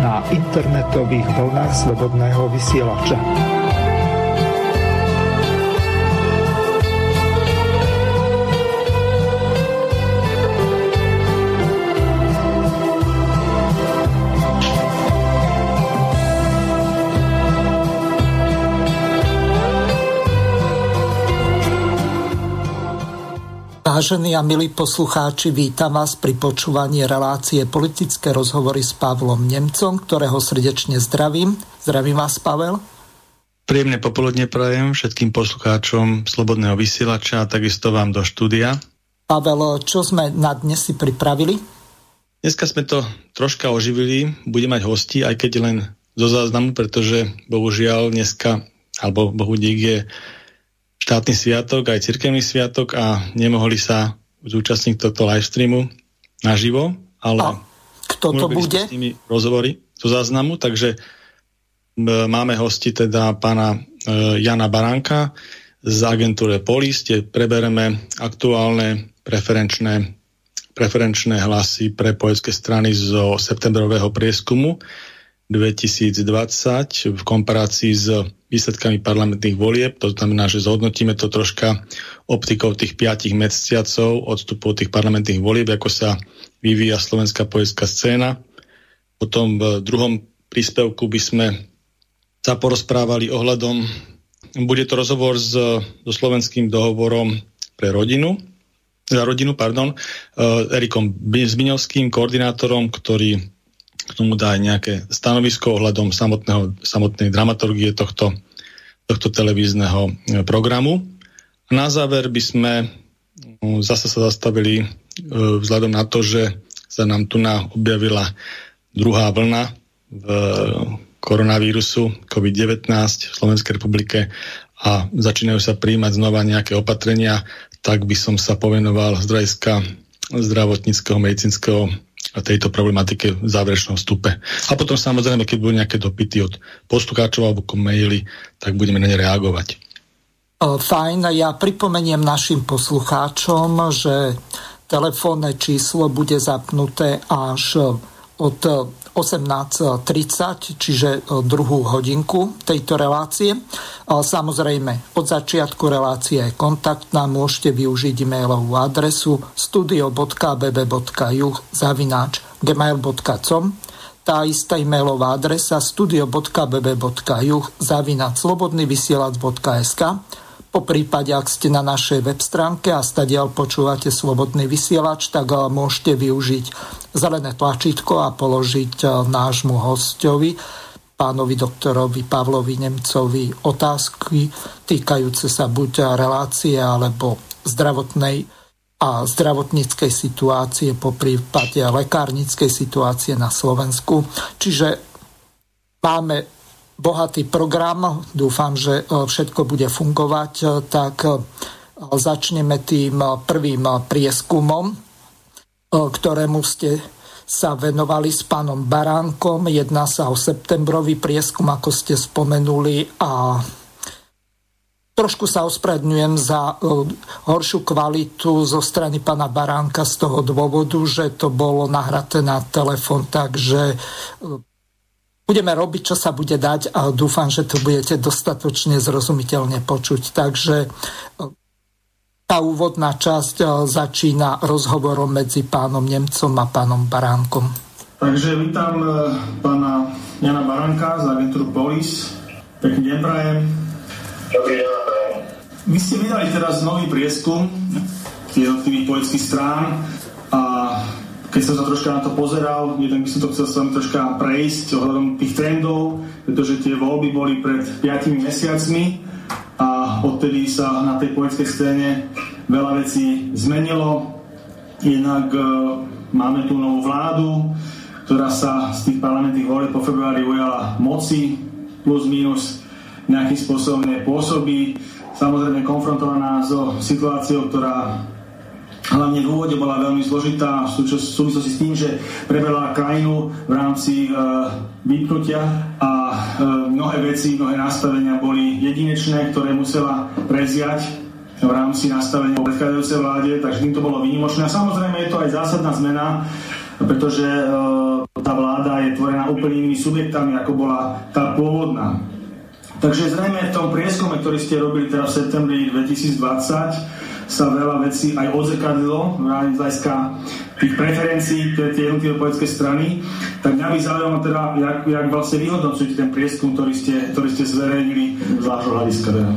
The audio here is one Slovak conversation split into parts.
na internetových vlnách Slobodného vysielača. Vážení a milí poslucháči, vítam vás pri počúvaní relácie politické rozhovory s Pavlom Nemcom, ktorého srdečne zdravím. Zdravím vás, Pavel. Príjemne popoludne prajem všetkým poslucháčom Slobodného vysielača a takisto vám do štúdia. Pavel, čo sme na dnes si pripravili? Dneska sme to troška oživili, bude mať hosti, aj keď len zo záznamu, pretože bohužiaľ dneska, alebo bohu je štátny sviatok, aj cirkevný sviatok a nemohli sa zúčastniť tohto live streamu naživo, ale a kto to bude? s nimi rozhovory zo záznamu, takže máme hosti teda pána e, Jana Baránka z agentúre Polis, kde prebereme aktuálne preferenčné, preferenčné hlasy pre poľské strany zo septembrového prieskumu 2020 v komparácii s výsledkami parlamentných volieb. To znamená, že zhodnotíme to troška optikou tých 5 mesiacov odstupu tých parlamentných volieb, ako sa vyvíja slovenská politická scéna. Potom v druhom príspevku by sme sa porozprávali ohľadom, bude to rozhovor s, so slovenským dohovorom pre rodinu, za rodinu, pardon, uh, Erikom Zbiňovským, koordinátorom, ktorý k tomu dá aj nejaké stanovisko ohľadom samotného, samotnej dramaturgie tohto, tohto televízneho e, programu. A na záver by sme mm, zase sa zastavili e, vzhľadom na to, že sa nám tu objavila druhá vlna v koronavírusu COVID-19 v Slovenskej republike a začínajú sa príjmať znova nejaké opatrenia, tak by som sa povenoval zdrajska zdravotníckého, medicínskeho tejto problematike v záverečnom vstupe. A potom samozrejme, keď budú nejaké dopity od poslucháčov alebo maily, tak budeme na ne reagovať. Fajn, ja pripomeniem našim poslucháčom, že telefónne číslo bude zapnuté až od 18.30, čiže e, druhú hodinku tejto relácie. Samozrejme, od začiatku relácie je kontaktná, môžete využiť e-mailovú adresu studio.bb.juh zavináč gmail.com tá istá e-mailová adresa studio.bb.juh zavináč slobodnyvysielac.sk po prípade, ak ste na našej web stránke a stadiaľ počúvate Slobodný vysielač, tak eh, môžete využiť zelené tlačítko a položiť eh, nášmu hostovi, pánovi doktorovi Pavlovi Nemcovi, otázky týkajúce sa buď relácie alebo zdravotnej a zdravotníckej situácie, po prípade lekárnickej situácie na Slovensku. Čiže máme bohatý program. Dúfam, že e, všetko bude fungovať. E, tak e, začneme tým prvým prieskumom, ktorému ste sa venovali s pánom Baránkom. Jedná sa o septembrový prieskum, ako ste spomenuli a trošku sa ospravedňujem za horšiu kvalitu zo strany pána Baránka z toho dôvodu, že to bolo nahraté na telefon, takže budeme robiť, čo sa bude dať a dúfam, že to budete dostatočne zrozumiteľne počuť. Takže e, tá úvodná časť e, začína rozhovorom medzi pánom Nemcom a pánom Baránkom. Takže vítam e, pána Jana Baránka z agentúru Polis. Pekný deň prajem. Dobrý deň prajem. Vy ste vydali teraz nový prieskum jednotlivých politických strán a keď som sa troška na to pozeral, jednak by som to chcel sa troška prejsť ohľadom tých trendov, pretože tie voľby boli pred 5 mesiacmi a odtedy sa na tej poľskej scéne veľa vecí zmenilo. Jednak e, máme tu novú vládu, ktorá sa z tých parlamentných volieb po februári ujala moci, plus minus nejakým spôsobom pôsobí. Samozrejme konfrontovaná so situáciou, ktorá hlavne v úvode bola veľmi zložitá v súvislosti s tým, že prebrala krajinu v rámci e, vypnutia a e, mnohé veci, mnohé nastavenia boli jedinečné, ktoré musela preziať v rámci nastavenia predchádzajúcej vláde, takže tým to bolo výnimočné. A samozrejme je to aj zásadná zmena, pretože e, tá vláda je tvorená úplne inými subjektami, ako bola tá pôvodná. Takže zrejme v tom prieskume, ktorý ste robili teraz v septembri 2020, sa veľa vecí aj odzrkadlilo v rámci hľadiska tých preferencií pre tie jednotlivé politické strany, tak mňa by zaujímalo teda, jak, jak vlastne vyhodnocujete ten prieskum, ktorý ste, ktorý ste zverejnili z vášho hľadiska. Teda.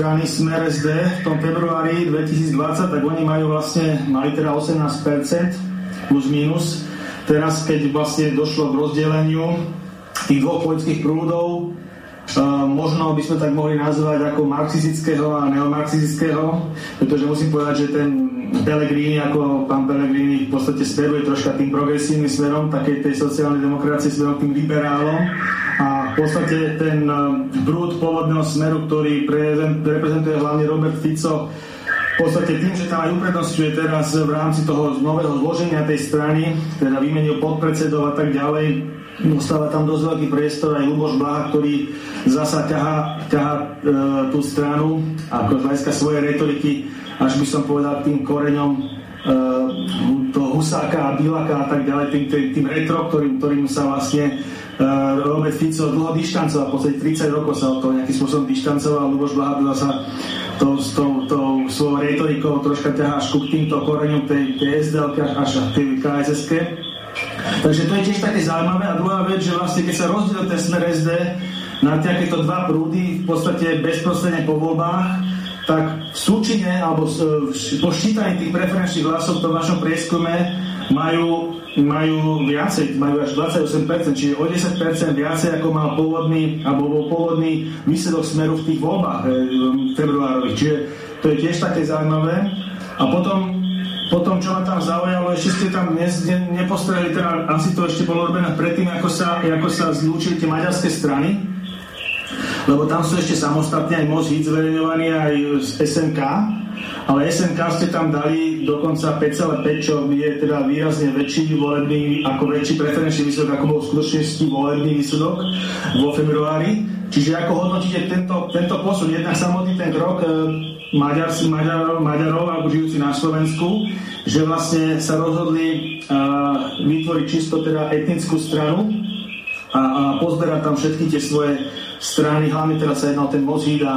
Strany Smer SD v tom februári 2020, tak oni majú vlastne, mali teda 18% plus minus. Teraz, keď vlastne došlo k rozdeleniu tých dvoch politických prúdov, Uh, možno by sme tak mohli nazvať ako marxistického a neomarxistického, pretože musím povedať, že ten Pellegrini, ako pán Pellegrini v podstate smeruje troška tým progresívnym smerom, takej tej sociálnej demokracie smerom tým liberálom podstate ten prúd pôvodného smeru, ktorý reprezentuje hlavne Robert Fico, v podstate tým, že tam aj uprednostňuje teraz v rámci toho nového zloženia tej strany, teda vymenil podpredsedov a tak ďalej, dostáva tam dosť veľký priestor aj Luboš Blaha, ktorý zasa ťaha, ťaha e, tú stranu ako z hľadiska svojej retoriky, až by som povedal tým koreňom e, toho Husáka a Bilaka a tak ďalej, tým, tým, tým retro, ktorým, ktorým sa vlastne Robert Fico dlho dištancoval, v podstate 30 rokov sa od toho nejakým spôsobom dištancoval, Luboš Blaha sa tou, tou, tou svojou retorikou troška ťahá až ku týmto koreňom tej, tej SDL až k tej KSSK. Takže to je tiež také zaujímavé. A druhá vec, že vlastne keď sa rozdiel ten smer SD na takéto dva prúdy v podstate bezprostredne po voľbách, tak v súčine alebo po ščítaní tých preferenčných hlasov v tom vašom prieskume majú, majú viacej, majú až 28%, čiže o 10% viacej, ako mal pôvodný, alebo bol pôvodný výsledok smeru v tých voľbách e, februárových. Čiže to je tiež také zaujímavé. A potom, potom čo ma tam zaujalo, ešte ste tam dnes ne, nepostreli, teda asi to ešte bolo robené predtým, ako sa, ako sa zlúčili tie maďarské strany, lebo tam sú ešte samostatne aj moc hit zverejňovaní aj z SNK, ale SNK ste tam dali dokonca 5,5, čo je teda výrazne väčší volebný, ako väčší preferenčný výsledok, ako bol v skutočnosti volebný výsledok vo februári. Čiže ako hodnotíte tento, tento posun, jednak samotný ten krok e, Maďar, Maďar, Maďarov alebo žijúci na Slovensku, že vlastne sa rozhodli uh, vytvoriť čisto teda etnickú stranu a, a pozberať tam všetky tie svoje strany, hlavne teraz sa jednal ten Mozhid a,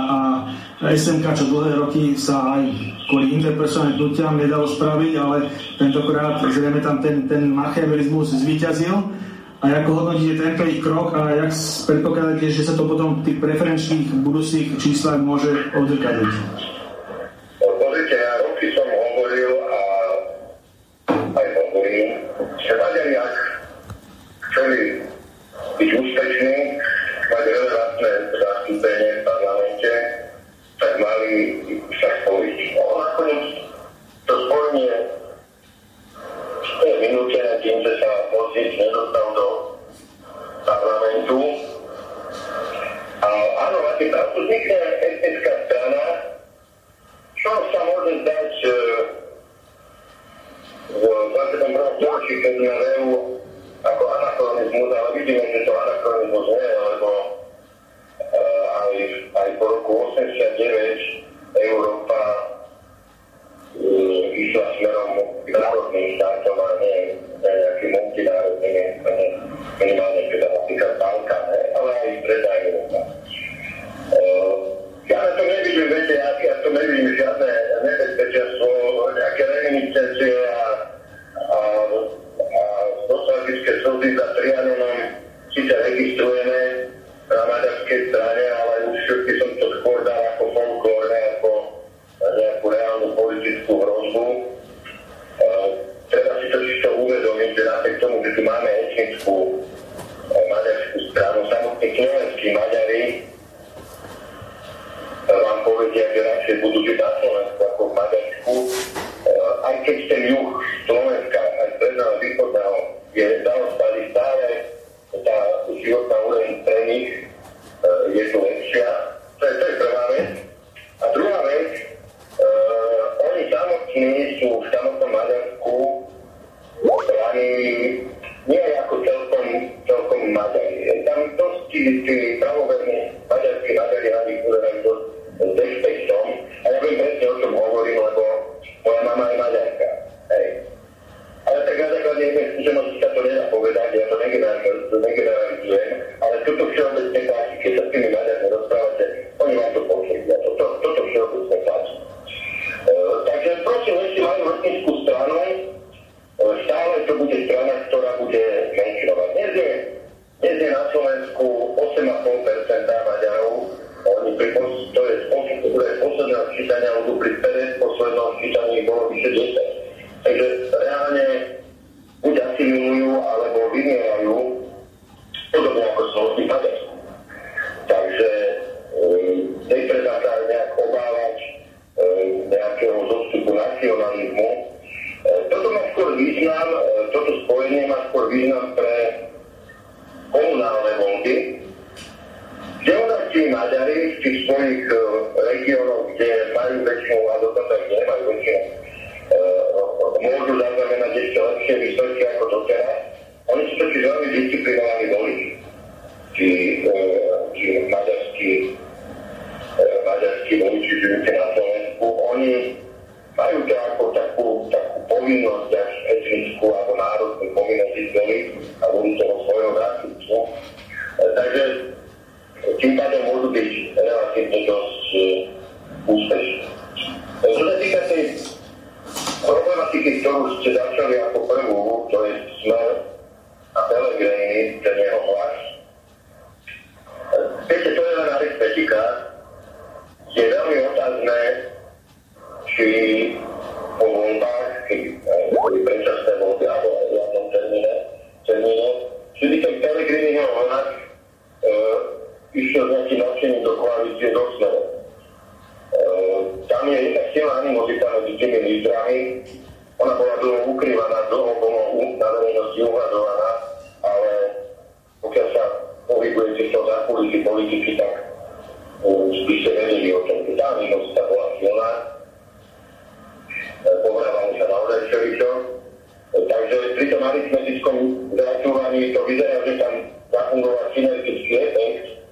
a SMK, čo dlhé roky sa aj kvôli interpersonálnym hnutiam nedalo spraviť, ale tentokrát zrejme tam ten, ten machiavelizmus zvíťazil a ako hodnotíte tento ich krok a jak predpokladáte, že sa to potom v tých preferenčných budúcich číslach môže odzrkadliť? Pozrite, ja roky som hovoril a aj hovorím, že Maďari, ak chceli byť úspešní, relevantné zastúpenie v parlamente, tak mali sa spojiť. No, nakoniec to spojenie je vynútené tým, že sa Mosíc nedostal do parlamentu. A áno, máte pravdu, vznikne etnická strana, čo sa môže zdať v 21. storočí, keď v EU ako anachronizmus, ale vidíme, že to anachronizmus nie, lebo uh, aj, aj po roku 89 Európa uh, išla smerom k národným štátom a nie nejakým multinárodným, minimálne teda napríklad Balkán, ale aj Stredná Európa. Ja na to nevidím, viete, ja, ja to nevidím žiadne nebezpečenstvo, nejaké reminiscencie a, a, a nostalgické slzy za Trianonom síce registrujeme na maďarskej strane, É, é muito legal. Ona bola dlho ukrývaná, dlho bolo na verejnosti uhľadovaná, ale pokiaľ sa pohybujete v tom zákulisí politiky, tak by ste vedeli o tom, tá animozita bola silná. Pohrávali sa naozaj všeličo. Takže pri tom aritmetickom zračovaní to vyzerá, že tam zafungoval synergický efekt,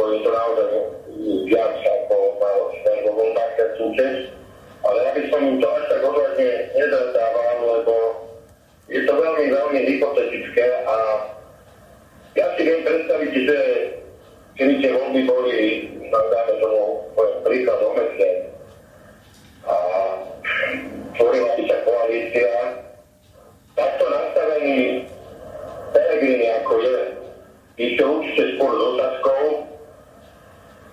je to naozaj viac ako mal vo voľbách súčasť. Ale aby som im to až tak odvážne nezadával, lebo je to veľmi, veľmi hypotetické a ja si viem predstaviť, že keby tie voľby boli, dáme tomu príklad omecne, a tvorila by sa koalícia, takto nastavený Pelegrini ako je, išiel určite spolu s otázkou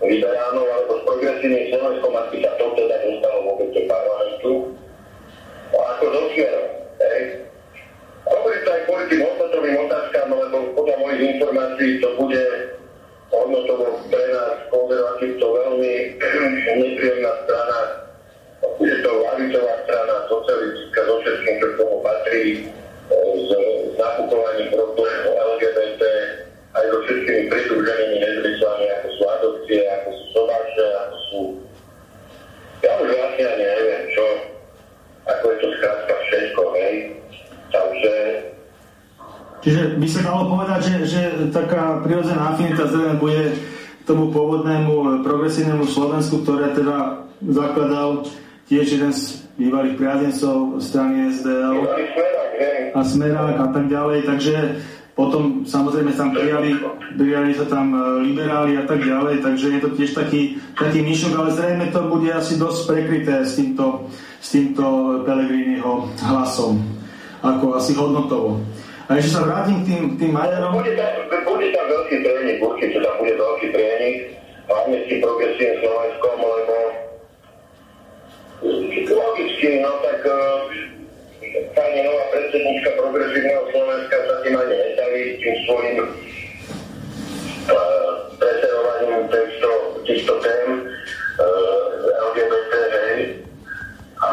liberánov alebo s progresívnym Slovenskom, ak by sa to teda dostalo vôbec do parlamentu. A ako dosierom, hej. Hovorí to aj kvôli tým hodnotovým otázkam, lebo podľa mojich informácií to bude hodnotovo pre nás konzervatívcov veľmi nepríjemná strana. Bude to lavicová strana, socialistická, so všetkým, čo k tomu patrí, e, s nakupovaním produktov LGBT, aj so všetkými pridruženými nezmyslami, adopcie, ako sú sobáše, ako sú... Ja už vlastne ani neviem, čo, ako je to skrátka všetko, hej. Takže Čiže by sa dalo povedať, že, že taká prirodzená afinita zrejme bude tomu pôvodnému progresívnemu Slovensku, ktoré teda zakladal tiež jeden z bývalých priazencov strany SDL a Smerák a tak ďalej, takže potom samozrejme tam prijali, prijali sa tam e, liberáli a tak ďalej, takže je to tiež taký, taký myšok, ale zrejme to bude asi dosť prekryté s týmto, s týmto Pelegriniho hlasom, ako asi hodnotovo. A ešte sa vrátim k tým, tým Maďarom. Bude tam, bude tam veľký tréning, určite tam bude veľký tréning, hlavne s tým progresívnym Slovenskom, lebo logicky, no tak e, pani nová predsednička progresívneho Slovenska sa tým ani nestaví tým svojim uh, preserovaním týchto, týchto tém uh, LGBT, hej. A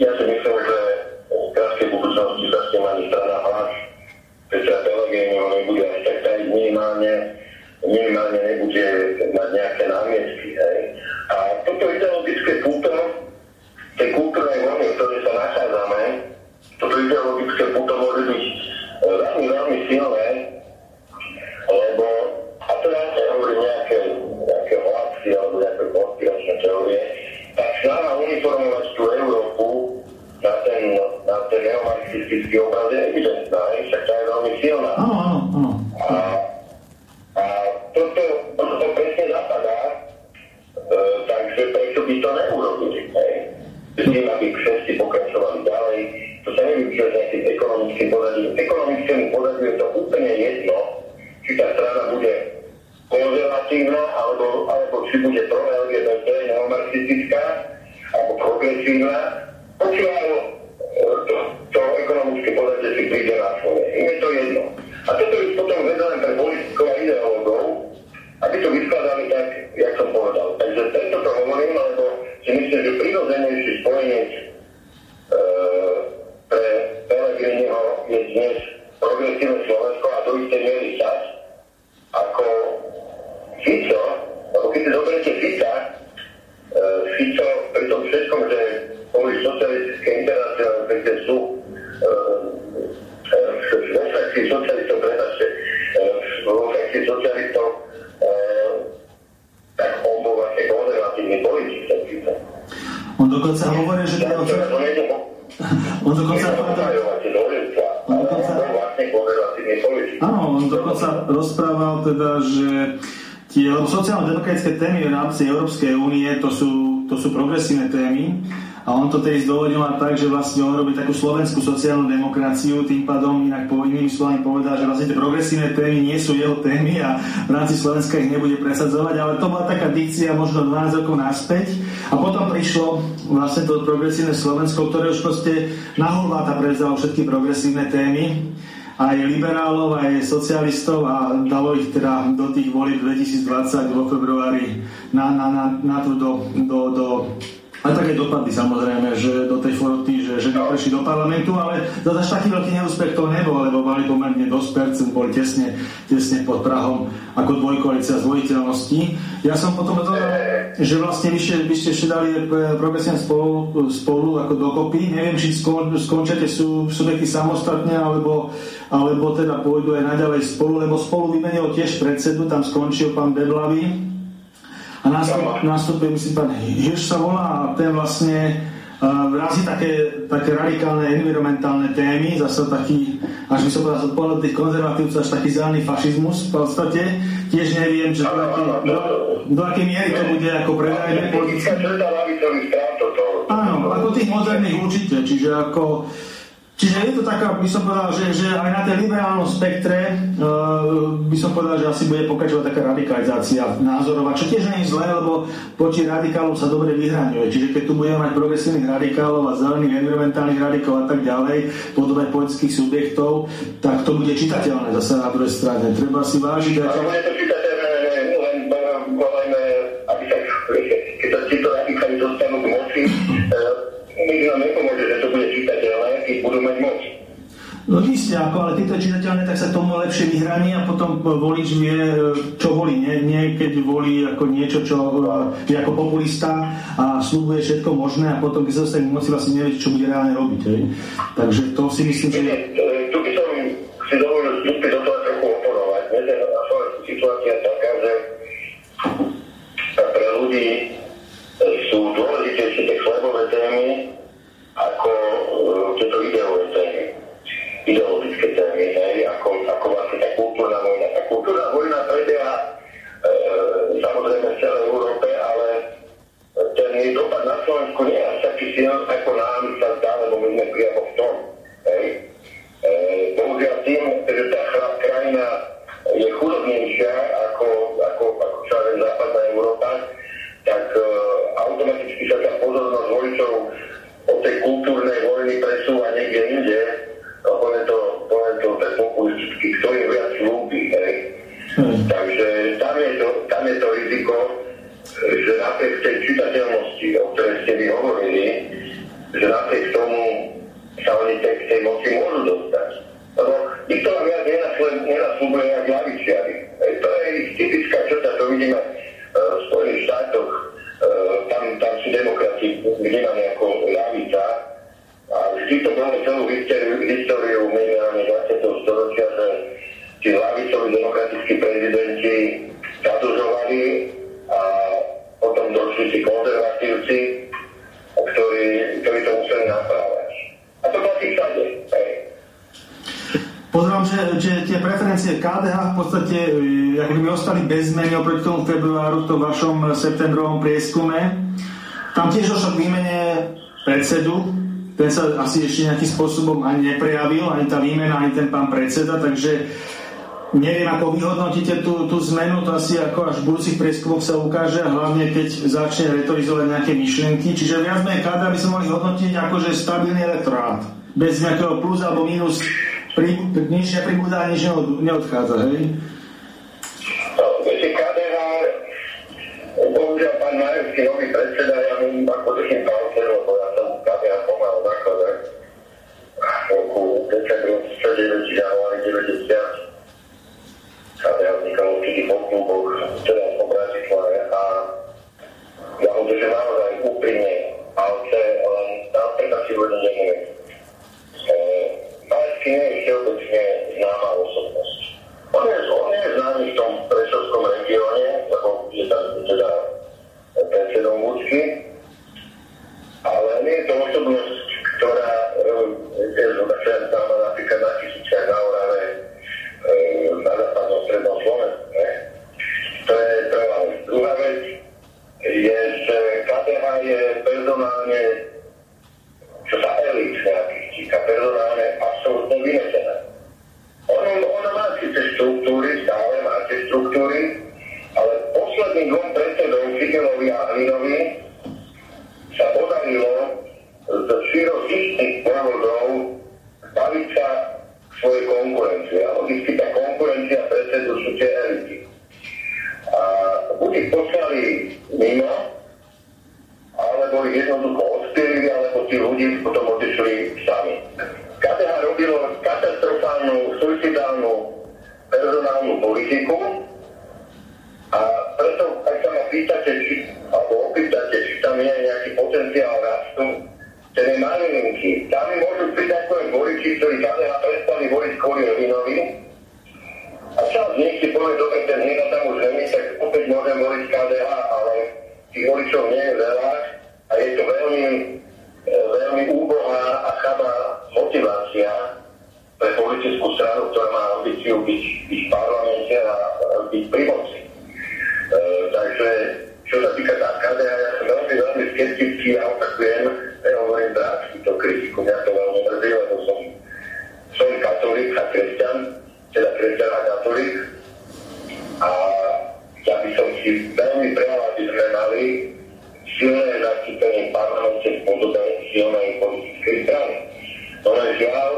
ja si myslím, že v krátkej budúcnosti sa s tým ani strana hlas Petra Pellegriniho nebude až tak tady minimálne minimálne nebude mať nejaké námietky. Hej. A toto ideologické púto tej kultúrnej vojny, v ktorej sa nachádzame, toto ideologické puto môže byť veľmi, veľmi silné, lebo, a to ja nehovorím nejaké, nejaké hlasy alebo nejaké konspiračné teórie, tak snaha uniformovať tú Európu na ten, na ten neomarxistický obraz je evidentná, však tá je veľmi silná. Áno, áno, áno. A, a toto, toto presne zapadá, e, takže prečo by to neurobili, hej? Aby všetci pokračovali ďalej. To sa nevyučuje s nejakým ekonomickým pozadím. Ekonomickému pozadiu je to úplne jedno, či tá strana bude konzervatívna, alebo, alebo či bude pro-LGBT, neomarxistická, alebo progresívna. Pokiaľ e, to, to ekonomické pozadie si príde na svoje. Im je to jedno. A toto je potom vedené pre politikov a ideológov, aby to vyskladali tak, jak som povedal. Takže preto to hovorím, lebo si myslím, rámci Európskej únie to sú, to sú progresívne témy. A on to tedy zdôvodňoval tak, že vlastne on robí takú slovenskú sociálnu demokraciu, tým pádom inak po inými slovami povedal, že vlastne tie progresívne témy nie sú jeho témy a v rámci Slovenska ich nebude presadzovať, ale to bola taká dikcia možno 12 rokov naspäť. A potom prišlo vlastne to progresívne Slovensko, ktoré už proste naholváta prevzalo všetky progresívne témy aj liberálov, aj socialistov a dalo ich teda do tých volieb 2020 vo februári na, na, na, na to do, do, do A také dopady samozrejme, že do tej foroty, že, že neprešli do parlamentu, ale zase taký veľký neúspech to nebol, lebo mali pomerne dosť percent, boli tesne, tesne pod Prahom ako dvojkoalícia zvojiteľnosti. Ja som potom dodal, že vlastne vy ste, vy ste ešte dali eh, progresívne spolu, spolu ako dokopy. Neviem, či skon, skončate sú subjekty samostatne, alebo, alebo teda pôjdu aj naďalej spolu, lebo spolu vymenil tiež predsedu, tam skončil pán Beblavý, a nastupuje, myslím, pán Hirš sa volá a ten vlastne uh, razí také, také radikálne environmentálne témy, zase taký, až by som povedal, z pohľadu tých konzervatívcov, až taký zelený fašizmus v podstate. Tiež neviem, že do, aké, do, do akej miery to bude ako predajné politické. Áno, ako tých moderných určite, čiže ako Čiže je to taká, by som povedal, že, že aj na tej liberálnom spektre uh, by som povedal, že asi bude pokračovať taká radikalizácia názorov, čo tiež nie je zlé, lebo poči radikálov sa dobre vyhraňuje. Čiže keď tu budeme mať progresívnych radikálov a zelených environmentálnych radikálov a tak ďalej, podobne politických subjektov, tak to bude čitateľné zase na druhej strane. Treba si vážiť. Ale bude to čitateľné, len volajme, aby sa, títo radikáli dostanú k moci, nikto nám nepomôže, že to bude čitateľné, keď budú mať moc. No isté, ako, ale tieto čitateľné, tak sa tomu lepšie vyhraní a potom volič vie, čo volí. Nie, nie keď volí ako niečo, čo je ako populista a slúbuje všetko možné a potom, keď sa dostane moci, vlastne nevie, čo bude reálne robiť. Hej. Takže to si myslím, že... Tu by som si dovolil vstúpiť do toho trochu oporovať. Viete, na Slovensku situácia je taká, že pre ľudí sú dôležitejšie tie chlebové témy ako uh, tieto ideové témy, ideologické témy, hej, ako, ako vlastne tá kultúrna vojna. Tá kultúrna vojna prebieha e, samozrejme v celej Európe, ale ten jej dopad na Slovensku nie je až taký silný, ako nám sa zdá, lebo my sme priamo v tom. Hej. E, bohužiaľ tým, že tá krajina je chudobnejšia ako, ako, ako západná Európa, tak uh, automaticky sa tá pozornosť voličov od tej kultúrnej vojny presúva niekde inde. No, poviem to, poviem to tak populisticky, kto je viac ľúbi, hej. Hmm. Takže tam je, to, tam je to riziko, že napriek tej čitateľnosti, o ktorej ste vy hovorili, že napriek tomu sa oni tej, tej moci môžu dostať. Lebo nikto vám viac nenasľubuje jak lavičiari. To je typická črta, to vidíme v Spojených štátoch, demokrati vnímaní ako ľavica a vždy to bolo celú históriu, minimálne 20. storočia, že tí ľavicoví demokratickí prezidenti zadlžovali a potom došli si konzervatívci, ktorí, ktorí to museli naprávať. A to platí všade. Pozerám, že, že tie preferencie KDH v podstate e, ako by ostali bez zmeny oproti tomu februáru v tom vašom septembrovom prieskume. Tam tiež došlo k výmene predsedu, ten sa asi ešte nejakým spôsobom ani neprejavil, ani tá výmena, ani ten pán predseda, takže neviem, ako vyhodnotíte tú, tú zmenu, to asi ako až v budúcich prieskumoch sa ukáže, hlavne keď začne retorizovať nejaké myšlienky. Čiže viac menej KDH by sa mohli hodnotiť ako, že stabilný elektorát, bez nejakého plus alebo minus pri, nižšie pribúda, nič neodchádza, hej? No, KDH, pán Majerský nový predseda, ja mu ako držím palce, lebo ja som KDH pomal zakladať v roku decembru 1990, januári 90. KDH vznikal určitý po kluboch, teda po Bratislave a ja mu držím naozaj úprimne palce, len teda si budem nemôžem. Majský nie je všeobecne známa osobnosť. On je, on je známy v tom prešovskom regióne, lebo je tam teda predsedom Vúcky, ale nie je to osobnosť, ktorá je známa napríklad na tisíciach na Orave, na západnom strednom Slovensku. To je prvá vec. Druhá vec je, že KDH je personálne čo sa elit nejakých týka personálne absolútne vymetené. Ono, ono má síce štruktúry, stále má tie štruktúry, ale posledným dvom predsedom Figelovi a Hlinovi sa podarilo z širokých dôvodov baviť sa svojej konkurencie. A logicky tá konkurencia predsedu sú tie elity. A buď ich poslali mimo, alebo boli jednoducho odstýlili, alebo tí ľudí potom odišli sami. KDH robilo katastrofálnu, suicidálnu personálnu politiku a preto, ak sa ma pýtate, či, alebo opýtate, či tam je nejaký potenciál rastu, ten je malinký. Tam môžu pridať len voliči, ktorí KDH prestali voliť kvôli Rovinovi, a čas z nich si povie, dobre, ten Hina tam už není, tak opäť môžem voliť KDH, ale tých voličov nie je veľa a je to veľmi, e, veľmi úbohá a chabá motivácia pre politickú stranu, ktorá má ambíciu byť, byť v parlamente a byť pri moci. E, takže čo sa týka KDH, ja som veľmi, veľmi skeptický a opakujem, ja hovorím dráčky to kritiku, mňa to veľmi mrzí, lebo som, som katolík a kresťan, teda kresťan a katolík. A ja by som si veľmi prijal, aby sme mali silné zastúpenie v parlamente v podobe silnej politickej strany. No len žiaľ,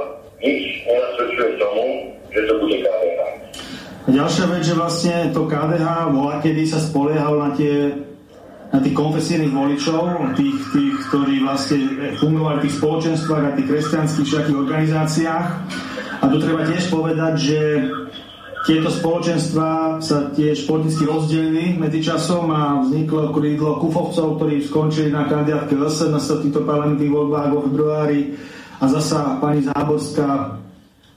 nič nenasvedčuje tomu, že to bude KDH. Ďalšia vec, že vlastne to KDH bola, kedy sa spoliehalo na tie na tých konfesijných voličov, tých, tých, ktorí vlastne fungovali v tých spoločenstvách a tých kresťanských všetkých organizáciách. A tu treba tiež povedať, že tieto spoločenstva sa tiež politicky rozdelili medzi časom a vzniklo krídlo kufovcov, ktorí skončili na kandidátke SNS v týchto parlamentných voľbách vo februári. A zasa pani Záborská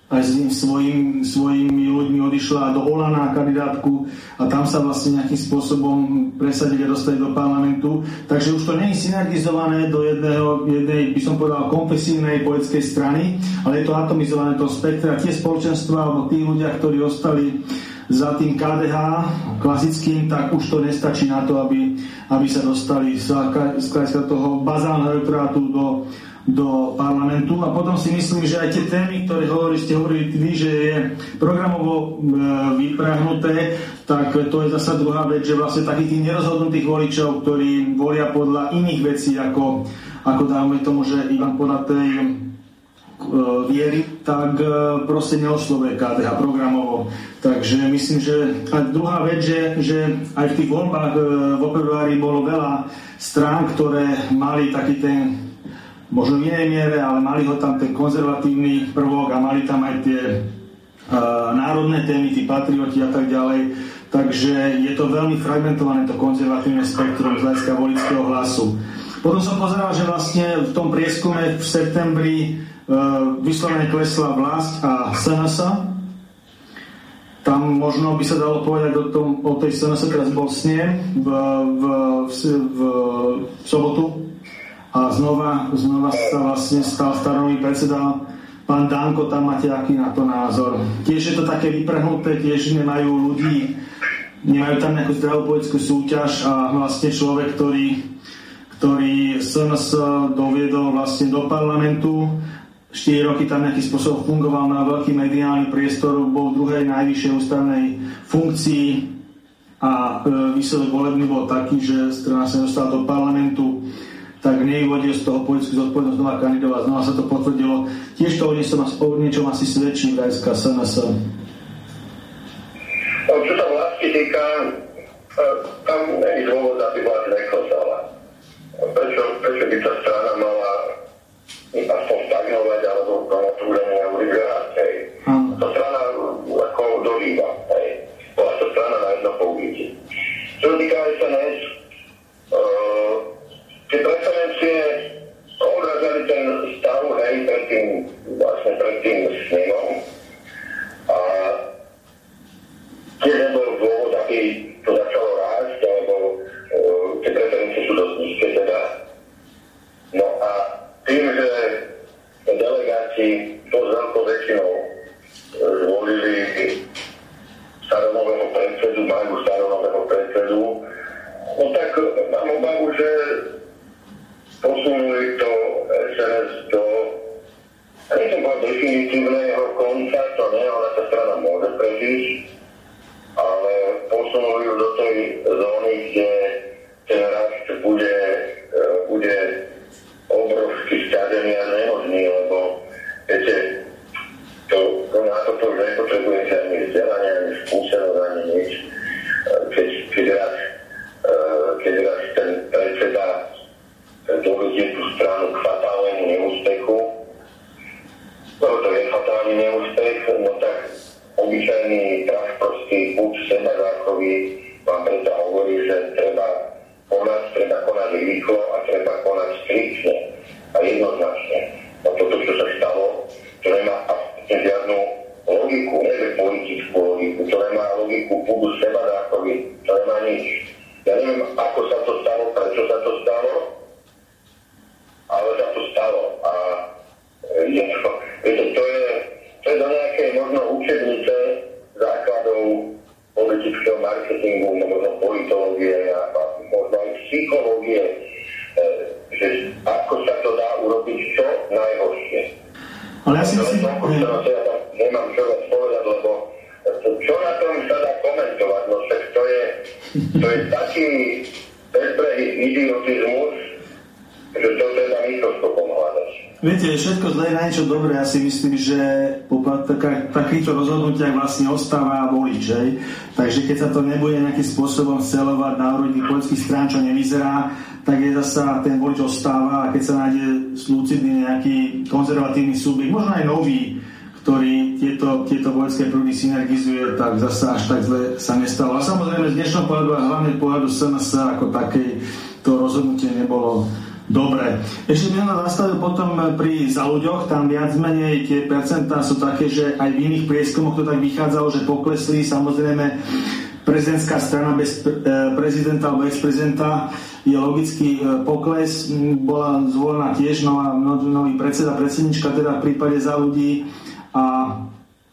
aj s svojim, svojimi ľuďmi odišla do Olana kandidátku a tam sa vlastne nejakým spôsobom presadili a dostali do parlamentu. Takže už to nie je synergizované do jedného, jednej, by som povedal, konfesívnej politickej strany, ale je to atomizované to spektra. Tie spoločenstva alebo tí ľudia, ktorí ostali za tým KDH klasickým, tak už to nestačí na to, aby, aby sa dostali z, z toho bazálneho elektorátu do do parlamentu a potom si myslím, že aj tie témy, ktoré hovorí, ste hovorili vy, že je programovo e, vyprahnuté, tak to je zasa druhá vec, že vlastne takých tých nerozhodnutých voličov, ktorí volia podľa iných vecí, ako, ako dáme tomu, že iba podľa tej e, viery, tak e, proste neoslovuje KDH programovo. Takže myslím, že a druhá vec, že, že aj v tých voľbách e, vo februári bolo veľa strán, ktoré mali taký ten možno v inej miere, ale mali ho tam ten konzervatívny prvok a mali tam aj tie uh, národné témy, tí patrioti a tak ďalej. Takže je to veľmi fragmentované to konzervatívne spektrum z hľadiska volického hlasu. Potom som pozeral, že vlastne v tom prieskume v septembri uh, vyslovene klesla vlast a SNS. Tam možno by sa dalo povedať o, tom, o tej SNS, teraz bol snem v, v, v, v, v sobotu a znova, znova sa vlastne stal starový predseda. Pán Danko, tam máte aký na to názor. Tiež je to také vyprhnuté, tiež nemajú ľudí, nemajú tam nejakú zdravú politickú súťaž a vlastne človek, ktorý, ktorý SNS doviedol vlastne do parlamentu, 4 roky tam nejakým spôsobom fungoval na veľký mediálny priestor, bol v druhej najvyššej ústavnej funkcii. A e, výsledok volebný bol taký, že strana sa dostala do parlamentu tak nevyvodil z toho politickú zodpovednosť znova kandidovať. Znova sa to potvrdilo. Tiež to o niečom, o niečom asi svedčí v Rajská SNS. Čo sa vlastne týka, tam není dôvod, aby vlád neklesala. Prečo, prečo by tá strana mala aspoň stagnovať alebo na tú úrovni liberácej? Tá strana ako dolíva. Bola to strana na jedno použitie. Čo sa týka SNS, uh, tie preferencie odrazali ten stav hej pred tým, vlastne pred tým snemom. A tiež nebol dôvod, aby to začalo rásť, alebo uh, tie preferencie sú dosť nízke teda. No a tým, že delegáti dosť veľkou väčšinou e, zvolili staronového predsedu, majú staronového predsedu, no tak mám obavu, že posunuli to SNS do nechcem povedať definitívneho konca, to nie, ona sa strana môže prežiť, ale posunuli ju do tej zóny, kde ten rast bude, e, bude obrovsky stiažený a nemožný, lebo viete, to, na toto už nepotrebujete ani vzdelanie, niečo dobré. Ja si myslím, že po takýchto rozhodnutiach vlastne ostáva volič. Že? Takže keď sa to nebude nejakým spôsobom scelovať na úrovni politických strán, čo nevyzerá, tak je zasa ten volič ostáva a keď sa nájde lucidný nejaký konzervatívny subjekt, možno aj nový, ktorý tieto, tieto vojenské prúdy synergizuje, tak zasa až tak zle sa nestalo. A samozrejme z dnešného pohľadu a hlavne pohľadu SNS ako takej Dobre. Ešte by som zastavil potom pri za ľuďoch, tam viac menej tie percentá sú také, že aj v iných prieskumoch to tak vychádzalo, že poklesli. Samozrejme, prezidentská strana bez e, prezidenta alebo ex-prezidenta je logický e, pokles. Bola zvolená tiež nová, no, nový predseda, predsednička teda v prípade za ľudí a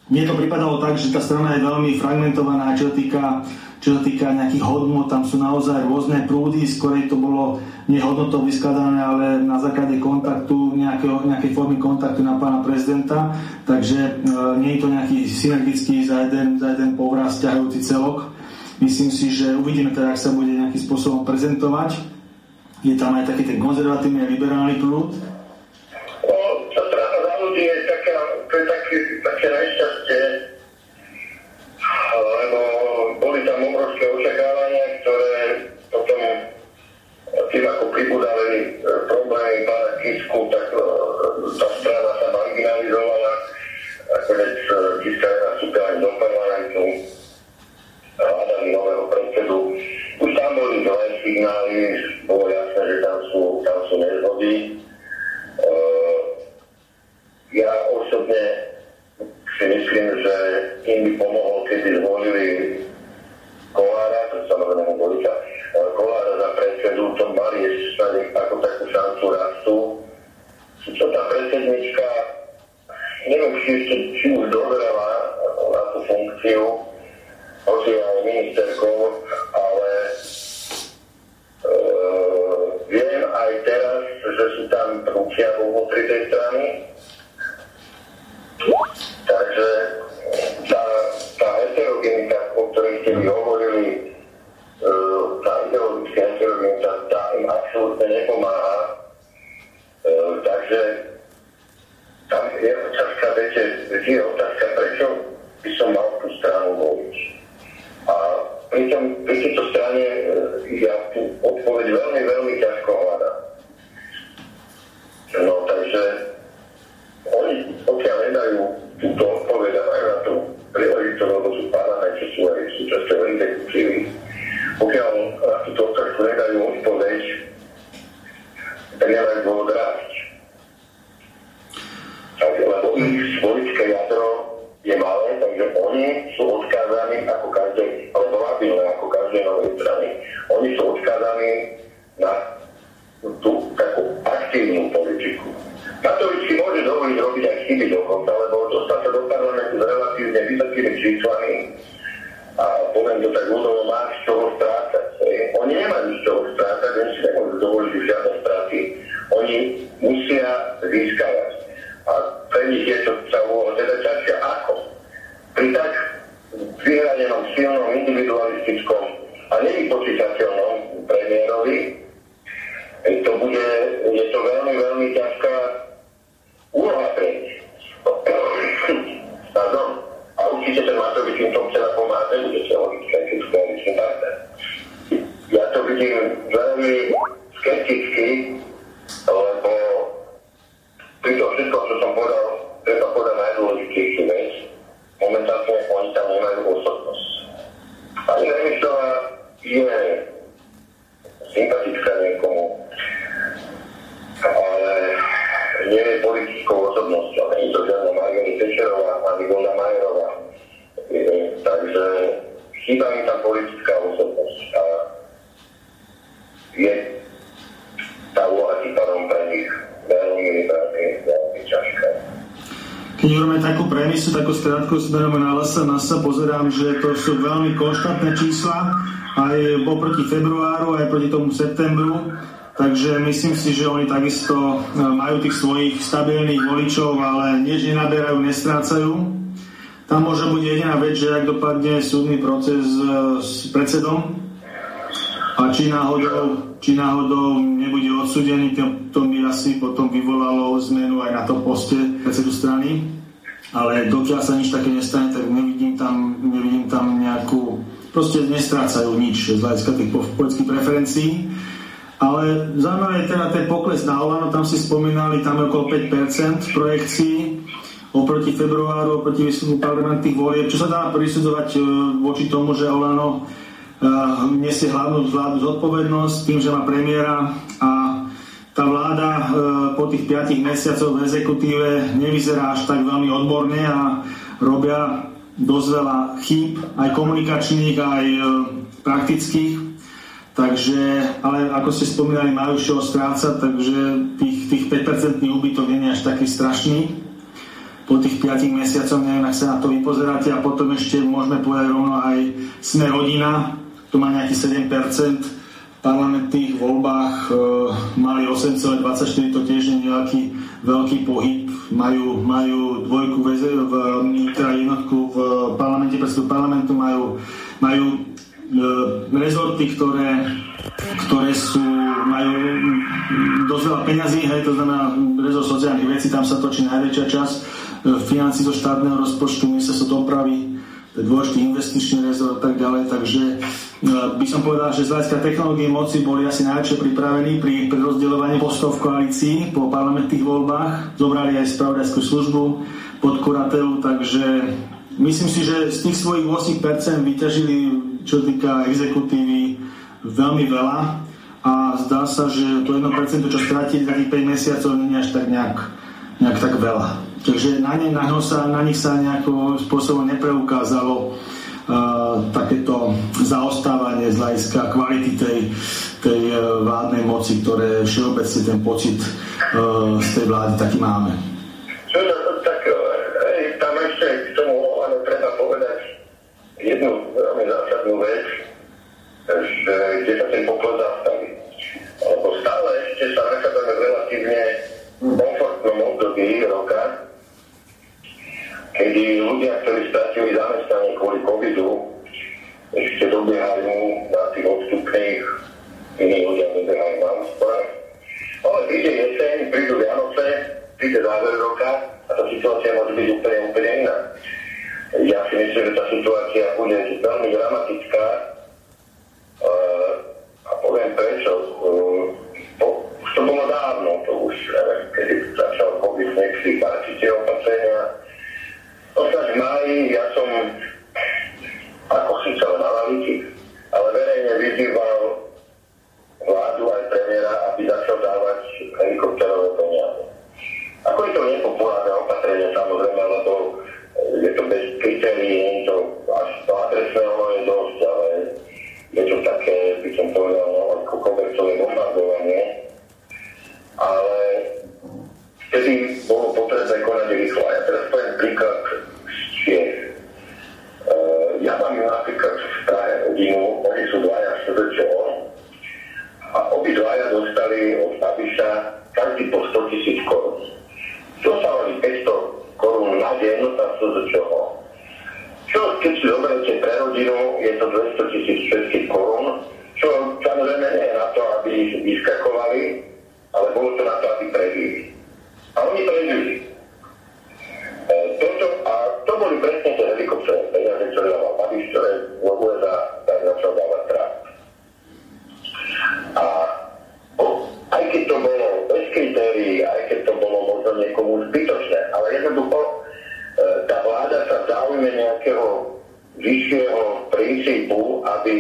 mne to pripadalo tak, že tá strana je veľmi fragmentovaná, čo týka čo sa týka nejakých hodnot, tam sú naozaj rôzne prúdy, skorej to bolo nehodnotou vyskladané, ale na základe kontaktu, nejakého, nejakej formy kontaktu na pána prezidenta, takže e, nie je to nejaký synergický za jeden, za jeden povraz ťahajúci celok. Myslím si, že uvidíme teda, ak sa bude nejakým spôsobom prezentovať. Je tam aj taký ten konzervatívny a liberálny prúd. No, tá za ľudí je taká, to je také, také nešťastie, lebo tým ako pribudali e, problémy pána Kisku, tak e, tá strana sa marginalizovala. Nakoniec e, Kiska nastúpila aj do parlamentu hľadali nového predsedu. Už tam boli zlé signály, bolo jasné, že tam sú, tam sú nezhody. Ja osobne si myslím, že im by pomohol, keby zvolili Kolára, to samozrejme voliča, Kolára za predsedu, to mali ešte ako takú šancu rastu. Čo tá predsednička, neviem, či, ešte, či už dozrela na tú funkciu, hoci aj ministerkou, ale e, viem aj teraz, že sú tam prúčia vo tej strany, Takže tá, tá heterogenita, o ktorej ste mi hovorili, e, tá ideologická heterogenita, tá im absolútne nepomáha. E, takže tam je otázka, viete, je otázka, prečo by som mal tú stranu voliť. A pri, tom, pri tejto strane e, ja tú odpoveď veľmi, veľmi ťažko hľadám. Premisu, takú skratku smerom na LSNS, pozerám, že to sú veľmi konštantné čísla, aj oproti februáru, aj proti tomu septembru. Takže myslím si, že oni takisto e, majú tých svojich stabilných voličov, ale nie, že nenaberajú, nestrácajú. Tam môže byť jediná vec, že ak dopadne súdny proces e, s predsedom a či náhodou, či náhodou nebude odsudený, to, to by asi potom vyvolalo zmenu aj na to poste predsedu strany. Nestrácajú nič z hľadiska tých politických preferencií. Ale zaujímavé je teda ten pokles na Olano, tam si spomínali, tam je okolo 5% projekcií oproti februáru, oproti výsledku parlamentných volieb. Čo sa dá prisudzovať e, voči tomu, že Olano uh, nesie hlavnú vládu zodpovednosť tým, že má premiéra a tá vláda uh, po tých 5 mesiacoch v exekutíve nevyzerá až tak veľmi odborne a robia dosť veľa chýb, aj komunikačných, aj uh, praktických. Takže, ale ako ste spomínali, majú čo strácať, takže tých, tých 5% úbytok nie je až taký strašný. Po tých 5 mesiacoch, neviem, ak sa na to vypozeráte a potom ešte môžeme povedať rovno aj sme rodina, tu má nejaký 7%, v parlamentných voľbách e, mali 8,24, to tiež je nejaký veľký pohyb, majú, majú dvojku v, v, teda jednotku v parlamente, predsedu parlamentu majú, majú E, rezorty, ktoré, ktoré sú, majú dosť veľa peňazí, hej, to znamená rezort sociálnych vecí, tam sa točí najväčšia časť e, financí zo štátneho rozpočtu, ministerstvo dopravy, dôležitý investičný rezort a tak ďalej, takže e, by som povedal, že z hľadiska technológie moci boli asi najlepšie pripravení pri rozdeľovaní postov v koalícii po parlamentných voľbách, zobrali aj spravodajskú službu pod kuratelu, takže myslím si, že z tých svojich 8% vyťažili čo týka exekutívy, veľmi veľa a zdá sa, že to 1%, čo stratili za tých 5 mesiacov, nie je až tak nejak, nejak tak veľa. Takže na, ne, na, sa, na nich sa nejakým spôsobom nepreukázalo uh, takéto zaostávanie z hľadiska kvality tej, tej uh, vládnej moci, ktoré všeobecne ten pocit uh, z tej vlády taký máme. Treba povedať jednu veľmi zásadnú vec, že sa ten poklad zastaví. Stále ešte sa nachádzame relatívne komfortnom období roka, kedy ľudia, ktorí stratili zamestnanie kvôli covidu, ešte dobiehajú na tých odstupných, iní ľudia dobiehajú na úsporách. Ale príde jeseň, prídu Vianoce, príde záver roka a tá situácia môže byť úplne, úplne iná. Ja si myslím, že tá situácia bude veľmi dramatická a poviem prečo. Už to bolo dávno, to už, kedy začal COVID, páči tie opatrenia. Ostaň v máji, ja som ako síce len analytik, ale verejne vyzýval vládu aj premiéra, aby začal dávať helikopterové peniaze. Ako je to nepopulárne opatrenie, samozrejme, lebo je to bez kritérií, to až to adresného je dosť, ale je to také, by som povedal, no, ako kobercové bombardovanie. Ale vtedy bolo potrebné konať rýchlo. A ja teraz poviem príklad z Čiech. Uh, ja mám napríklad v Prahe rodinu, oni sú dvaja SZČO a obidvaja dostali od Babiša každý po 100 tisíc korún. Dostávali 500 korún na deň a to do čoho. Čo, keď si zoberiete pre rodinu, je to 200 tisíc českých korún, čo samozrejme nie je na to, aby vyskakovali, ale bolo to na to, aby prežili. A oni prežili. Toto, e, a to boli presne tie helikopterové peniaze, ktoré dával Babiš, ktoré v USA tak začal dávať Trump. A no, aj keď to bolo bez kritérií, aj keď to bolo možno niekomu zbytočné, ale jednoducho e, tá vláda sa záujme nejakého vyššieho princípu, aby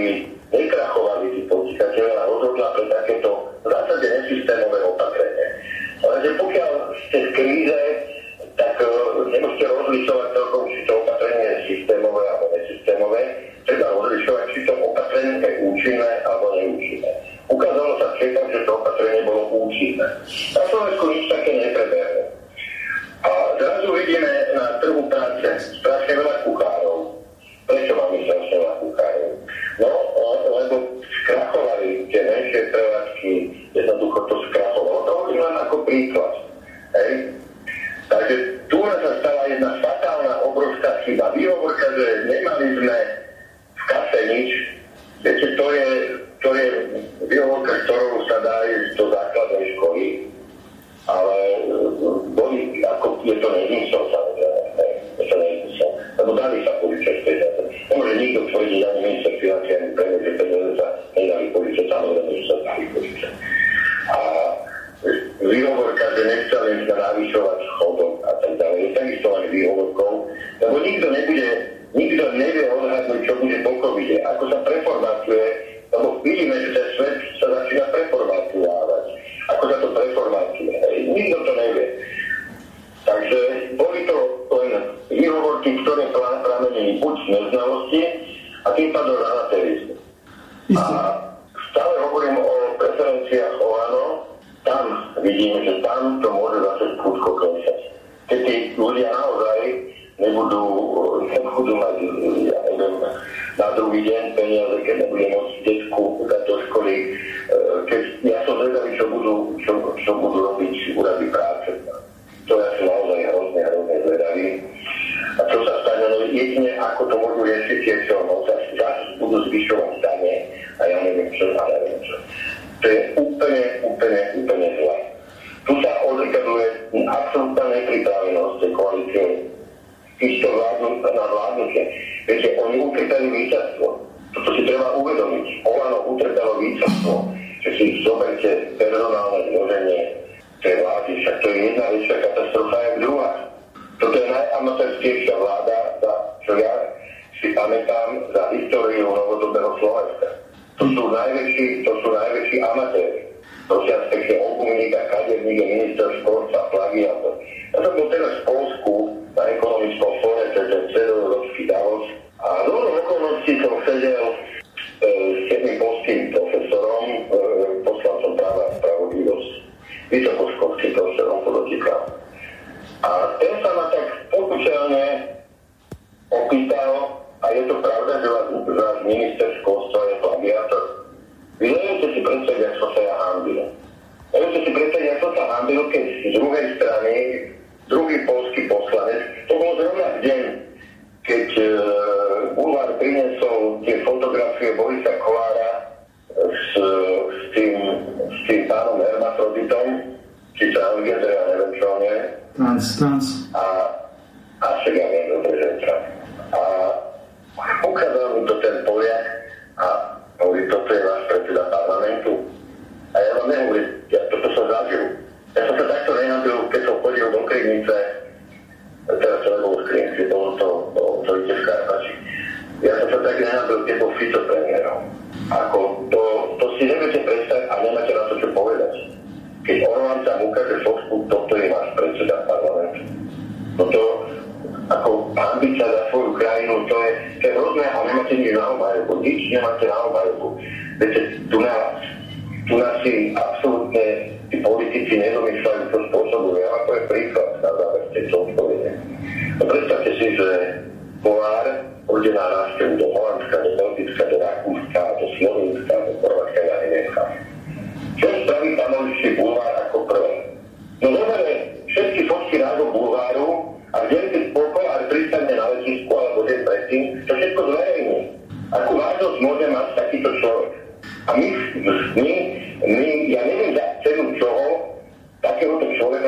nekrachovali tí podnikateľe a rozhodla pre takéto v zásade nesystémové opatrenie že pokiaľ ste v kríze, tak e, nemusíte rozlišovať celkom, či to opatrenie je systémové alebo nesystémové. Treba rozlišovať, či to opatrenie je účinné alebo neúčinné. Ukázalo sa všetkám, že to opatrenie bolo účinné. Na Slovensku nič také neprebehlo. A zrazu vidíme na trhu práce strašne veľa kuchárov, Prečo máme sa s na? No, lebo skrachovali tie menšie prevádzky, jednoducho to skrachovalo. To hovorím len ako príklad. Hej. Takže tu sa stala jedna fatálna, obrovská chyba. Výhovorka, že nemali sme v kase nič, viete, to je, to je výhovorka, ktorou sa dá ísť do základnej školy, ale e, boli, ako je to nezmysel. look forward to learning new stuff you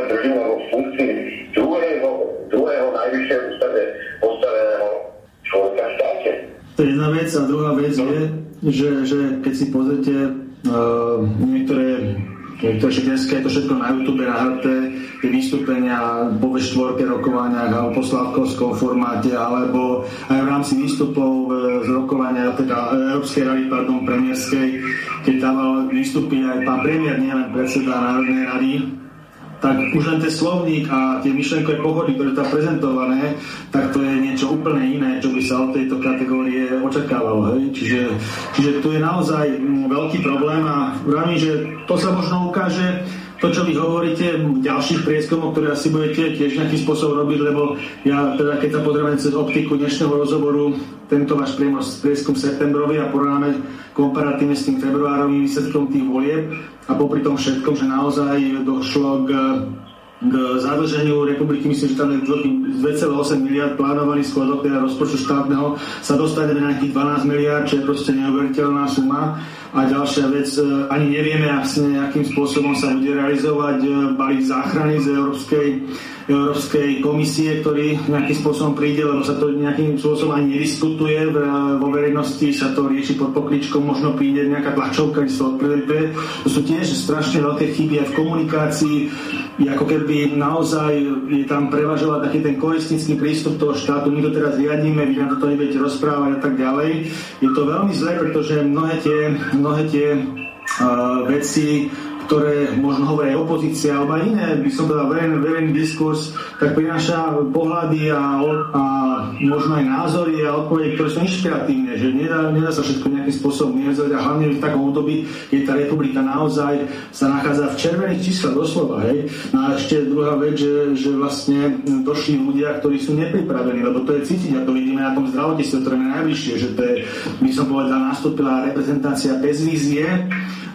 Družinov v funkcii druhého, druhého najvyššie ústavne postaveného človeka v štáte. To je jedna vec a druhá vec no. je, že, že keď si pozrite uh, niektoré niektoré, že dneska je to všetko na YouTube, na HT, tie vystúpenia po V4 rokovaniach alebo po Slavkovskom formáte, alebo aj v rámci výstupov eh, z rokovania teda eh, Európskej rady, pardon, premiérskej, keď tam výstupy aj pán premiér, nielen predseda Národnej rady, tak už len ten slovník a tie myšlenkové pohody, ktoré tam prezentované, tak to je niečo úplne iné, čo by sa od tejto kategórie očakávalo. Hej? Čiže, čiže tu je naozaj mm, veľký problém a vravím, že to sa možno ukáže to, čo vy hovoríte v ďalších prieskumoch, ktoré asi budete tiež nejakým spôsobom robiť, lebo ja teda keď sa pozrieme cez optiku dnešného rozhovoru, tento váš prieskum septembrový a porovnáme komparatívne s tým februárovým výsledkom tých volieb a popri tom všetkom, že naozaj došlo k k zadlženiu republiky, myslím, že tam je 2,8 miliard plánovaný schodok teda rozpočtu štátneho, sa dostane na nejakých 12 miliard, čo je proste neuveriteľná suma. A ďalšia vec, e, ani nevieme jasne, akým spôsobom sa bude realizovať e, balík záchrany z Európskej, Európskej komisie, ktorý nejakým spôsobom príde, lebo sa to nejakým spôsobom ani nediskutuje. Vo verejnosti sa to rieši pod pokličkou, možno príde nejaká tlačovka, kde sa odpredete. To sú tiež strašne veľké chyby aj v komunikácii, ako keby naozaj je tam prevažovať taký ten koistnický prístup toho štátu, my to teraz riadíme, vy nám to nebudete rozprávať a tak ďalej. Je to veľmi zlé, pretože mnohé tie mnohé tie uh, veci ktoré možno hovorí aj opozícia alebo aj iné, by som povedal, verejný, verejný diskurs, tak prináša pohľady a, a možno aj názory a odpovede, ktoré sú inšpiratívne, že nedá, nedá sa všetko nejakým spôsobom miezať a hlavne v takom období, keď tá republika naozaj sa nachádza v červených číslach doslova. Hej. No a ešte druhá vec, že, že vlastne došli ľudia, ktorí sú nepripravení, lebo to je cítiť a to vidíme na tom zdravotníctve, ktoré je najvyššie, že to je, by som povedal, nastúpila reprezentácia bez vízie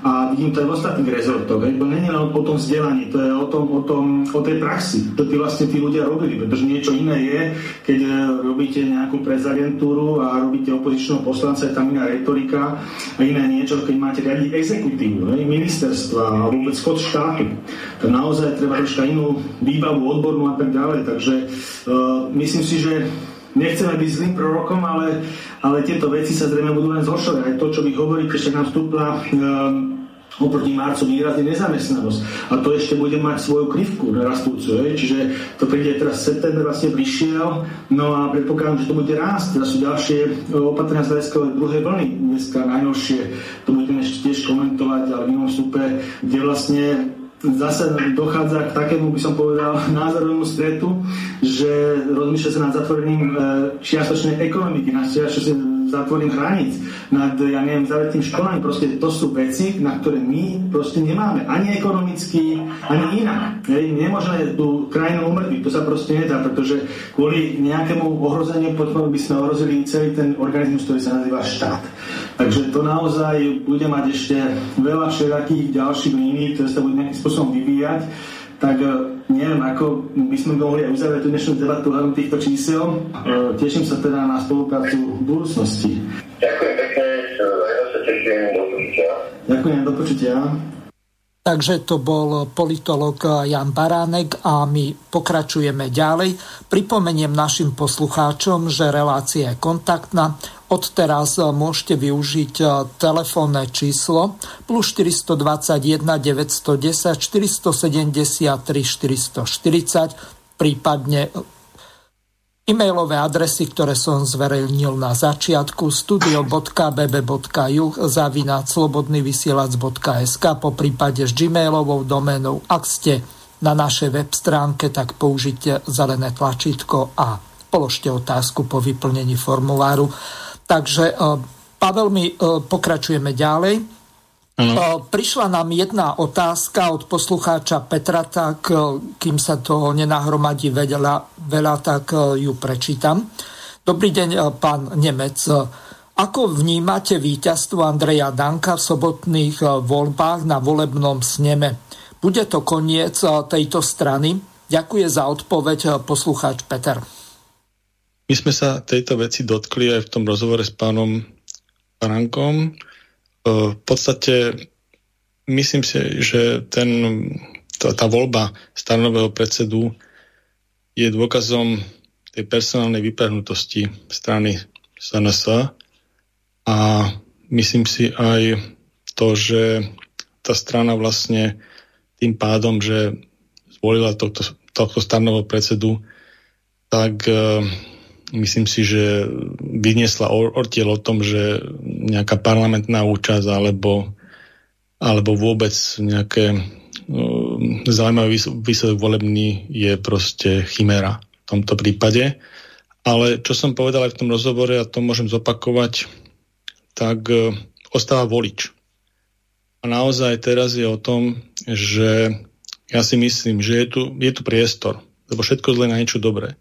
a vidím to aj v ostatných rezortoch. To nie je len o tom vzdelaní, to je o, tom, o, tom, o tej praxi, to tí vlastne tí ľudia robili, pretože niečo iné je, keď e, robíte nejakú prezagentúru a robíte opozičného poslanca, je tam iná retorika a iné niečo, keď máte riadiť exekutívu, hej, ministerstva a vôbec chod štátu. To naozaj treba troška inú výbavu odbornú a tak ďalej. Takže uh, myslím si, že nechceme byť zlým prorokom, ale, ale tieto veci sa zrejme budú len zhoršovať. Aj to, čo vy hovoríte, však nám vstúpla um, oproti marcu výrazne nezamestnanosť. A to ešte bude mať svoju krivku rastúcu. Je? Čiže to príde teraz september vlastne prišiel, no a predpokladám, že to bude rásť. Teraz sú ďalšie e, opatrenia z hľadiska druhej vlny. Dneska najnovšie, to budeme ešte tiež komentovať, ale v inom vstupe, kde vlastne zase dochádza k takému, by som povedal, názorovému stretu, že rozmýšľa sa nad zatvorením e, čiastočnej ekonomiky, nad čiastočnej zatvorením hraníc, nad, ja neviem, zavretým školami. Proste to sú veci, na ktoré my proste nemáme. Ani ekonomicky, ani inak. Hej, nemôžeme tú krajinu umrtviť. To sa proste nedá, pretože kvôli nejakému ohrozeniu potom by sme ohrozili celý ten organizmus, ktorý sa nazýva štát. Takže to naozaj bude mať ešte veľa všetkých ďalších línií, ktoré sa budú nejakým spôsobom vyvíjať tak e, neviem, ako by sme mohli aj uzavrieť tú dnešnú debatu hľadom týchto čísel. E, teším sa teda na spoluprácu v budúcnosti. Ďakujem pekne, ja sa teším, do počutia. Ďakujem, do počutia. Takže to bol politolog Jan Baránek a my pokračujeme ďalej. Pripomeniem našim poslucháčom, že relácia je kontaktná. Odteraz môžete využiť telefónne číslo plus 421 910 473 440, prípadne E-mailové adresy, ktoré som zverejnil na začiatku studio.bb.juh zavinať slobodnyvysielac.sk po prípade s gmailovou doménou. Ak ste na našej web stránke, tak použite zelené tlačítko a položte otázku po vyplnení formuláru. Takže e, Pavel, my e, pokračujeme ďalej. Ano. Prišla nám jedna otázka od poslucháča Petra, tak e, kým sa to nenahromadí veľa, veľa tak e, ju prečítam. Dobrý deň, e, pán Nemec. Ako vnímate víťazstvo Andreja Danka v sobotných voľbách na volebnom sneme? Bude to koniec tejto strany? Ďakujem za odpoveď poslucháč Peter. My sme sa tejto veci dotkli aj v tom rozhovore s pánom Frankom. V podstate myslím si, že ten, tá, tá voľba stanového predsedu je dôkazom tej personálnej vyprahnutosti strany SNS a myslím si aj to, že tá strana vlastne tým pádom, že zvolila tohto, tohto stanového predsedu, tak uh, myslím si, že vyniesla ortiel o tom, že nejaká parlamentná účasť alebo, alebo vôbec nejaké uh, zaujímavý výsledok volebný je proste chimera v tomto prípade. Ale čo som povedal aj v tom rozhovore, a to môžem zopakovať, tak e, ostáva volič. A naozaj teraz je o tom, že ja si myslím, že je tu, je tu priestor, lebo všetko zle na niečo dobré.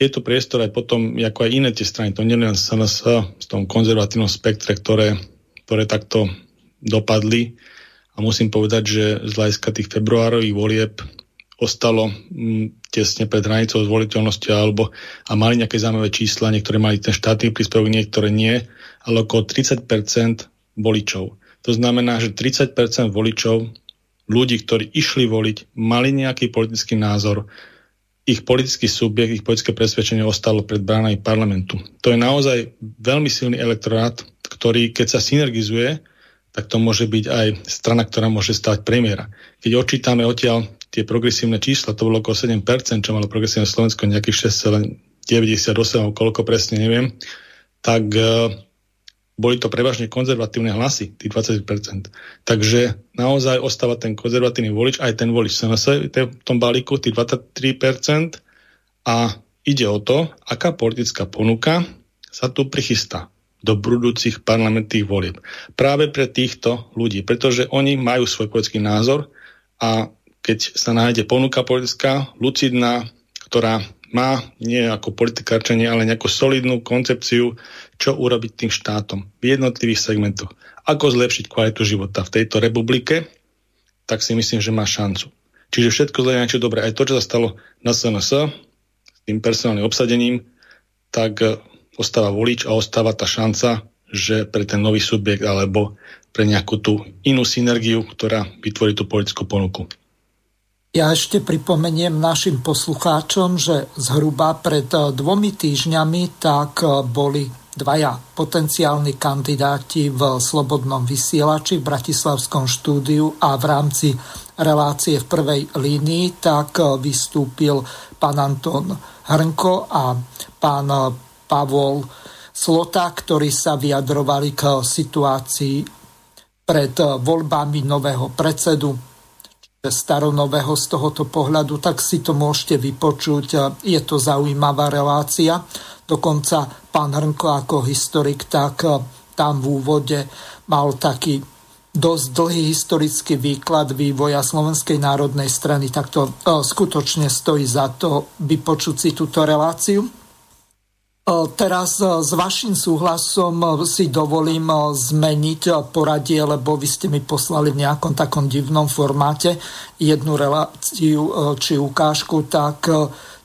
Je tu priestor aj potom, ako aj iné tie strany, to nie len SNS v tom konzervatívnom spektre, ktoré, ktoré takto dopadli. A musím povedať, že z hľadiska tých februárových volieb ostalo m, mm, tesne pred hranicou zvoliteľnosti alebo a mali nejaké zaujímavé čísla, niektoré mali ten štátny príspevok, niektoré nie, ale okolo 30% voličov. To znamená, že 30% voličov, ľudí, ktorí išli voliť, mali nejaký politický názor, ich politický subjekt, ich politické presvedčenie ostalo pred bránami parlamentu. To je naozaj veľmi silný elektorát, ktorý, keď sa synergizuje, tak to môže byť aj strana, ktorá môže stať premiéra. Keď odčítame odtiaľ tie progresívne čísla, to bolo okolo 7%, čo malo progresívne Slovensko, nejakých 6,98, koľko presne neviem, tak uh, boli to prevažne konzervatívne hlasy, tých 20%. Takže naozaj ostáva ten konzervatívny volič, aj ten volič SNS v tom balíku, tých 23%. A ide o to, aká politická ponuka sa tu prichystá do budúcich parlamentných volieb. Práve pre týchto ľudí, pretože oni majú svoj politický názor a keď sa nájde ponuka politická, lucidná, ktorá má nie ako politikárčenie, ale nejakú solidnú koncepciu, čo urobiť tým štátom v jednotlivých segmentoch. Ako zlepšiť kvalitu života v tejto republike, tak si myslím, že má šancu. Čiže všetko zle niečo dobré. Aj to, čo sa stalo na SNS s tým personálnym obsadením, tak ostáva volič a ostáva tá šanca, že pre ten nový subjekt alebo pre nejakú tú inú synergiu, ktorá vytvorí tú politickú ponuku. Ja ešte pripomeniem našim poslucháčom, že zhruba pred eh, dvomi týždňami tak eh, boli dvaja potenciálni kandidáti v Slobodnom vysielači v Bratislavskom štúdiu a v rámci relácie v prvej línii tak eh, vystúpil pán Anton Hrnko a pán Pavol Slota, ktorí sa vyjadrovali k situácii pred voľbami nového predsedu staronového z tohoto pohľadu, tak si to môžete vypočuť. Je to zaujímavá relácia. Dokonca pán Hrnko ako historik, tak tam v úvode mal taký dosť dlhý historický výklad vývoja Slovenskej národnej strany, tak to e, skutočne stojí za to vypočuť si túto reláciu. Teraz e, s vašim súhlasom e, si dovolím e, zmeniť poradie, lebo vy ste mi poslali v nejakom takom divnom formáte jednu reláciu či ukážku, tak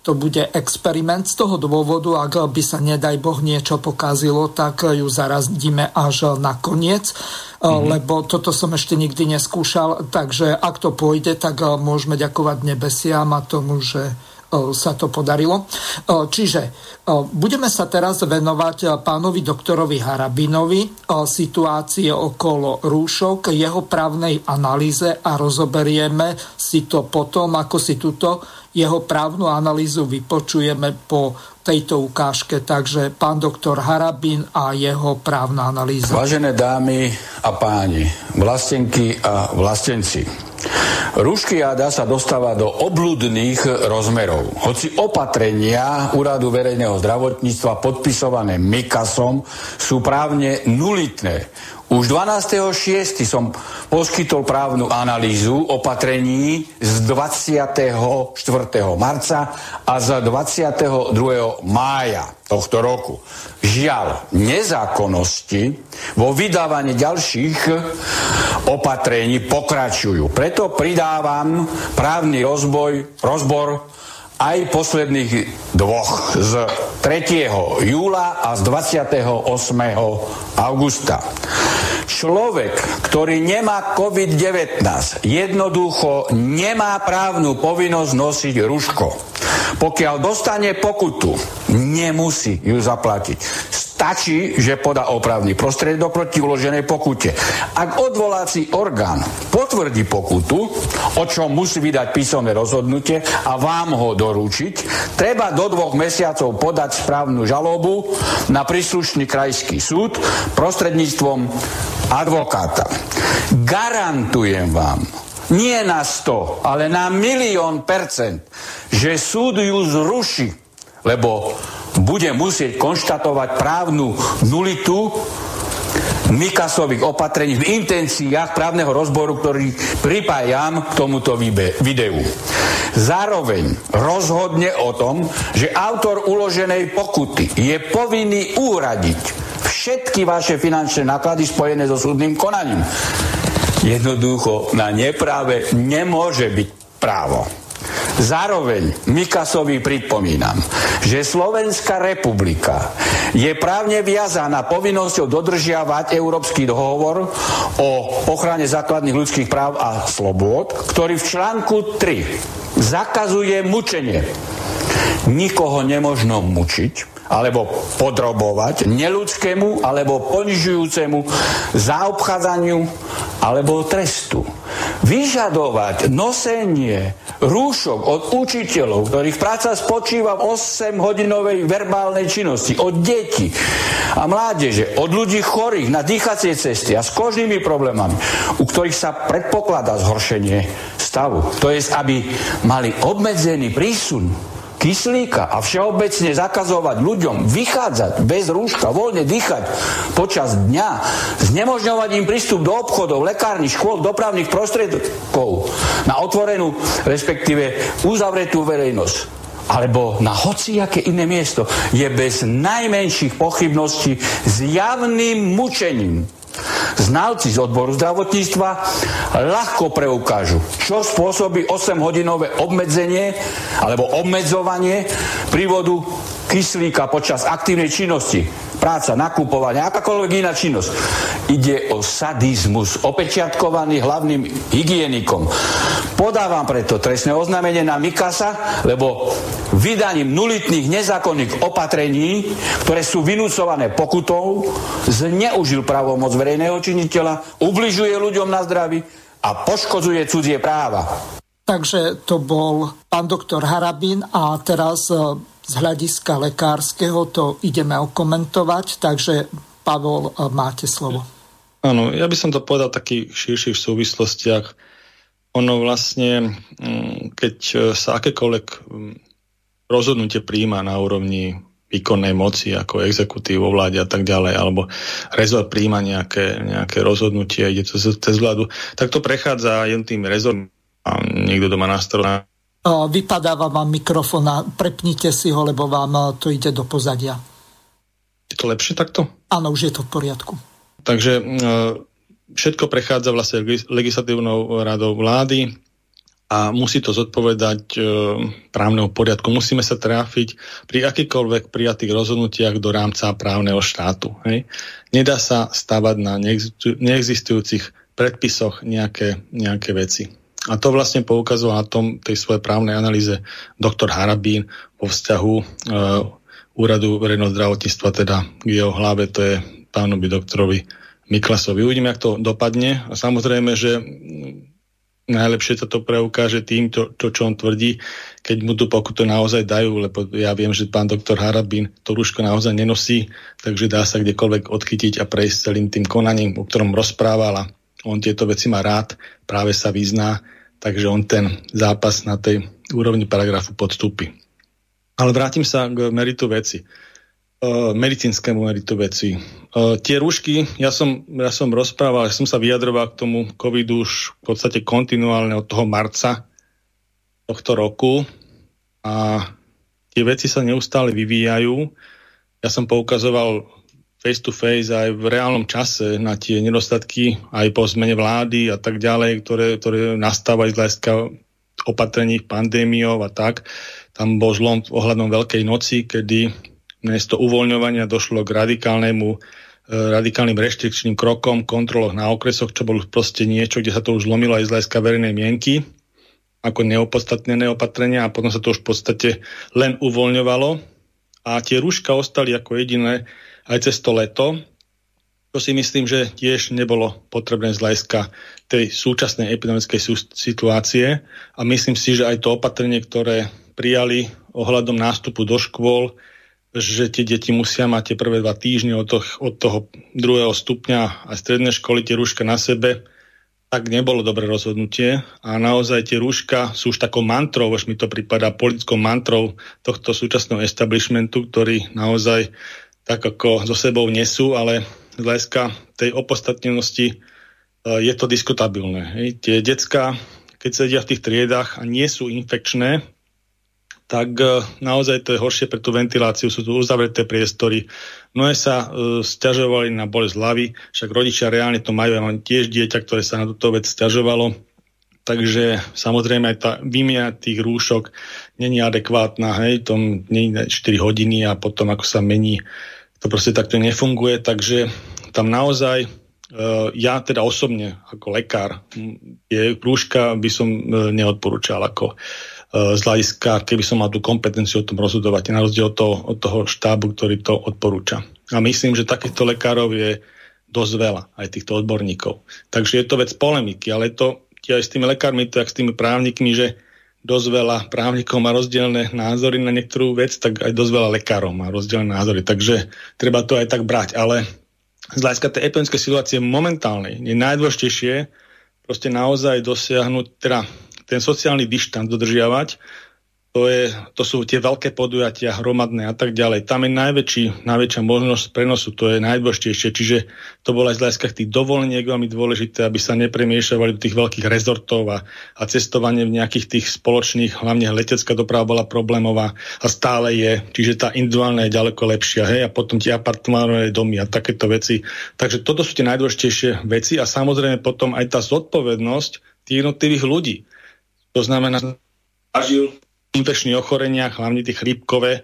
to bude experiment z toho dôvodu, ak by sa nedaj Boh niečo pokazilo, tak ju zarazíme až na koniec, mm-hmm. lebo toto som ešte nikdy neskúšal, takže ak to pôjde, tak môžeme ďakovať nebesiam a tomu, že sa to podarilo. Čiže budeme sa teraz venovať pánovi doktorovi Harabinovi situácie okolo rúšok, jeho právnej analýze a rozoberieme si to potom, ako si túto jeho právnu analýzu vypočujeme po tejto ukážke. Takže pán doktor Harabin a jeho právna analýza. Vážené dámy a páni, vlastenky a vlastenci, Ruškiáda sa dostáva do obludných rozmerov. Hoci opatrenia Úradu verejného zdravotníctva podpisované Mikasom sú právne nulitné. Už 12.6. som poskytol právnu analýzu opatrení z 24. marca a z 22. mája tohto roku. Žiaľ, nezákonnosti vo vydávaní ďalších opatrení pokračujú. Preto pridávam právny rozboj, rozbor aj posledných dvoch z 3. júla a z 28. augusta. Človek, ktorý nemá COVID-19, jednoducho nemá právnu povinnosť nosiť ruško. Pokiaľ dostane pokutu, nemusí ju zaplatiť. Stačí, že podá opravný prostriedok proti uloženej pokute. Ak odvolací orgán potvrdí pokutu, o čom musí vydať písomné rozhodnutie a vám ho doručiť, treba do dvoch mesiacov podať správnu žalobu na príslušný krajský súd prostredníctvom advokáta. Garantujem vám, nie na 100, ale na milión percent, že súd ju zruší, lebo bude musieť konštatovať právnu nulitu Mikasových opatrení v intenciách právneho rozboru, ktorý pripájam k tomuto videu. Zároveň rozhodne o tom, že autor uloženej pokuty je povinný úradiť všetky vaše finančné náklady spojené so súdnym konaním. Jednoducho na nepráve nemôže byť právo. Zároveň Mikasovi pripomínam, že Slovenská republika je právne viazaná povinnosťou dodržiavať Európsky dohovor o ochrane základných ľudských práv a slobôd, ktorý v článku 3 zakazuje mučenie. Nikoho nemožno mučiť, alebo podrobovať neludskému alebo ponižujúcemu zaobchádzaniu alebo trestu. Vyžadovať nosenie rúšok od učiteľov, ktorých práca spočíva v 8-hodinovej verbálnej činnosti, od detí a mládeže, od ľudí chorých na dýchacie cesty a s kožnými problémami, u ktorých sa predpokladá zhoršenie stavu. To je, aby mali obmedzený prísun kyslíka a všeobecne zakazovať ľuďom vychádzať bez rúška, voľne dýchať počas dňa, znemožňovať im prístup do obchodov, lekárny, škôl, dopravných prostriedkov na otvorenú, respektíve uzavretú verejnosť. Alebo na hociaké iné miesto je bez najmenších pochybností zjavným mučením Znalci z odboru zdravotníctva ľahko preukážu, čo spôsobí 8-hodinové obmedzenie alebo obmedzovanie prívodu kyslíka počas aktívnej činnosti. Práca, nakupovanie, akákoľvek iná činnosť. Ide o sadizmus, opečiatkovaný hlavným hygienikom. Podávam preto trestné oznámenie na Mikasa, lebo vydaním nulitných nezákonných opatrení, ktoré sú vynúcované pokutou, zneužil právomoc verejného činiteľa, ubližuje ľuďom na zdraví a poškodzuje cudzie práva. Takže to bol pán doktor Harabín a teraz z hľadiska lekárskeho to ideme okomentovať, takže Pavol, e, máte slovo. Áno, ja by som to povedal takých širších súvislostiach. Ono vlastne, mm, keď e, sa akékoľvek mm, rozhodnutie príjma na úrovni výkonnej moci, ako exekutív vo vláde a tak ďalej, alebo rezort príjma nejaké, nejaké rozhodnutie ide to cez vládu, tak to prechádza jednotým rezortom a niekto doma na strana Vypadáva vám mikrofón a prepnite si ho, lebo vám to ide do pozadia. Je to lepšie takto? Áno, už je to v poriadku. Takže všetko prechádza vlastne legislatívnou radou vlády a musí to zodpovedať e, právneho poriadku. Musíme sa tráfiť pri akýkoľvek prijatých rozhodnutiach do rámca právneho štátu. Hej. Nedá sa stavať na neexistujúcich predpisoch nejaké, nejaké veci. A to vlastne poukazoval na tom tej svojej právnej analýze doktor Harabín vo vzťahu e, úradu verejného zdravotníctva, teda k jeho hlave, to je pánovi doktorovi Miklasovi. Uvidíme, ako to dopadne. A samozrejme, že najlepšie sa to preukáže tým, to, to, čo on tvrdí, keď mu tú pokutu naozaj dajú, lebo ja viem, že pán doktor Harabín to rúško naozaj nenosí, takže dá sa kdekoľvek odchytiť a prejsť celým tým konaním, o ktorom rozprávala. On tieto veci má rád, práve sa vyzná takže on ten zápas na tej úrovni paragrafu podstúpi. Ale vrátim sa k meritu veci. Uh, medicínskemu meritu veci. Uh, tie rúšky, ja som, ja som rozprával, ja som sa vyjadroval k tomu covidu už v podstate kontinuálne od toho marca tohto roku a tie veci sa neustále vyvíjajú. Ja som poukazoval face to face aj v reálnom čase na tie nedostatky aj po zmene vlády a tak ďalej, ktoré, ktoré nastávajú z hľadiska opatrení pandémiou a tak. Tam bol zlom ohľadom Veľkej noci, kedy miesto uvoľňovania došlo k radikálnemu e, radikálnym reštrikčným krokom, kontroloch na okresoch, čo bolo proste niečo, kde sa to už zlomilo aj z hľadiska verejnej mienky, ako neopodstatnené opatrenia a potom sa to už v podstate len uvoľňovalo a tie rúška ostali ako jediné aj cez to leto, to si myslím, že tiež nebolo potrebné z hľadiska tej súčasnej epidemickej situácie. A myslím si, že aj to opatrenie, ktoré prijali ohľadom nástupu do škôl, že tie deti musia mať tie prvé dva týždne od toho, od toho druhého stupňa a stredné školy tie rúška na sebe, tak nebolo dobré rozhodnutie. A naozaj tie rúška sú už takou mantrou, už mi to prípada politickou mantrou tohto súčasného establishmentu, ktorý naozaj tak ako so sebou nesú, ale z hľadiska tej opostatnenosti e, je to diskutabilné. Tie decka, keď sedia v tých triedách a nie sú infekčné, tak e, naozaj to je horšie pre tú ventiláciu, sú tu uzavreté priestory. Mnohé sa uh, stiažovali na bolesť hlavy, však rodičia reálne to majú, ja mám tiež dieťa, ktoré sa na túto vec stiažovalo. Takže samozrejme aj tá výmia tých rúšok není adekvátna, hej, to nie 4 hodiny a potom ako sa mení, to proste takto nefunguje, takže tam naozaj uh, ja teda osobne ako lekár je rúška by som uh, neodporúčal ako uh, z hľadiska, keby som mal tú kompetenciu o tom rozhodovať, na rozdiel od toho, od toho štábu, ktorý to odporúča. A myslím, že takýchto lekárov je dosť veľa, aj týchto odborníkov. Takže je to vec polemiky, ale je to aj s tými lekármi, tak s tými právnikmi, že dosť veľa právnikov má rozdielne názory na niektorú vec, tak aj dosť veľa lekárov má rozdielne názory. Takže treba to aj tak brať. Ale z hľadiska tej epidemickej situácie momentálnej je najdôležitejšie proste naozaj dosiahnuť, teda ten sociálny dištant dodržiavať, to, je, to sú tie veľké podujatia, hromadné a tak ďalej. Tam je najväčší, najväčšia možnosť prenosu, to je najdôležitejšie. Čiže to bolo aj z hľadiska tých dovoleniek veľmi dôležité, aby sa nepremiešavali do tých veľkých rezortov a, a cestovanie v nejakých tých spoločných, hlavne letecká doprava bola problémová a stále je. Čiže tá individuálna je ďaleko lepšia. Hej? A potom tie apartmánové domy a takéto veci. Takže toto sú tie najdôležitejšie veci a samozrejme potom aj tá zodpovednosť tých jednotlivých ľudí to znamená, infekčných ochoreniach, hlavne tie chrípkové,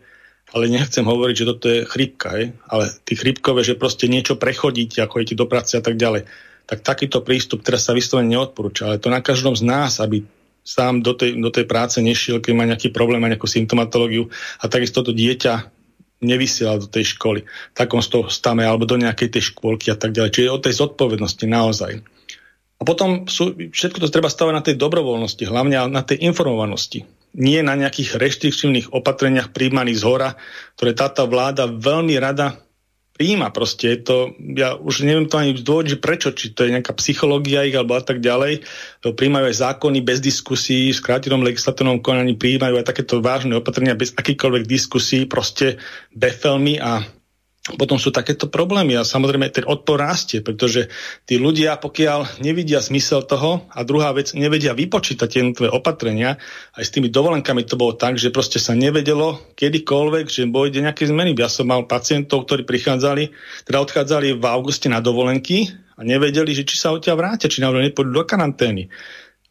ale nechcem hovoriť, že toto je chrípka, hej? ale tí chrípkové, že proste niečo prechodíte, ako idete do práce a tak ďalej. Tak takýto prístup teraz sa vyslovene neodporúča, ale to na každom z nás, aby sám do tej, do tej práce nešiel, keď má nejaký problém, má nejakú symptomatológiu a takisto to dieťa nevysielal do tej školy, takom z toho stame alebo do nejakej tej škôlky a tak ďalej. Čiže o tej zodpovednosti naozaj. A potom sú, všetko to treba stavať na tej dobrovoľnosti, hlavne na tej informovanosti. Nie na nejakých reštriktívnych opatreniach príjmaných z hora, ktoré táto vláda veľmi rada príjma. Proste je to, ja už neviem to ani zdôvodiť, prečo, či to je nejaká psychológia ich alebo a tak ďalej. Príjmajú aj zákony bez diskusí, v skrátenom legislatívnom konaní príjmajú aj takéto vážne opatrenia bez akýkoľvek diskusí, proste befelmy a potom sú takéto problémy a samozrejme ten odpor rastie, pretože tí ľudia, pokiaľ nevidia zmysel toho a druhá vec, nevedia vypočítať jednotlivé opatrenia, aj s tými dovolenkami to bolo tak, že proste sa nevedelo kedykoľvek, že bojde nejaké zmeny. Ja som mal pacientov, ktorí prichádzali, teda odchádzali v auguste na dovolenky a nevedeli, že či sa odtiaľ vrátia, či náhodou nepôjdu do karantény.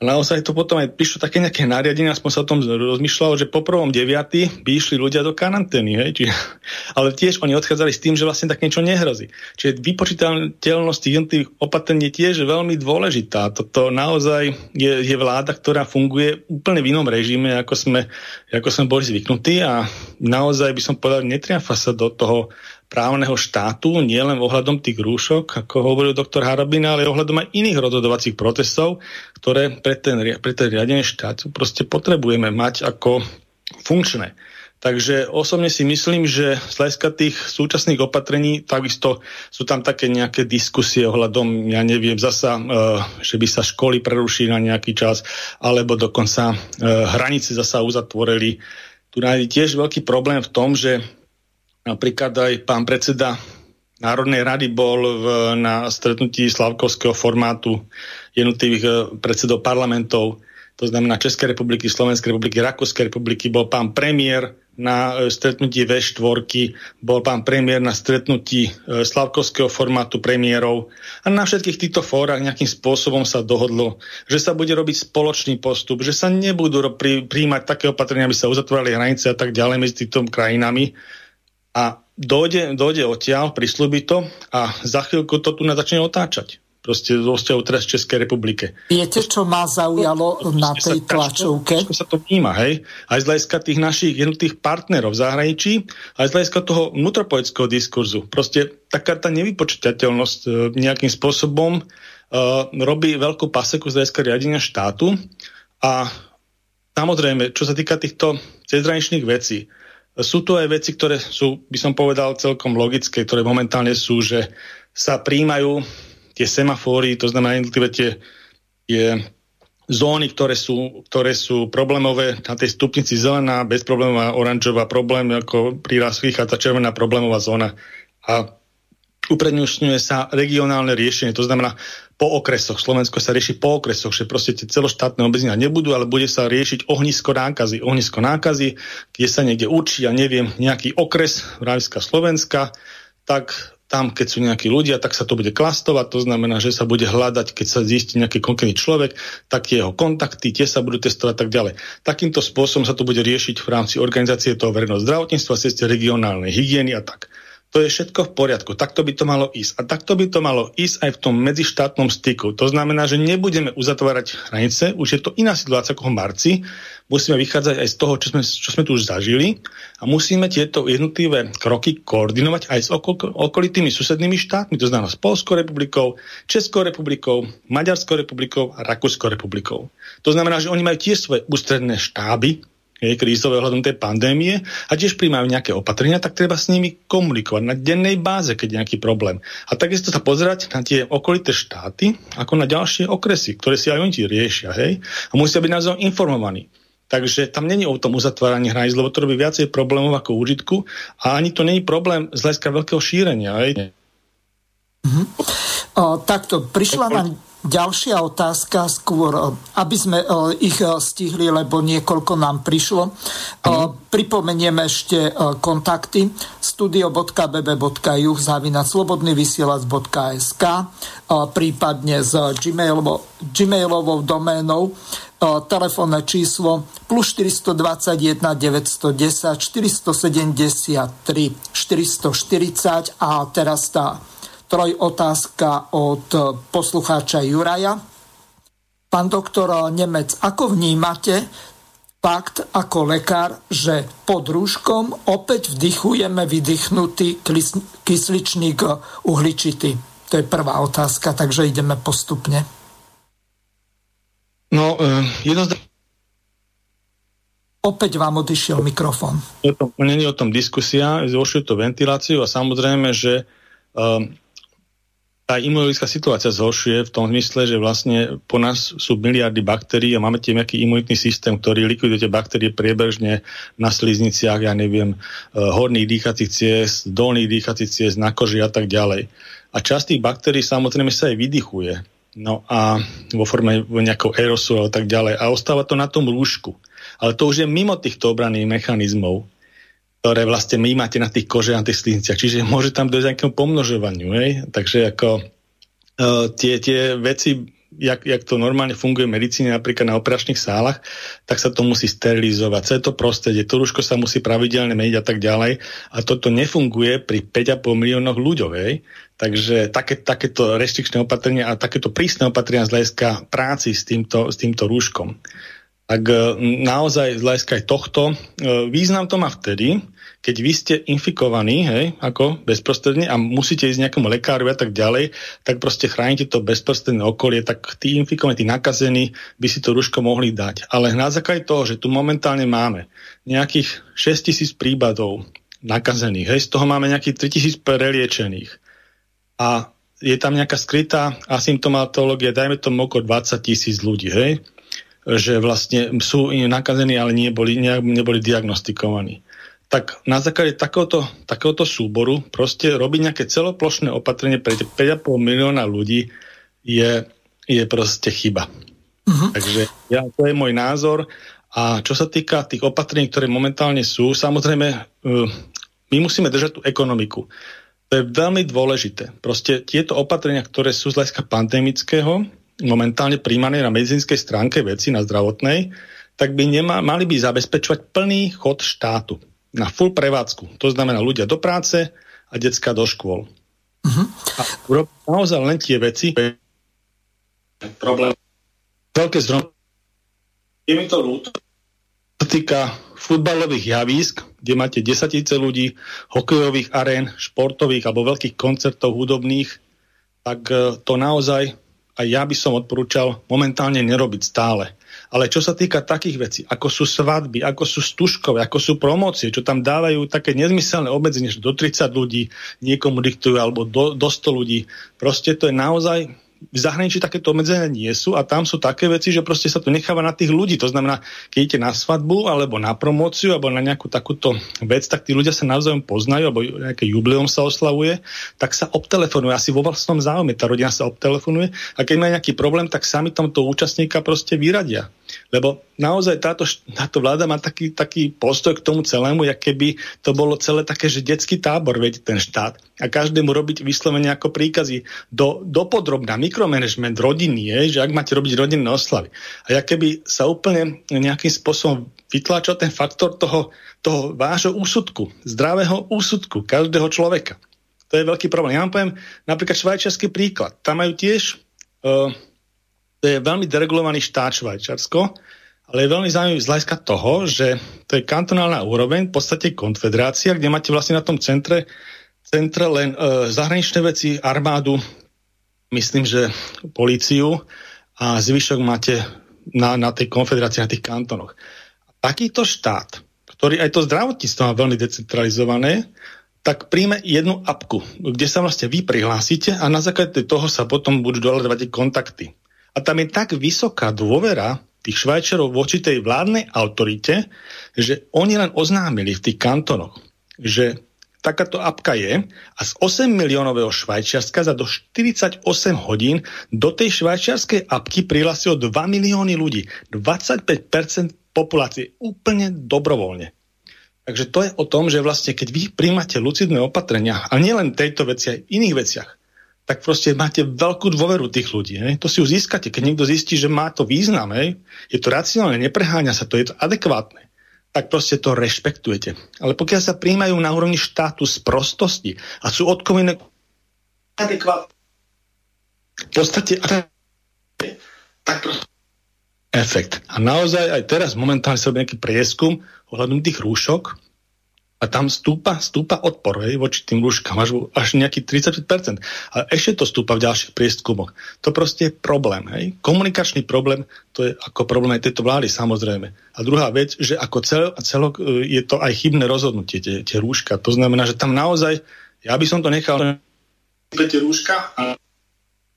A naozaj to potom aj prišlo také nejaké nariadenie, aspoň sa o tom rozmýšľalo, že po prvom deviaty by išli ľudia do karantény. Hej? Čiže, ale tiež oni odchádzali s tým, že vlastne tak niečo nehrozí. Čiže vypočítateľnosť tých jednotlivých opatrení je tiež veľmi dôležitá. Toto naozaj je, je vláda, ktorá funguje úplne v inom režime, ako sme, ako sme boli zvyknutí a naozaj by som povedal, netriafa sa do toho právneho štátu, nielen ohľadom tých rúšok, ako hovoril doktor Harabina, ale ohľadom aj iných rozhodovacích procesov, ktoré pre ten, pre ten riadenie štátu proste potrebujeme mať ako funkčné. Takže osobne si myslím, že z hľadiska tých súčasných opatrení takisto sú tam také nejaké diskusie ohľadom, ja neviem, zasa, e, že by sa školy prerušili na nejaký čas, alebo dokonca e, hranice zasa uzatvorili. Tu je tiež veľký problém v tom, že Napríklad aj pán predseda Národnej rady bol v, na stretnutí slavkovského formátu jednotlivých e, predsedov parlamentov, to znamená Českej republiky, Slovenskej republiky, Rakúskej republiky, bol pán premiér na e, stretnutí V4, bol pán premiér na stretnutí e, slavkovského formátu premiérov. A na všetkých týchto fórach nejakým spôsobom sa dohodlo, že sa bude robiť spoločný postup, že sa nebudú príjmať také opatrenia, aby sa uzatvorili hranice a tak ďalej medzi týmito krajinami, a dojde, dojde odtiaľ, prislúbi to a za chvíľku to tu začne otáčať. Proste zo vzťahu teraz Českej republike. Viete, čo ma zaujalo na tej sa, tlačovke? Ťažko sa to vníma, hej? Aj z hľadiska tých našich jednotých partnerov v zahraničí, aj z hľadiska toho vnútropoetického diskurzu. Proste taká tá nevypočítateľnosť e, nejakým spôsobom uh, robí veľkú paseku z hľadiska riadenia štátu a samozrejme, čo sa týka týchto cezhraničných vecí, sú tu aj veci, ktoré sú, by som povedal, celkom logické, ktoré momentálne sú, že sa príjmajú tie semafóry, to znamená jednotlivé tie je zóny, ktoré sú, ktoré sú problémové na tej stupnici zelená, bezproblémová, oranžová, problém ako prírаз vychádza červená problémová zóna. A uprednostňuje sa regionálne riešenie, to znamená po okresoch. Slovensko sa rieši po okresoch, že proste tie celoštátne obmedzenia nebudú, ale bude sa riešiť ohnisko nákazy. Ohnisko nákazy, kde sa niekde určí, ja neviem, nejaký okres, Vravská Slovenska, tak tam, keď sú nejakí ľudia, tak sa to bude klastovať, to znamená, že sa bude hľadať, keď sa zistí nejaký konkrétny človek, tak jeho kontakty, tie sa budú testovať tak ďalej. Takýmto spôsobom sa to bude riešiť v rámci organizácie toho verejného zdravotníctva, ceste regionálnej hygieny a tak. To je všetko v poriadku. Takto by to malo ísť. A takto by to malo ísť aj v tom medzištátnom styku. To znamená, že nebudeme uzatvárať hranice, už je to iná situácia ako v marci, musíme vychádzať aj z toho, čo sme, čo sme tu už zažili a musíme tieto jednotlivé kroky koordinovať aj s okol, okolitými susednými štátmi, to znamená s Polskou republikou, Českou republikou, Maďarskou republikou a Rakúskou republikou. To znamená, že oni majú tiež svoje ústredné štáby, je, krízové ohľadom tej pandémie a tiež príjmajú nejaké opatrenia, tak treba s nimi komunikovať na dennej báze, keď je nejaký problém. A takisto sa pozerať na tie okolité štáty, ako na ďalšie okresy, ktoré si aj oni riešia, hej, a musia byť navzájom informovaní. Takže tam není o tom uzatváraní hraníc, lebo to robí viacej problémov ako užitku a ani to není problém z hľadiska veľkého šírenia. Hej. Mm-hmm. O, takto, prišla nám ďalšia otázka, skôr, aby sme ich stihli, lebo niekoľko nám prišlo. Mm. Pripomeniem ešte kontakty studio.bb.juh zavina slobodnyvysielac.sk prípadne s gmailovou doménou telefónne číslo plus 421 910 473 440 a teraz tá troj otázka od poslucháča Juraja. Pán doktor Nemec, ako vnímate fakt ako lekár, že pod rúškom opäť vdychujeme vydychnutý kysličník uhličitý? To je prvá otázka, takže ideme postupne. No, uh, jednoznačne Opäť vám odišiel mikrofón. Není o tom diskusia, zhoršuje to ventiláciu a samozrejme, že uh, tá imunologická situácia zhoršuje v tom zmysle, že vlastne po nás sú miliardy baktérií a máme tým nejaký imunitný systém, ktorý likviduje tie baktérie priebežne na slizniciach, ja neviem, uh, horných dýchacích ciest, dolných dýchacích ciest, na koži a tak ďalej. A časť tých baktérií samozrejme sa aj vydychuje no a vo forme nejakého aerosolu a tak ďalej. A ostáva to na tom rúšku. Ale to už je mimo týchto obranných mechanizmov, ktoré vlastne my máte na tých kože a tých sliniciach. Čiže môže tam dojsť nejakému pomnožovaniu. Hej? Takže ako uh, tie, tie veci jak, jak to normálne funguje v medicíne, napríklad na operačných sálach, tak sa to musí sterilizovať. Celé to prostredie, to rúško sa musí pravidelne meniť a tak ďalej. A toto nefunguje pri 5,5 miliónoch ľuďov. Hej. Takže také, takéto restrikčné opatrenia a takéto prísne opatrenia z hľadiska práci s týmto, s týmto rúškom. Tak e, naozaj z hľadiska aj tohto e, význam to má vtedy, keď vy ste infikovaní, hej, ako bezprostredne a musíte ísť nejakému lekáru a tak ďalej, tak proste chránite to bezprostredné okolie, tak tí infikovaní, tí nakazení by si to rúško mohli dať. Ale na základe toho, že tu momentálne máme nejakých 6 tisíc prípadov nakazených, hej, z toho máme nejakých 3 tisíc preliečených a je tam nejaká skrytá asymptomatológia, dajme tomu okolo 20 tisíc ľudí, hej, že vlastne sú nakazení, ale neboli, neboli diagnostikovaní tak na základe takéhoto, takéhoto súboru proste robiť nejaké celoplošné opatrenie pre 5,5 milióna ľudí je, je proste chyba. Uh-huh. Takže ja, to je môj názor. A čo sa týka tých opatrení, ktoré momentálne sú, samozrejme, uh, my musíme držať tú ekonomiku. To je veľmi dôležité. Proste tieto opatrenia, ktoré sú z hľadiska pandemického, momentálne príjmané na medicínskej stránke veci, na zdravotnej, tak by nemá, mali by zabezpečovať plný chod štátu na full prevádzku. To znamená ľudia do práce a decka do škôl. Uh-huh. A urobiť naozaj len tie veci, problém, veľké zdrom. Je mi to ľúto. To týka futbalových javísk, kde máte desatice ľudí, hokejových arén, športových alebo veľkých koncertov hudobných, tak e, to naozaj aj ja by som odporúčal momentálne nerobiť stále. Ale čo sa týka takých vecí, ako sú svadby, ako sú stužkové, ako sú promócie, čo tam dávajú také nezmyselné obmedzenie, že do 30 ľudí niekomu diktujú alebo do, do 100 ľudí, proste to je naozaj v zahraničí takéto obmedzenia nie sú a tam sú také veci, že proste sa to necháva na tých ľudí. To znamená, keď idete na svadbu alebo na promóciu alebo na nejakú takúto vec, tak tí ľudia sa navzájom poznajú alebo nejaké jubileum sa oslavuje, tak sa obtelefonuje. Asi vo vlastnom záujme tá rodina sa obtelefonuje a keď má nejaký problém, tak sami tomto účastníka proste vyradia. Lebo naozaj táto, táto vláda má taký, taký postoj k tomu celému, jak keby to bolo celé také, že detský tábor, viete, ten štát. A každému robiť vyslovene ako príkazy do, dopodrobná, mikromanagement rodiny je, že ak máte robiť rodinné oslavy. A jak keby sa úplne nejakým spôsobom vytláčal ten faktor toho, toho vášho úsudku, zdravého úsudku každého človeka. To je veľký problém. Ja vám poviem napríklad švajčiarsky príklad. Tam majú tiež uh, to je veľmi deregulovaný štát Švajčarsko, ale je veľmi zaujímavý z hľadiska toho, že to je kantonálna úroveň, v podstate konfederácia, kde máte vlastne na tom centre, centre len e, zahraničné veci, armádu, myslím, že políciu a zvyšok máte na, na tej konfederácii, na tých kantonoch. Takýto štát, ktorý aj to zdravotníctvo má veľmi decentralizované, tak príjme jednu apku, kde sa vlastne vy prihlásite a na základe toho sa potom budú dohľadovať kontakty. A tam je tak vysoká dôvera tých Švajčerov voči tej vládnej autorite, že oni len oznámili v tých kantonoch, že takáto apka je a z 8 miliónového Švajčiarska za do 48 hodín do tej švajčiarskej apky prihlásilo 2 milióny ľudí. 25% populácie úplne dobrovoľne. Takže to je o tom, že vlastne keď vy príjmate lucidné opatrenia, a nielen tejto veci, aj v iných veciach, tak proste máte veľkú dôveru tých ľudí. Hej? To si už získate. Keď niekto zistí, že má to význam, hej? je to racionálne, nepreháňa sa to, je to adekvátne, tak proste to rešpektujete. Ale pokiaľ sa príjmajú na úrovni štátu z prostosti a sú odkovené adekvátne, v podstate tak proste efekt. A naozaj aj teraz momentálne sa robí nejaký prieskum ohľadom tých rúšok, a tam stúpa, stúpa odpor hej, voči tým rúškam až, až nejaký 35%. A ešte to stúpa v ďalších prieskumoch. To proste je problém. Hej. Komunikačný problém, to je ako problém aj tejto vlády samozrejme. A druhá vec, že ako cel, celok e, je to aj chybné rozhodnutie, tie, tie rúška. To znamená, že tam naozaj, ja by som to nechal tie rúška a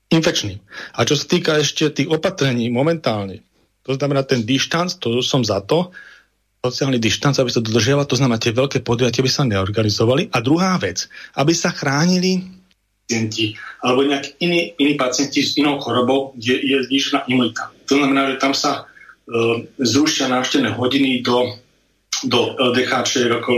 infekčný. A čo sa týka ešte tých opatrení momentálne, to znamená ten dištanc, to som za to, sociálny dištanc, aby sa dodržiaval, to znamená, tie veľké podujatia by sa neorganizovali. A druhá vec, aby sa chránili pacienti alebo nejakí iní, iní pacienti s inou chorobou, kde je zvýšená imunita. To znamená, že tam sa uh, zrušia návštevné hodiny do, do LDH, ako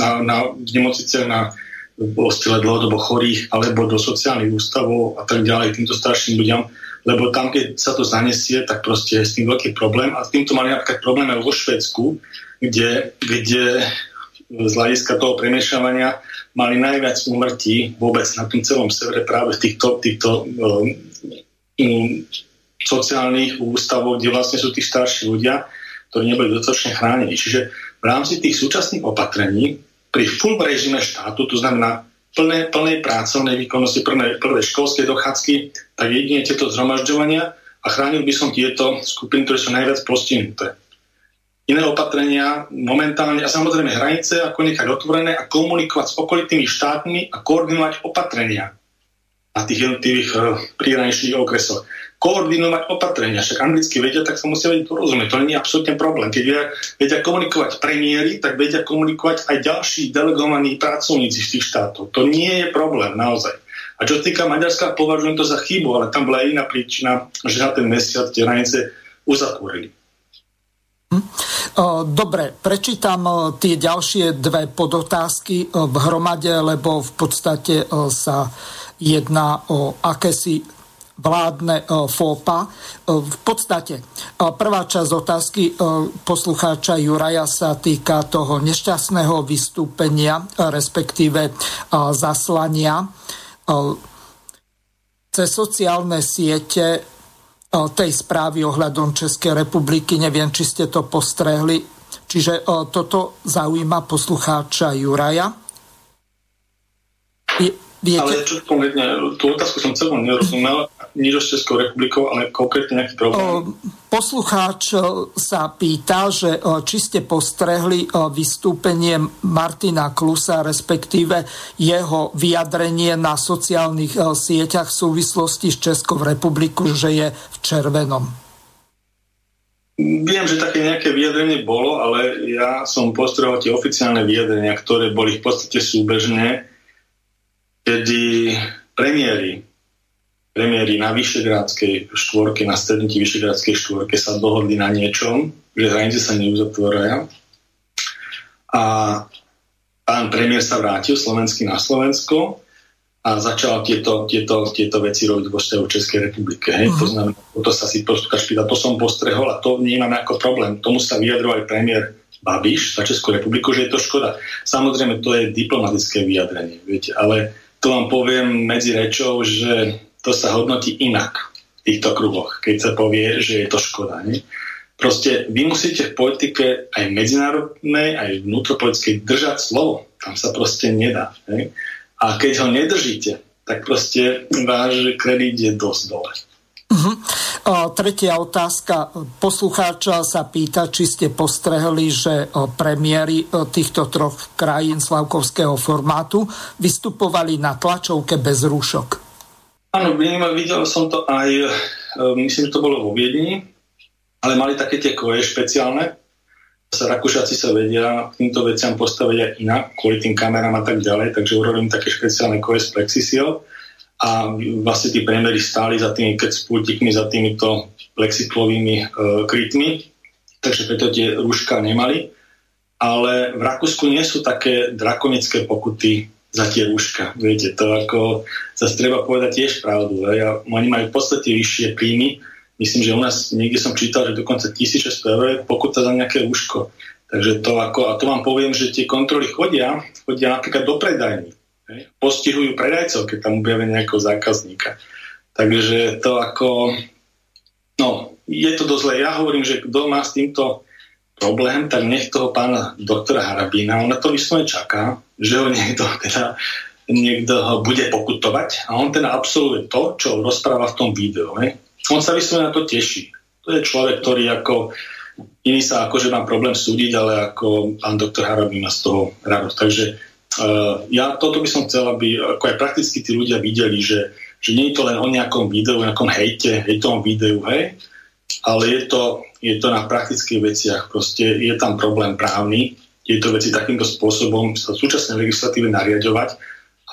na, na nemocnice, na postele dlhodobo chorých alebo do sociálnych ústavov a tak ďalej týmto starším ľuďom, lebo tam, keď sa to zanesie, tak proste je s tým veľký problém. A s týmto mali napríklad problém aj vo Švedsku, kde, kde z hľadiska toho premiešavania mali najviac úmrtí vôbec na tom celom severe práve v týchto, týchto um, um, sociálnych ústavoch, kde vlastne sú tí starší ľudia, ktorí neboli dostatočne chránení. Čiže v rámci tých súčasných opatrení pri full režime štátu, to znamená plné, plnej pracovnej výkonnosti, plné, prvé školské dochádzky, tak jedine tieto zhromažďovania a chránil by som tieto skupiny, ktoré sú najviac postihnuté iné opatrenia momentálne a samozrejme hranice, ako nechať otvorené a komunikovať s okolitými štátmi a koordinovať opatrenia na tých jednotlivých uh, príhraničných okresoch. Koordinovať opatrenia, však anglicky vedia, tak sa musia vedieť porozumieť. To nie je absolútne problém. Keď vedia, vedia komunikovať premiéry, tak vedia komunikovať aj ďalší delegovaní pracovníci z tých štátov. To nie je problém, naozaj. A čo sa týka Maďarska, považujem to za chybu, ale tam bola iná príčina, že na ten mesiac tie hranice uzatvorili. Hm? Dobre, prečítam tie ďalšie dve podotázky v hromade, lebo v podstate sa jedná o akési vládne FOPA. V podstate prvá časť otázky poslucháča Juraja sa týka toho nešťastného vystúpenia, respektíve zaslania cez sociálne siete tej správy ohľadom Českej republiky. Neviem, či ste to postrehli. Čiže toto zaujíma poslucháča Juraja. Viete... Ale čo konkrétne, tú otázku som celom nerozumel, nič s Českou republikou, ale konkrétne nejaký problém. Poslucháč sa pýta, že či ste postrehli vystúpenie Martina Klusa, respektíve jeho vyjadrenie na sociálnych sieťach v súvislosti s Českou republikou, že je v červenom. Viem, že také nejaké vyjadrenie bolo, ale ja som postrehol tie oficiálne vyjadrenia, ktoré boli v podstate súbežné, kedy premiéry, premiéry na Vyšegrádskej štvorke, na strednutí Vyšegrádskej štvorke sa dohodli na niečom, že hranice sa neuzatvoria. A pán premiér sa vrátil slovenský na Slovensko a začala tieto, tieto, tieto veci robiť vo vzťahu Českej republike. Hej? Uh-huh. To znamená, to sa si poslucháč pýta, to som postrehol a to vnímam ako problém. Tomu sa vyjadroval aj premiér Babiš za Českú republiku, že je to škoda. Samozrejme, to je diplomatické vyjadrenie, viete, ale to vám poviem medzi rečou, že to sa hodnotí inak v týchto kruhoch, keď sa povie, že je to škoda. Nie? Proste vy musíte v politike aj medzinárodnej, aj vnútropolitickej držať slovo. Tam sa proste nedá. Nie? A keď ho nedržíte, tak proste váš kredit je dosť dole. Uh-huh. Tretia otázka. Poslucháča sa pýta, či ste postrehli, že premiéry týchto troch krajín slavkovského formátu vystupovali na tlačovke bez rúšok. Áno, videl som to aj, e, myslím, že to bolo vo Viedni, ale mali také tie koje špeciálne, Rakúšaci sa vedia k týmto veciam postaviť aj inak, kvôli tým kamerám a tak ďalej, takže urobím také špeciálne koje z plexisiel a vlastne tí premiéry stáli za tými keď s pultikmi, za týmito plexiklovými e, krytmi, takže preto tie rúška nemali. Ale v Rakúsku nie sú také drakonické pokuty za tie rúška. Viete, to ako zase treba povedať tiež pravdu. Ja, oni majú v podstate vyššie príjmy, myslím, že u nás niekde som čítal, že dokonca 1600 eur je pokuta za nejaké úško. Takže to ako, a to vám poviem, že tie kontroly chodia, chodia napríklad do predajní. Postihujú predajcov, keď tam objavia nejakého zákazníka. Takže to ako, no, je to dosť zle. Ja hovorím, že kto má s týmto problém, tak nech toho pána doktora Harabína, on na to vyslovene čaká, že ho niekto teda niekto ho bude pokutovať a on teda absolvuje to, čo rozpráva v tom videu. Ne? on sa vyslovene na to teší. To je človek, ktorý ako iný sa akože má problém súdiť, ale ako pán doktor Harabý má z toho radosť. Takže ja toto by som chcel, aby ako aj prakticky tí ľudia videli, že, že nie je to len o nejakom videu, nejakom hejte, hejtovom videu, hej, ale je to, je to na praktických veciach. Proste je tam problém právny, je to veci takýmto spôsobom sa súčasnej legislatíve nariadovať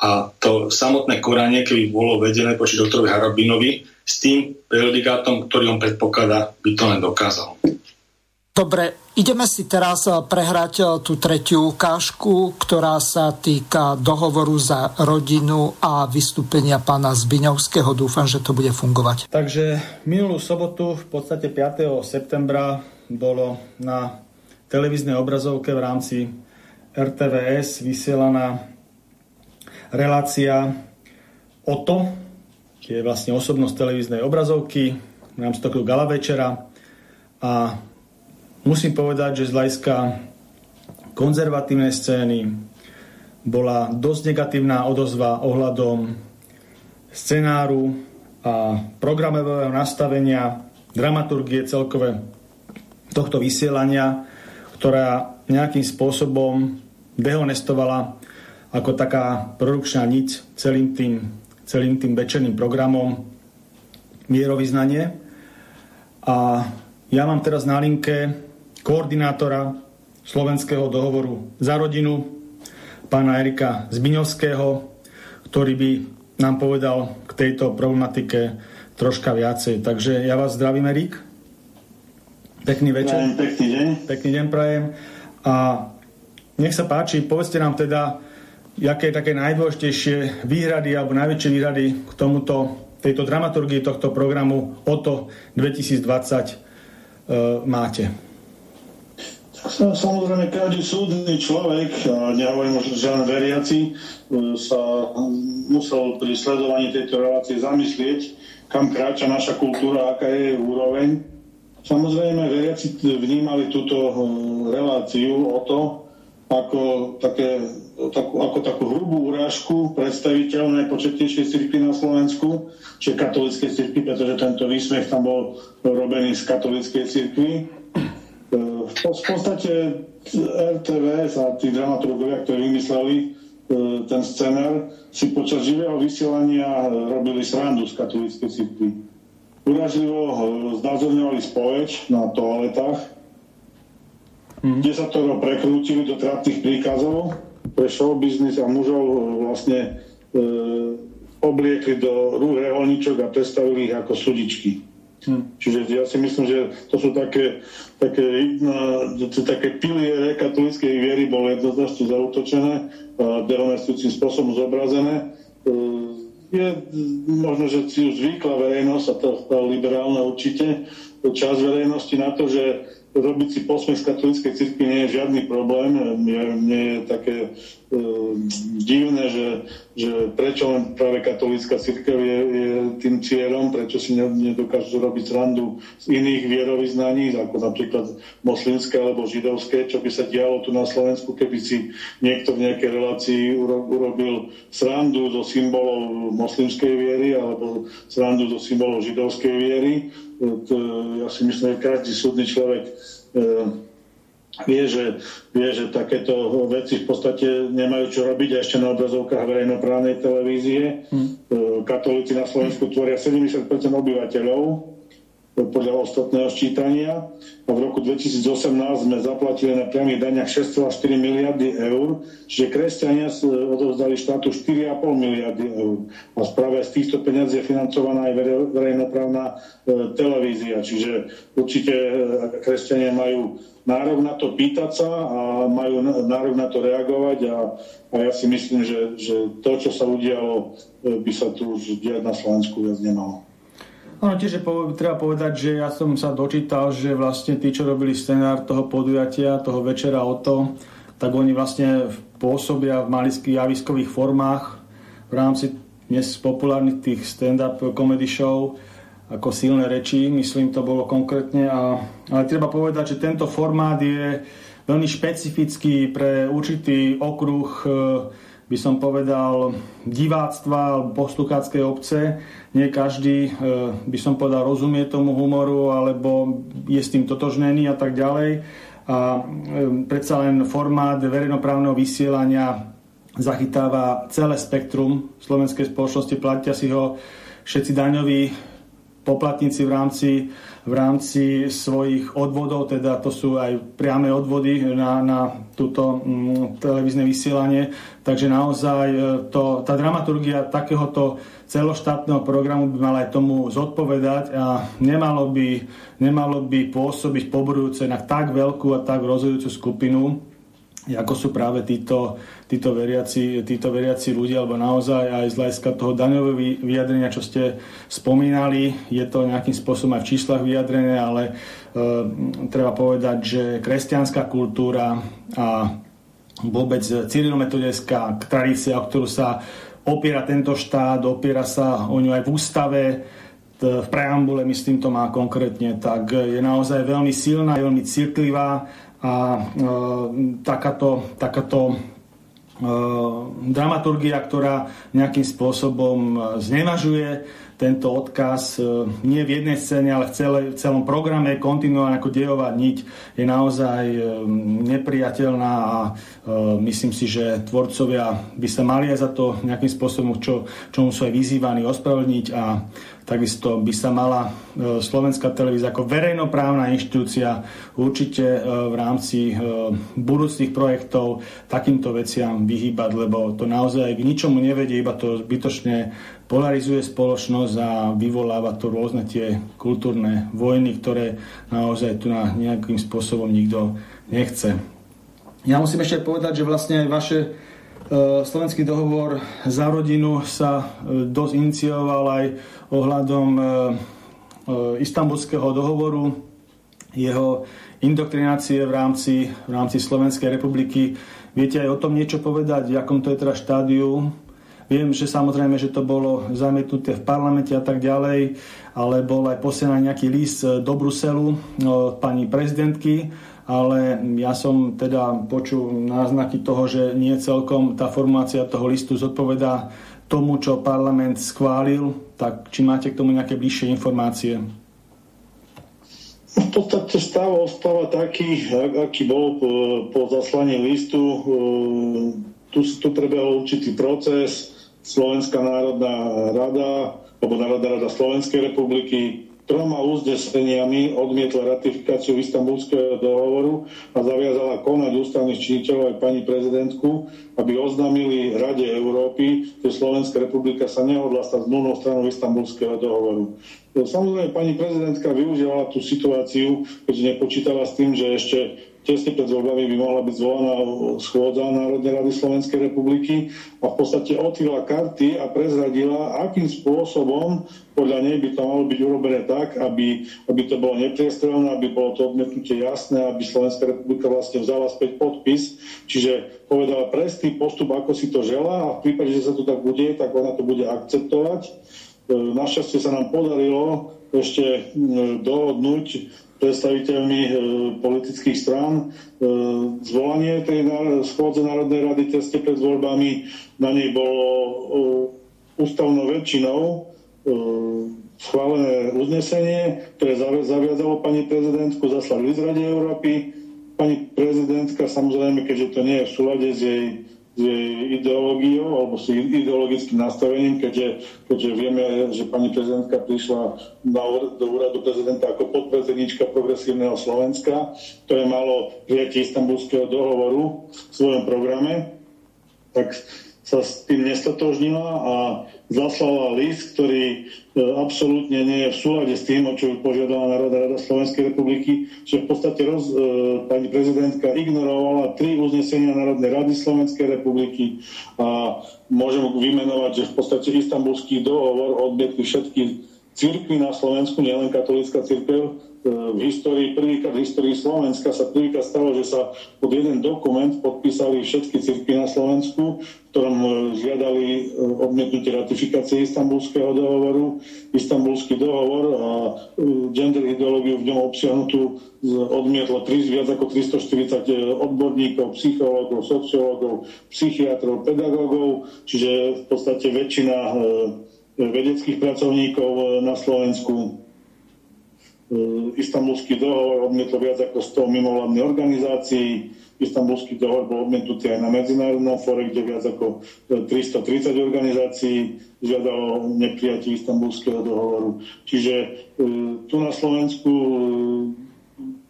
a to samotné koranie, keby bolo vedené poči doktorovi Harabinovi, s tým predikátom, ktorý on predpokladá, by to len dokázal. Dobre, ideme si teraz eh, prehrať eh, tú tretiu ukážku, ktorá sa týka dohovoru za rodinu a vystúpenia pána Zbiňovského. Dúfam, že to bude fungovať. Takže minulú sobotu, v podstate 5. septembra, bolo na televíznej obrazovke v rámci RTVS vysielaná relácia o to, je vlastne osobnosť televíznej obrazovky v rámci takého gala večera a musím povedať, že z hľadiska konzervatívnej scény bola dosť negatívna odozva ohľadom scenáru a programového nastavenia, dramaturgie celkové tohto vysielania, ktorá nejakým spôsobom dehonestovala ako taká produkčná niť celým tým celým tým večerným programom mierovýznanie. A ja mám teraz na linke koordinátora slovenského dohovoru za rodinu, pána Erika Zbiňovského, ktorý by nám povedal k tejto problematike troška viacej. Takže ja vás zdravím, Erik. Pekný večer. Pekný deň. Pekný deň prajem. A nech sa páči, povedzte nám teda, jaké také najdôležitejšie výhrady alebo najväčšie výhrady k tomuto, tejto dramaturgii tohto programu OTO 2020 e, máte? Samozrejme, každý súdny človek, nehovorím už žiaden veriaci, e, sa musel pri sledovaní tejto relácie zamyslieť, kam kráča naša kultúra, aká je jej úroveň. Samozrejme, veriaci vnímali túto e, reláciu o to, ako, také, takú, ako takú hrubú urážku predstaviteľ najpočetnejšej cirkvi na Slovensku, čiže katolíckej cirkvi, pretože tento výsmech tam bol robený z katolíckej cirkvi. V podstate RTVS a tí dramaturgovia, ktorí vymysleli e, ten scenár, si počas živého vysielania robili srandu z katolíckej cirkvi. Uražlivo znázorňovali spoveč na toaletách, mm. to prekrútili do trápnych príkazov pre show business a mužov vlastne e, obliekli do rúh reholničok a predstavili ich ako sudičky. Hmm. Čiže ja si myslím, že to sú také, také, na, také piliere katolíckej viery boli jednoznačne zautočené dehonestujúcim spôsobom zobrazené. E, je možno, že si už zvykla verejnosť, a to liberálna určite, čas verejnosti na to, že robiť si posmech z katolíckej cirkvi nie je žiadny problém. Mne, mne je také divné, že, že prečo len práve katolícka cirkev je, je tým cieľom, prečo si nedokážu robiť srandu z iných vierovýznaní, ako napríklad moslimské alebo židovské, čo by sa dialo tu na Slovensku, keby si niekto v nejakej relácii urobil srandu zo symbolov moslimskej viery alebo srandu zo symbolov židovskej viery. To, ja si myslím, že každý súdny človek e, vie, že, vie, že takéto veci v podstate nemajú čo robiť a ešte na obrazovkách verejnoprávnej televízie. Hmm. Katolíci na Slovensku tvoria 70% obyvateľov, podľa ostatného ščítania. A v roku 2018 sme zaplatili na priamých daniach 6,4 miliardy eur, čiže kresťania odovzdali štátu 4,5 miliardy eur. A správe z týchto peniazí je financovaná aj verejnoprávna e, televízia, čiže určite e, kresťania majú nárok na to pýtať sa a majú nárok na to reagovať a, a ja si myslím, že, že to, čo sa udialo, e, by sa tu už diať na Slovensku viac nemalo. Ono tiež treba povedať, že ja som sa dočítal, že vlastne tí, čo robili scenár toho podujatia, toho večera o to, tak oni vlastne pôsobia v malických javiskových formách v rámci dnes populárnych tých stand-up comedy show ako silné reči, myslím to bolo konkrétne. A, ale treba povedať, že tento formát je veľmi špecifický pre určitý okruh by som povedal, diváctva alebo poslucháckej obce. Nie každý, e, by som povedal, rozumie tomu humoru alebo je s tým totožnený a tak ďalej. A e, predsa len formát verejnoprávneho vysielania zachytáva celé spektrum slovenskej spoločnosti, platia si ho všetci daňoví poplatníci v rámci v rámci svojich odvodov, teda to sú aj priame odvody na, na túto mm, televízne vysielanie. Takže naozaj e, to, tá dramaturgia takéhoto celoštátneho programu by mala aj tomu zodpovedať a nemalo by, nemalo by pôsobiť poborujúce na tak veľkú a tak rozhodujúcu skupinu, ako sú práve títo, títo, veriaci, títo veriaci ľudia, alebo naozaj aj z hľadiska toho daňového vyjadrenia, čo ste spomínali, je to nejakým spôsobom aj v číslach vyjadrené, ale e, treba povedať, že kresťanská kultúra a vôbec cyrilometodická tradícia, o ktorú sa opiera tento štát, opiera sa o ňu aj v ústave, v preambule, myslím to má konkrétne, tak je naozaj veľmi silná, veľmi citlivá a e, takáto, takáto dramaturgia, ktorá nejakým spôsobom znevažuje tento odkaz e, nie v jednej scéne, ale v, celé, v celom programe kontinuálne ako dejová niť je naozaj e, nepriateľná a e, myslím si, že tvorcovia by sa mali aj za to nejakým spôsobom, čo, čomu sú aj vyzývaní, ospravedlniť a Takisto by sa mala slovenská televízia ako verejnoprávna inštitúcia určite v rámci budúcich projektov takýmto veciam vyhýbať, lebo to naozaj k ničomu nevedie, iba to zbytočne polarizuje spoločnosť a vyvoláva to rôzne tie kultúrne vojny, ktoré naozaj tu na nejakým spôsobom nikto nechce. Ja musím ešte povedať, že vlastne aj vaše E, slovenský dohovor za rodinu sa e, dosť inicioval aj ohľadom e, istambulského dohovoru, jeho indoktrinácie v rámci, v rámci Slovenskej republiky. Viete aj o tom niečo povedať, v akom to je teda štádiu? Viem, že samozrejme, že to bolo zamietnuté v parlamente a tak ďalej, ale bol aj posielaný nejaký list do Bruselu od pani prezidentky, ale ja som teda počul náznaky toho, že nie celkom tá formácia toho listu zodpovedá tomu, čo parlament schválil, tak či máte k tomu nejaké bližšie informácie? V podstate stav ostáva taký, aký bol po, po zaslaní listu. E, tu, tu prebehol určitý proces. Slovenská národná rada, alebo Národná rada Slovenskej republiky troma uzneseniami odmietla ratifikáciu istambulského dohovoru a zaviazala konať ústavných činiteľov aj pani prezidentku, aby oznámili Rade Európy, že Slovenská republika sa nehodla stať zmluvnou stranou istambulského dohovoru. Samozrejme, pani prezidentka využívala tú situáciu, keďže nepočítala s tým, že ešte tesne pred voľbami by mohla byť zvolaná schôdza Národnej rady Slovenskej republiky a v podstate otvila karty a prezradila, akým spôsobom podľa nej by to malo byť urobené tak, aby, aby to bolo nepriestrelné, aby bolo to odmietnutie jasné, aby Slovenská republika vlastne vzala späť podpis. Čiže povedala presný postup, ako si to žela a v prípade, že sa to tak bude, tak ona to bude akceptovať. E, našťastie sa nám podarilo ešte dohodnúť predstaviteľmi e, politických strán. E, zvolanie tej schôdze Národnej rady tesne pred voľbami na nej bolo e, ústavnou väčšinou e, schválené uznesenie, ktoré zaviazalo pani prezidentku zaslať v Rade Európy. Pani prezidentka samozrejme, keďže to nie je v súlade s jej ideológiou alebo s ideologickým nastavením, keďže, keďže vieme, že pani prezidentka prišla do úradu prezidenta ako podpredsednička progresívneho Slovenska, ktoré malo prijatie istambulského dohovoru v svojom programe, tak sa s tým nestotožnila a zaslala list, ktorý e, absolútne nie je v súlade s tým, o čo požiadala Národná rada Slovenskej republiky, že v podstate roz, e, pani prezidentka ignorovala tri uznesenia Národnej rady Slovenskej republiky a môžem vymenovať, že v podstate istambulský dohovor odmietli všetky cirkvy na Slovensku, nielen katolická cirkev, v histórii, prvýkrát v histórii Slovenska sa prvýkrát stalo, že sa pod jeden dokument podpísali všetky cirkvy na Slovensku, v ktorom e, žiadali e, odmietnutie ratifikácie istambulského dohovoru. Istambulský dohovor a e, gender ideológiu v ňom obsiahnutú odmietlo viac ako 340 odborníkov, psychológov, sociológov, psychiatrov, pedagógov, čiže v podstate väčšina vedeckých pracovníkov na Slovensku E, Istanbulský dohovor odmietlo viac ako 100 mimovládnych organizácií. Istanbulský dohovor bol odmietnutý aj na medzinárodnom fóre, kde viac ako 330 organizácií žiadalo neprijatie Istanbulského dohovoru. Čiže e, tu na Slovensku e,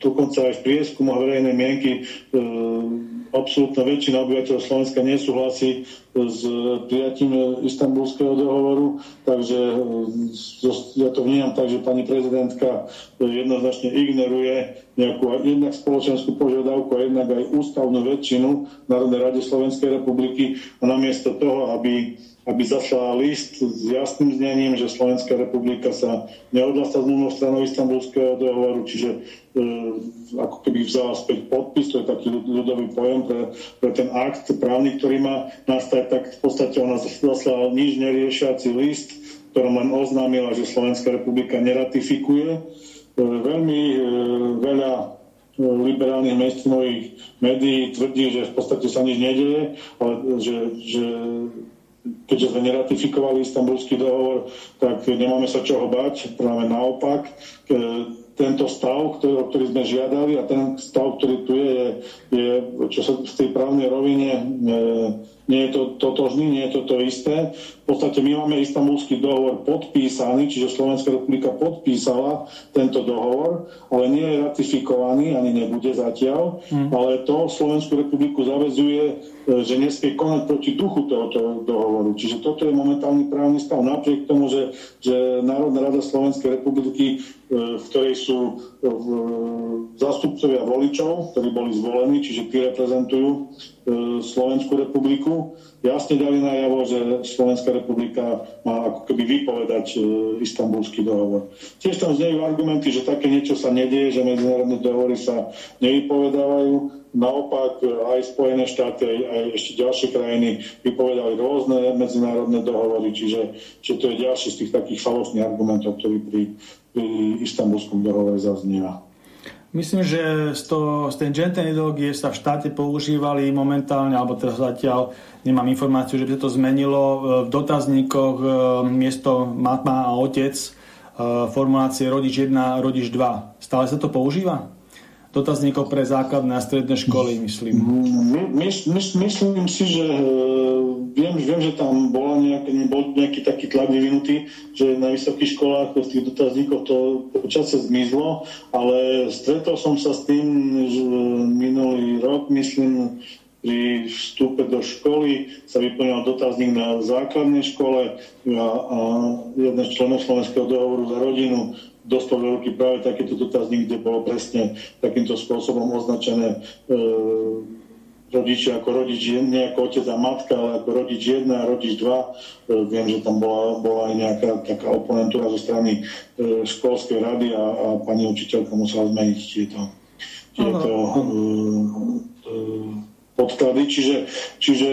dokonca aj v prieskumoch verejnej mienky absolútna väčšina obyvateľov Slovenska nesúhlasí s prijatím istambulského dohovoru, takže e, ja to vnímam tak, že pani prezidentka jednoznačne ignoruje nejakú jednak spoločenskú požiadavku a jednak aj ústavnú väčšinu Národnej rade Slovenskej republiky a namiesto toho, aby aby zaslala list s jasným znením, že Slovenská republika sa neodlasta z stranou istambulského dohovoru, čiže e, ako keby vzala späť podpis, to je taký ľudový pojem pre, pre ten akt právny, ktorý má nastať, tak v podstate ona zaslala nič neriešiaci list, ktorom len oznámila, že Slovenská republika neratifikuje. E, veľmi e, veľa e, liberálnych mainstreamových médií tvrdí, že v podstate sa nič nedieje, ale že, že keďže sme neratifikovali istambulský dohovor, tak nemáme sa čoho bať, práve naopak. E, tento stav, ktorý, ktorý sme žiadali a ten stav, ktorý tu je, je, je čo sa v tej právnej rovine e, nie je to totožný, nie je to to isté. V podstate my máme istambulský dohovor podpísaný, čiže Slovenská republika podpísala tento dohovor, ale nie je ratifikovaný, ani nebude zatiaľ, mm. ale to Slovenskú republiku zavezuje, e, že nesmie konať proti duchu tohoto dohovoru. Čiže toto je momentálny právny stav. Napriek tomu, že, že Národná rada Slovenskej republiky, v ktorej sú e, zástupcovia voličov, ktorí boli zvolení, čiže tí reprezentujú Slovenskú republiku, jasne dali najavo, že Slovenská republika má ako keby vypovedať e, istambulský dohovor. Tiež tam znejú argumenty, že také niečo sa nedieje, že medzinárodné dohovory sa nevypovedávajú. Naopak aj Spojené štáty, aj, aj ešte ďalšie krajiny vypovedali rôzne medzinárodné dohovory, čiže, čiže to je ďalší z tých takých falošných argumentov, ktorý pri, pri istambulskom dohovore zaznieva. Myslím, že z, to, z tej gender ideológie sa v štáte používali momentálne, alebo teraz zatiaľ nemám informáciu, že by sa to zmenilo e, v dotazníkoch e, miesto matma a otec e, formulácie rodič 1, rodič 2. Stále sa to používa? Dotazníkov pre základné a stredné školy, myslím. My, my, my, myslím si, že viem, viem, že tam bola nejaký, bol nejaký taký tlak vyvinutý, že na vysokých školách z tých dotazníkov to počasie zmizlo, ale stretol som sa s tým že minulý rok, myslím, pri vstupe do školy sa vyplňal dotazník na základnej škole a, a jeden členov Slovenského dohovoru za rodinu dostal veľký práve takýto dotazník, kde bolo presne takýmto spôsobom označené e, rodičia ako rodič, nie ako otec a matka, ale ako rodič 1 a rodič 2. E, viem, že tam bola, bola aj nejaká taká oponentúra zo strany e, školskej rady a, a pani učiteľka musela zmeniť tieto, tieto e, podklady. Čiže, čiže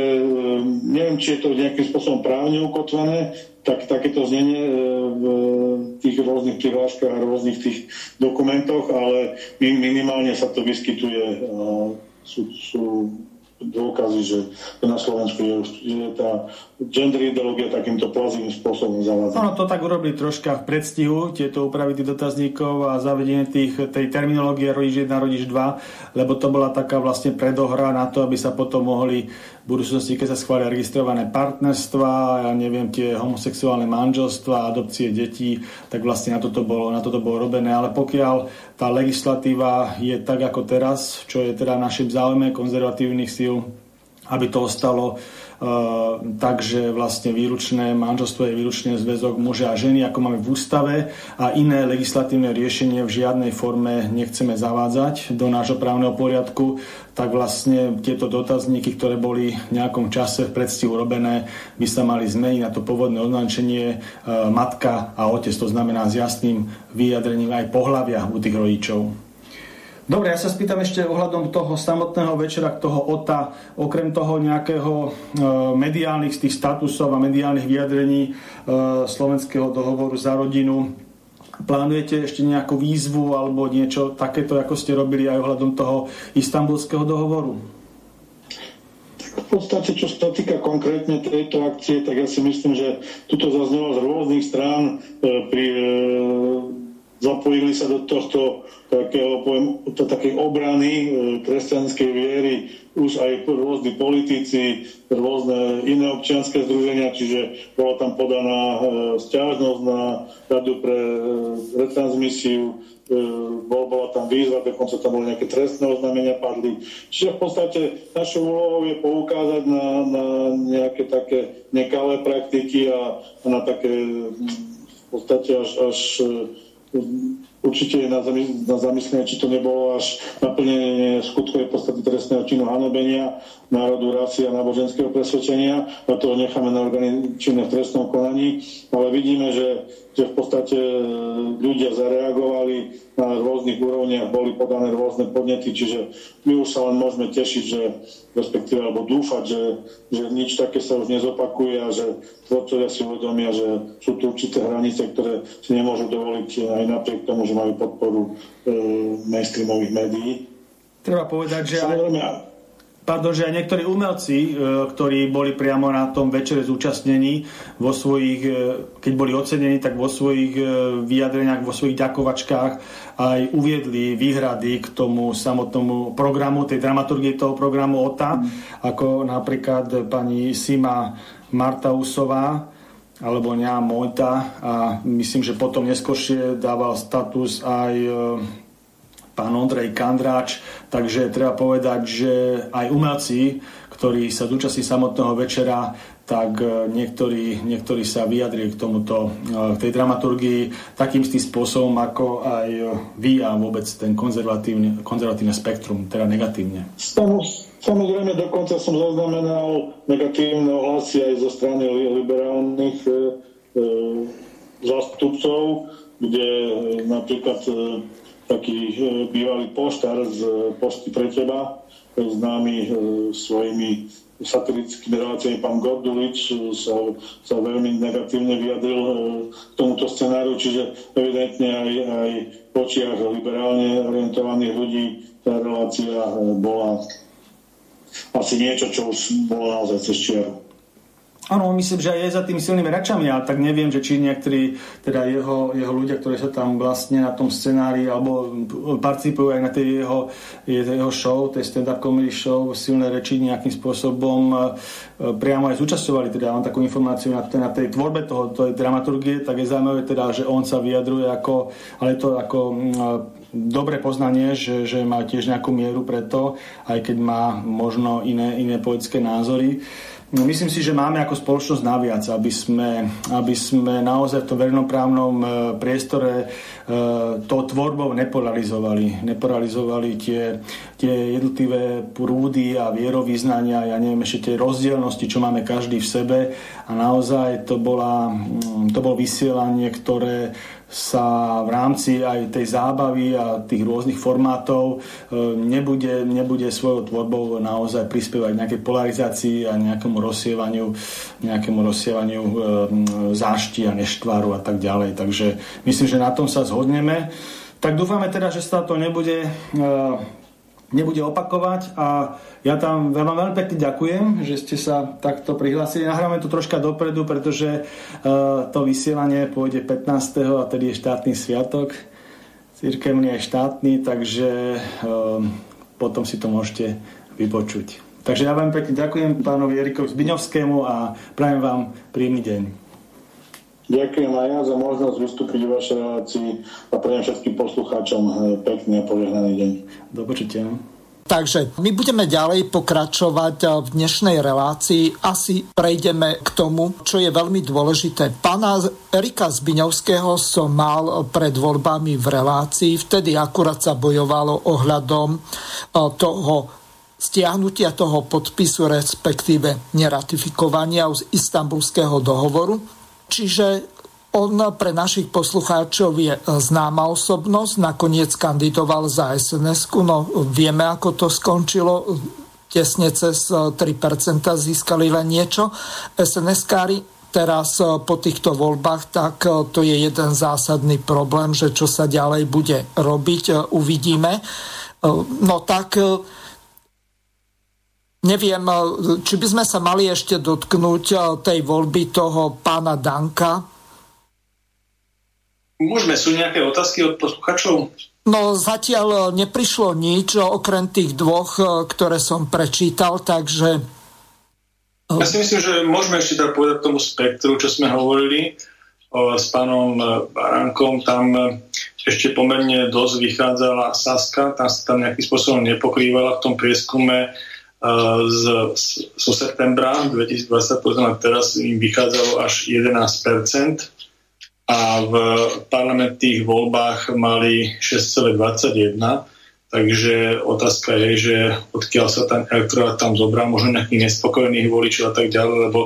neviem, či je to nejakým spôsobom právne ukotvené, tak takéto znenie v tých rôznych prihláškach a rôznych tých dokumentoch, ale minimálne sa to vyskytuje. Sú, sú dôkazy, že na Slovensku je, je tá gender ideológia takýmto plazivým spôsobom zavádzaná. Ono to tak urobili troška v predstihu, tieto úpravy tých dotazníkov a zavedenie tých, tej terminológie rodič 1, rodič 2, lebo to bola taká vlastne predohra na to, aby sa potom mohli budúcnosti, keď sa schvália registrované partnerstva, ja neviem, tie homosexuálne manželstva, adopcie detí, tak vlastne na toto bolo, na toto bolo robené. Ale pokiaľ tá legislatíva je tak ako teraz, čo je teda našim záujme konzervatívnych síl, aby to ostalo uh, tak, že vlastne výručné manželstvo je výručný zväzok muža a ženy, ako máme v ústave a iné legislatívne riešenie v žiadnej forme nechceme zavádzať do nášho právneho poriadku, tak vlastne tieto dotazníky, ktoré boli v nejakom čase v predstihu robené, by sa mali zmeniť na to pôvodné označenie uh, matka a otec, to znamená s jasným vyjadrením aj pohľavia u tých rodičov. Dobre, ja sa spýtam ešte ohľadom toho samotného večera, toho OTA, okrem toho nejakého e, mediálnych z tých statusov a mediálnych vyjadrení e, slovenského dohovoru za rodinu. Plánujete ešte nejakú výzvu alebo niečo takéto, ako ste robili aj ohľadom toho istambulského dohovoru? V podstate, čo sa týka konkrétne tejto akcie, tak ja si myslím, že tuto zaznelo z rôznych strán e, pri zapojili sa do tohto takého, poviem, to takej obrany e, kresťanskej viery už aj rôzni politici, rôzne iné občianské združenia, čiže bola tam podaná e, stiažnosť na radu pre e, retransmisiu, bol, bola tam výzva, dokonca tam boli nejaké trestné oznámenia padli. Čiže v podstate našou úlohou je poukázať na, na nejaké také nekalé praktiky a, a na také v podstate až, až pues určite je na, na zamyslenie, či to nebolo až naplnenie skutkovej podstaty trestného činu hanobenia národu, rasy a náboženského presvedčenia. Na to necháme na orgány činné v trestnom konaní. Ale vidíme, že, že v podstate e, ľudia zareagovali na rôznych úrovniach, boli podané rôzne podnety, čiže my už sa len môžeme tešiť, že respektíve alebo dúfať, že, že nič také sa už nezopakuje a že tvorcovia si uvedomia, že sú tu určité hranice, ktoré si nemôžu dovoliť aj napriek tomu, že majú podporu e, mainstreamových médií. Treba povedať, že aj, pardon, že aj niektorí umelci, e, ktorí boli priamo na tom večere zúčastnení, vo svojich, e, keď boli ocenení, tak vo svojich e, vyjadreniach, vo svojich ďakovačkách aj uviedli výhrady k tomu samotnému programu, tej dramaturgie toho programu OTA, mm. ako napríklad pani Sima Martausová, alebo Ňa Mojta a myslím, že potom neskôršie dával status aj pán Ondrej Kandráč, takže treba povedať, že aj umelci, ktorí sa zúčastní samotného večera, tak e, niektorí, niektorí sa vyjadrili k tomuto, k tej dramaturgii takým tým spôsobom, ako aj vy a vôbec ten konzervatívny, konzervatívne spektrum, teda negatívne. Samozrejme, dokonca som zaznamenal negatívne ohlasy aj zo strany liberálnych e, e, zástupcov, kde e, napríklad e, taký e, bývalý poštár z e, Pošty pre teba, známy svojimi satirickými reláciami pán Gordulič sa, sa veľmi negatívne vyjadril k tomuto scenáru, čiže evidentne aj, aj v očiach liberálne orientovaných ľudí tá relácia bola asi niečo, čo už bolo naozaj cez čiaru. Áno, myslím, že aj je za tými silnými račami, ale tak neviem, že či niektorí, teda jeho, jeho ľudia, ktorí sa tam vlastne na tom scenári alebo participujú aj na tej jeho, jeho show, tej stand-up comedy show, silné reči nejakým spôsobom e, priamo aj zúčastovali, teda mám takú informáciu na, na tej tvorbe toho, tej dramaturgie, tak je zaujímavé teda, že on sa vyjadruje ako, ale to ako dobré poznanie, že, že má tiež nejakú mieru preto, aj keď má možno iné, iné politické názory. No, myslím si, že máme ako spoločnosť naviac, aby sme, aby sme naozaj v tom verejnoprávnom e, priestore e, to tvorbou nepolarizovali. Nepolarizovali tie, tie jednotlivé prúdy a vierovýznania, ja neviem, ešte tie rozdielnosti, čo máme každý v sebe. A naozaj to, bola, mm, to bolo vysielanie, ktoré sa v rámci aj tej zábavy a tých rôznych formátov e, nebude, nebude svojou tvorbou naozaj prispievať nejakej polarizácii a nejakému rozsievaniu, nejakému rozsievaniu e, zášti a neštvaru a tak ďalej. Takže myslím, že na tom sa zhodneme. Tak dúfame teda, že sa to nebude e, nebude opakovať a ja tam veľmi, veľmi pekne ďakujem, že ste sa takto prihlásili. Nahráme to troška dopredu, pretože uh, to vysielanie pôjde 15. a tedy je štátny sviatok, církevný aj štátny, takže uh, potom si to môžete vypočuť. Takže ja veľmi pekne ďakujem pánovi Erikovi Zbiňovskému a prajem vám príjemný deň. Ďakujem aj ja za možnosť vystúpiť v vašej relácii a prajem všetkým poslucháčom eh, pekný a požehnaný deň. Do počutia. Takže my budeme ďalej pokračovať eh, v dnešnej relácii. Asi prejdeme k tomu, čo je veľmi dôležité. Pána Erika Zbiňovského som mal pred voľbami v relácii. Vtedy akurát sa bojovalo ohľadom eh, toho stiahnutia toho podpisu, respektíve neratifikovania z istambulského dohovoru. Čiže on pre našich poslucháčov je známa osobnosť, nakoniec kandidoval za sns no vieme, ako to skončilo, tesne cez 3% získali len niečo. SNS-kári teraz po týchto voľbách, tak to je jeden zásadný problém, že čo sa ďalej bude robiť, uvidíme. No tak Neviem, eh, či by sme sa mali ešte dotknúť eh, tej voľby toho pána Danka. Môžeme, sú nejaké otázky od posluchačov? No zatiaľ eh, neprišlo nič, okrem tých dvoch, ktoré som prečítal, takže... Ja si myslím, že môžeme ešte tak povedať tomu spektru, čo sme hovorili o, s pánom Barankom. Tam ešte pomerne dosť vychádzala Saska, tam sa tam nejakým spôsobom nepokrývala v tom prieskume z, zo septembra 2020, potom teraz im vychádzalo až 11% a v parlamentných voľbách mali 6,21, takže otázka je, že odkiaľ sa ten elektorát tam zobrá, možno nejakých nespokojných voličov a tak ďalej, lebo,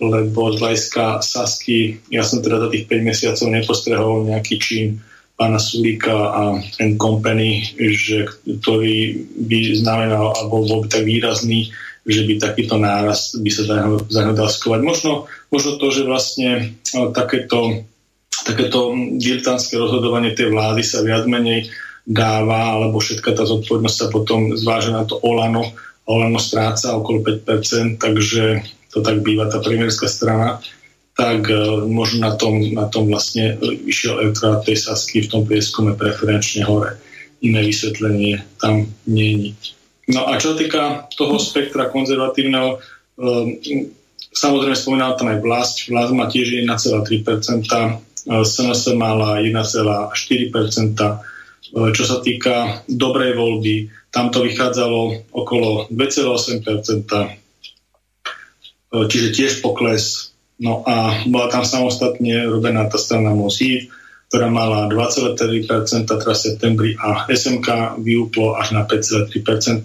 lebo z hľadiska Sasky, ja som teda za tých 5 mesiacov nepostrehol nejaký čin pána Sulíka a ten company, že, ktorý by znamenal, alebo bol by tak výrazný, že by takýto náraz by sa dal skovať. Možno, možno to, že vlastne takéto, takéto diletantské rozhodovanie tej vlády sa viac menej dáva, alebo všetka tá zodpovednosť sa potom zváža na to Olano. Olano stráca okolo 5%, takže to tak býva tá premiérska strana tak uh, možno na tom, na tom vlastne išiel elektorát tej Sasky v tom prieskume preferenčne hore. Iné vysvetlenie tam nie je. No a čo týka toho spektra konzervatívneho, um, samozrejme spomínala tam aj vlast. Vlast má tiež 1,3%, SNS mala 1,4%. Čo sa týka dobrej voľby, tam to vychádzalo okolo 2,8%, čiže tiež pokles. No a bola tam samostatne robená tá strana Mosív, ktorá mala 2,3% teraz v septembri a SMK vyúplo až na 5,3%,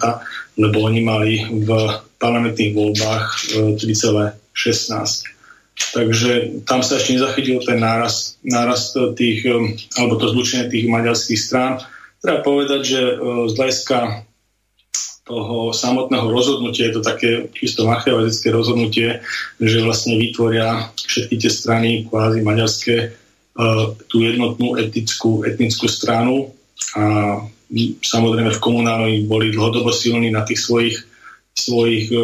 lebo oni mali v parlamentných voľbách 3,16%. Takže tam sa ešte nezachytil ten nárast, nárast tých, alebo to zlučenie tých maďarských strán. Treba povedať, že z hľadiska toho samotného rozhodnutia, je to také čisto machiavelické rozhodnutie, že vlastne vytvoria všetky tie strany kvázi maďarské e, tú jednotnú etickú, etnickú stranu. A samozrejme v komunálnej boli dlhodobo silní na tých svojich, svojich e,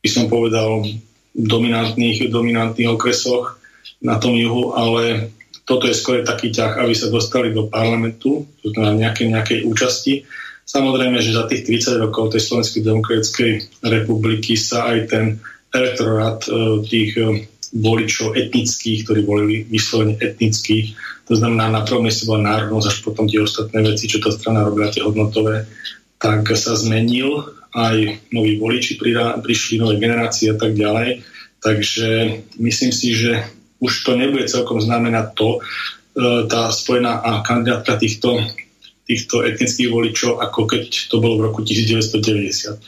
by som povedal, dominantných, dominantných okresoch na tom juhu, ale toto je skôr taký ťah, aby sa dostali do parlamentu, to znamená nejakej, nejakej účasti Samozrejme, že za tých 30 rokov tej Slovenskej demokratickej republiky sa aj ten elektorát e, tých e, voličov etnických, ktorí boli vyslovene etnických, to znamená na prvom mieste bola národnosť, až potom tie ostatné veci, čo tá strana robila, tie hodnotové, tak sa zmenil, aj noví voliči prišli, nové generácie a tak ďalej. Takže myslím si, že už to nebude celkom znamenať to, e, tá spojená a kandidátka týchto týchto etnických voličov, ako keď to bolo v roku 1990.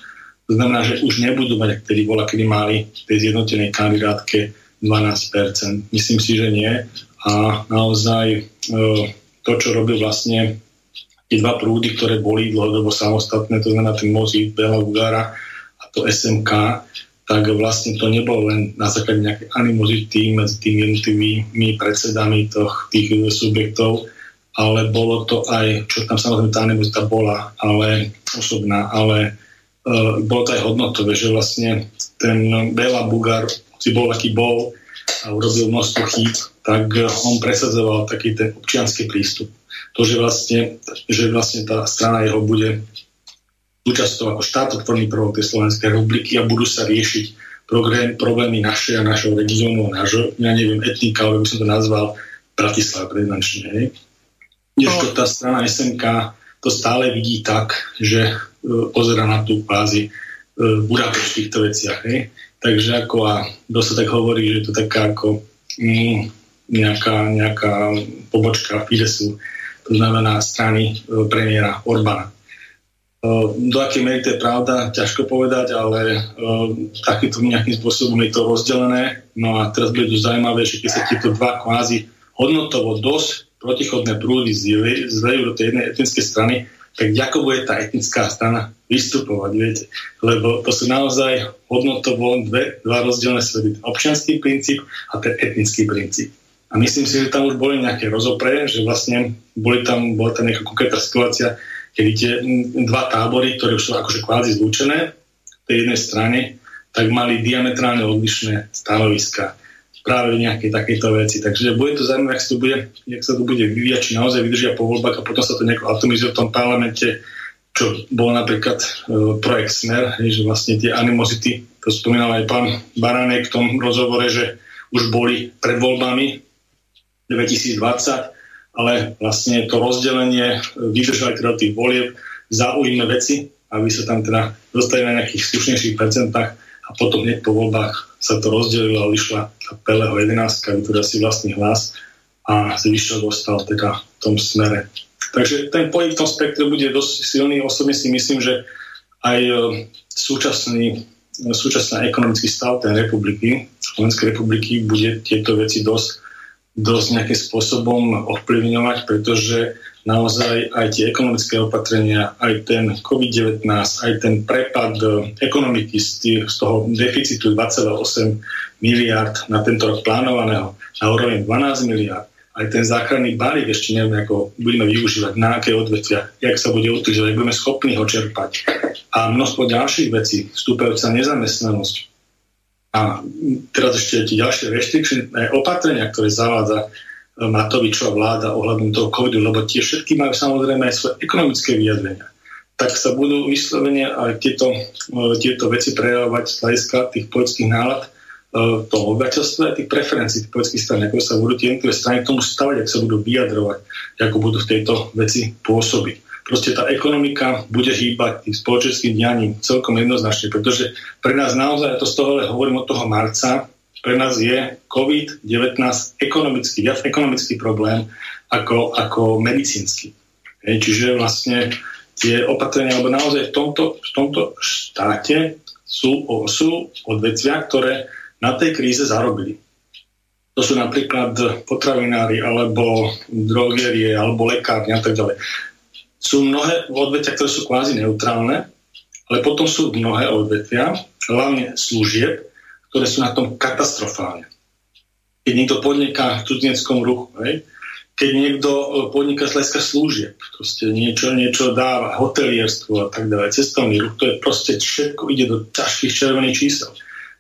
To znamená, že už nebudú mať, ktorí bola, kedy mali v tej zjednotenej kandidátke 12%. Myslím si, že nie. A naozaj e, to, čo robil vlastne tie dva prúdy, ktoré boli dlhodobo samostatné, to znamená ten Mozi, Bela Ugara a to SMK, tak vlastne to nebolo len na základe nejaké animozity medzi tými jednotlivými predsedami toh, tých subjektov, ale bolo to aj, čo tam samozrejme tá animozita bola, ale osobná, ale uh, bolo to aj hodnotové, že vlastne ten Bela Bugar, si bol aký bol a urobil množstvo chýb, tak on presadzoval taký ten občianský prístup. To, že vlastne, že vlastne tá strana jeho bude súčasťou ako štátotvorný prvok tej Slovenskej republiky a budú sa riešiť problém, problémy naše a našho regiónu, nášho, ja neviem, etnika, alebo by som to nazval Bratislava prednančne. Kdežto tá strana SNK to stále vidí tak, že e, pozera na tú kvázi e, Budapešť v týchto veciach. Hej? Takže ako a dosť tak hovorí, že je to taká ako mm, nejaká, nejaká pobočka Fidesu, to znamená strany e, premiéra Orbána. Do akej miery to je pravda, ťažko povedať, ale takýmto nejakým spôsobom je to rozdelené. No a teraz bude to zaujímavé, že keď sa tieto dva kvázi hodnotovo dosť protichodné prúdy zlejú do tej jednej etnickej strany, tak ako bude tá etnická strana vystupovať, viete? Lebo to sú naozaj hodnotovo dve, dva rozdielne svety. Občianský princíp a ten etnický princíp. A myslím si, že tam už boli nejaké rozopre, že vlastne boli tam, bola tam nejaká konkrétna situácia, kedy tie dva tábory, ktoré už sú akože kvázi zlúčené v tej jednej strane, tak mali diametrálne odlišné stanoviska práve v nejakej takejto veci. Takže bude to zaujímavé, ak sa to bude, jak sa to bude vyvíjať, či naozaj vydržia po voľbách a potom sa to nejako atomizuje v tom parlamente, čo bol napríklad e, projekt Smer, že vlastne tie animozity, to spomínal aj pán Baranek v tom rozhovore, že už boli pred voľbami 2020, ale vlastne to rozdelenie vydržali teda tých volieb, zaujímavé veci, aby sa tam teda dostali na nejakých slušnejších percentách a potom hneď po voľbách sa to rozdelilo a vyšla tá Peleho 11, vytvorila si vlastný hlas a zvyšok ostal teda v tom smere. Takže ten pohyb v tom spektre bude dosť silný. Osobne si myslím, že aj e, súčasný, súčasný ekonomický stav tej republiky, Slovenskej republiky, bude tieto veci dosť, dosť nejakým spôsobom ovplyvňovať, pretože naozaj aj tie ekonomické opatrenia, aj ten COVID-19, aj ten prepad e, ekonomiky z, tých, z toho deficitu 2,8 miliard na tento rok plánovaného na úroveň 12 miliard, aj ten záchranný balík ešte neviem, ako budeme využívať, na aké odvetvia, jak sa bude utilizovať, budeme schopní ho čerpať. A množstvo ďalších vecí, vstúpajúca nezamestnanosť. A teraz ešte tie ďalšie reštrikčné opatrenia, ktoré zavádza Matovičová vláda ohľadom toho covidu, lebo tie všetky majú samozrejme aj svoje ekonomické vyjadrenia tak sa budú vyslovene aj tieto, e, tieto veci prejavovať z hľadiska tých politických nálad e, toho obyvateľstva a tých preferencií tých politických strán, ako sa budú tie jednotlivé strany k tomu stavať, ak sa budú vyjadrovať, ako budú v tejto veci pôsobiť. proste tá ekonomika bude hýbať tým spoločenským dianím celkom jednoznačne, pretože pre nás naozaj, ja to z toho hovorím od toho marca, pre nás je COVID-19 ekonomický, viac ekonomický problém ako, ako medicínsky. Čiže vlastne tie opatrenia, alebo naozaj v tomto, v tomto štáte sú, sú odvetvia, ktoré na tej kríze zarobili. To sú napríklad potravinári, alebo drogerie, alebo lekárne a tak ďalej. Sú mnohé odvetvia, ktoré sú kvázi neutrálne, ale potom sú mnohé odvetvia, hlavne služieb, ktoré sú na tom katastrofálne. Keď niekto podniká v cudzineckom ruchu, hej, keď niekto e, podniká z hľadiska služieb, proste niečo, niečo dáva, hotelierstvo a tak ďalej, cestovný ruch, to je proste všetko ide do ťažkých červených čísel.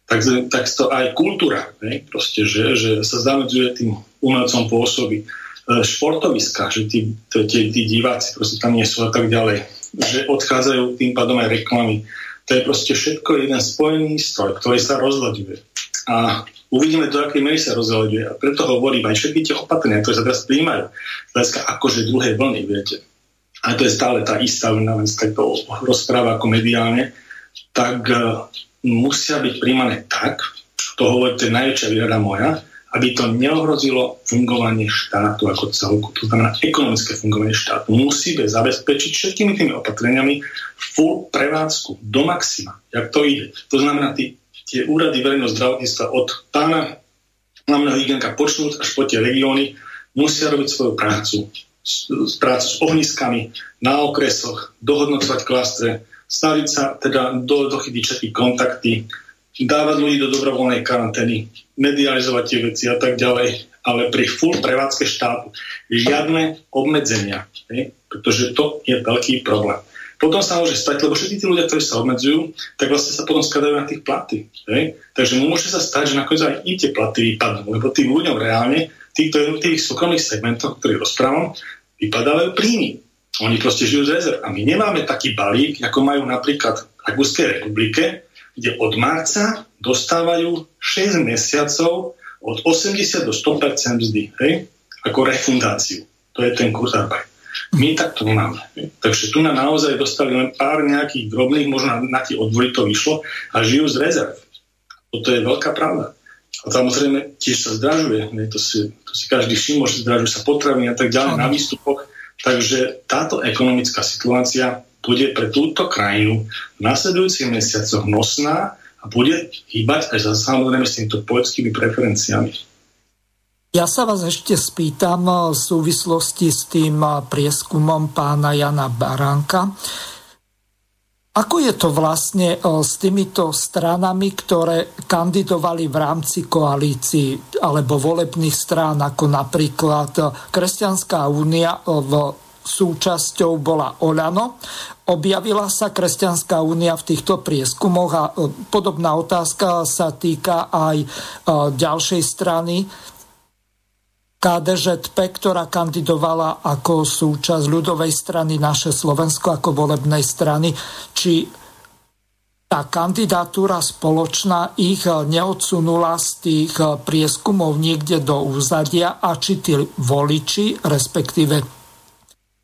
Tak, tak to aj kultúra, ne? proste, že, že sa zamedzuje tým umelcom pôsoby. E, športoviska, že tí, tí, tí diváci proste tam nie sú a tak ďalej. Že odchádzajú tým pádom aj reklamy. To je proste všetko jeden spojený stroj, ktorý sa rozhľaduje. A Uvidíme, do akej miery sa rozhoduje. A preto hovorím aj všetky tie opatrenia, ktoré sa teraz príjmajú, hľadiska akože druhej vlny, viete. A to je stále tá istá vlna, len to rozpráva ako mediálne, tak uh, musia byť príjmané tak, to hovorí, to je najväčšia výhrada moja, aby to neohrozilo fungovanie štátu ako celku, to znamená ekonomické fungovanie štátu. Musíme zabezpečiť všetkými tými opatreniami full prevádzku do maxima, jak to ide. To znamená, tí tie úrady verejného zdravotníctva od pána hlavného hygienka počnúť až po tie regióny musia robiť svoju prácu. Prácu s ohniskami na okresoch, dohodnocovať klastre, staviť sa teda do, dochytiť všetky kontakty, dávať ľudí do dobrovoľnej karantény, medializovať tie veci a tak ďalej, ale pri full prevádzke štátu žiadne obmedzenia, ne? pretože to je veľký problém. Potom sa môže stať, lebo všetci tí ľudia, ktorí sa obmedzujú, tak vlastne sa potom skladajú na tých platy. Hej? Takže môže sa stať, že nakoniec aj im tie platy vypadnú, lebo tým ľuďom reálne, týchto jednotlivých súkromných segmentov, o ktorých rozprávam, vypadávajú príjmy. Oni proste žijú z rezerv. A my nemáme taký balík, ako majú napríklad v republike, kde od marca dostávajú 6 mesiacov od 80 do 100% mzdy, hej? ako refundáciu. To je ten Kurzarbeit. My takto nemáme. Takže tu na naozaj dostali len pár nejakých drobných, možno na, tie odvory to vyšlo a žijú z rezerv. Toto je veľká pravda. A samozrejme tiež sa zdražuje. To si, to si každý všimol, že zdražujú sa potraviny a tak ďalej na výstupoch. Takže táto ekonomická situácia bude pre túto krajinu v nasledujúcich mesiacoch nosná a bude hýbať aj za samozrejme s týmto poľskými preferenciami. Ja sa vás ešte spýtam v súvislosti s tým prieskumom pána Jana Baránka. Ako je to vlastne s týmito stranami, ktoré kandidovali v rámci koalícií alebo volebných strán, ako napríklad Kresťanská únia v súčasťou bola Oľano. Objavila sa Kresťanská únia v týchto prieskumoch a podobná otázka sa týka aj ďalšej strany KDŽP, ktorá kandidovala ako súčasť ľudovej strany naše Slovensko ako volebnej strany, či tá kandidatúra spoločná ich neodsunula z tých prieskumov niekde do úzadia a či tí voliči, respektíve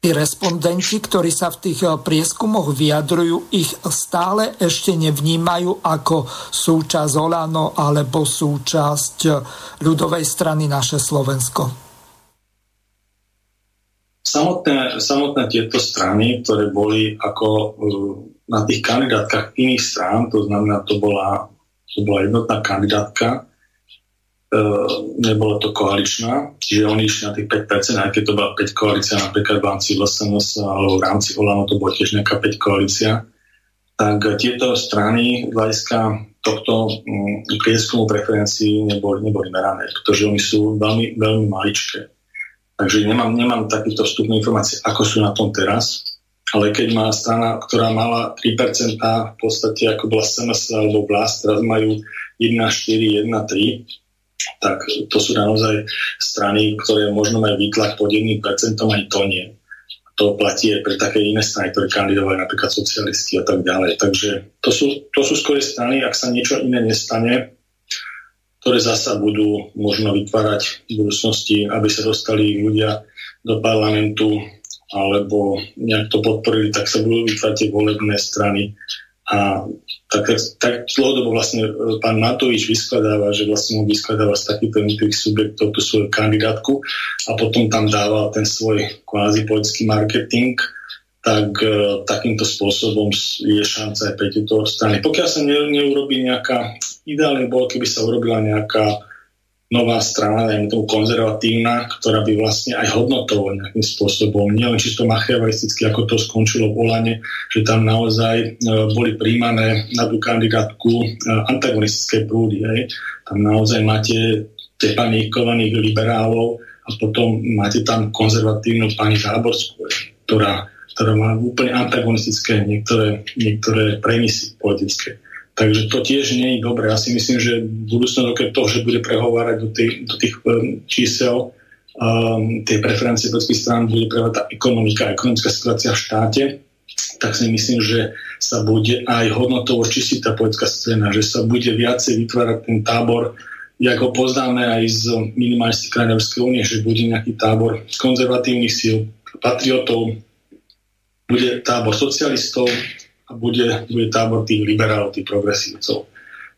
tí respondenti, ktorí sa v tých eh, prieskumoch vyjadrujú, ich stále ešte nevnímajú ako súčasť Olano alebo súčasť eh, ľudovej strany naše Slovensko. Samotné, samotné tieto strany, ktoré boli ako eh, na tých kandidátkach iných strán, to znamená, to bola, to bola jednotná kandidátka, E, nebola to koaličná, čiže oni išli na tých 5%, aj keď to bola 5 koalícia napríklad v rámci LSNS alebo v rámci Olano to bola tiež nejaká 5 koalícia, tak tieto strany hľadiska tohto mm, prieskumu preferencií neboli, neboli merané, pretože oni sú veľmi, veľmi maličké. Takže nemám, nemám takýchto vstupné informácie, ako sú na tom teraz, ale keď má strana, ktorá mala 3%, v podstate ako bola SNS alebo Vlast, teraz majú 1,4, 1,3, tak to sú naozaj strany, ktoré možno majú výtlak pod 1%, ani to nie. To platí aj pre také iné strany, ktoré kandidovali napríklad socialisti a tak ďalej. Takže to sú, to sú skôr strany, ak sa niečo iné nestane, ktoré zasa budú možno vytvárať v budúcnosti, aby sa dostali ľudia do parlamentu alebo nejak to podporili, tak sa budú vytvárať tie volebné strany. A tak, tak dlhodobo vlastne pán Matovič vyskladáva, že vlastne on vyskladáva z takýchto jednotlivých subjektov tú svoju kandidátku a potom tam dáva ten svoj kvázi politický marketing, tak e, takýmto spôsobom je šanca aj pre tieto strany. Pokiaľ sa ne, neurobí nejaká, ideálne bolo, keby sa urobila nejaká nová strana, dajme tomu konzervatívna, ktorá by vlastne aj hodnotovo nejakým spôsobom, nielen čisto machiavalisticky, ako to skončilo v Olane, že tam naozaj e, boli príjmané na tú kandidátku e, antagonistické prúdy. Hej. Tam naozaj máte tepaníkovaných liberálov a potom máte tam konzervatívnu pani Záborskú, ktorá ktorá má úplne antagonistické niektoré, niektoré premisy politické. Takže to tiež nie je dobré. Ja si myslím, že v budúcnosti okrem toho, že bude prehovárať do tých, do tých um, čísel um, tie preferencie politických strán, bude prehovárať tá ekonomika, ekonomická situácia v štáte, tak si myslím, že sa bude aj hodnotovo čistiť tá politická scéna, že sa bude viacej vytvárať ten tábor, jak ho poznáme aj z minimalistiky krajín únie, že bude nejaký tábor konzervatívnych síl, patriotov, bude tábor socialistov a bude, bude tábor tých liberálov, tých progresívcov.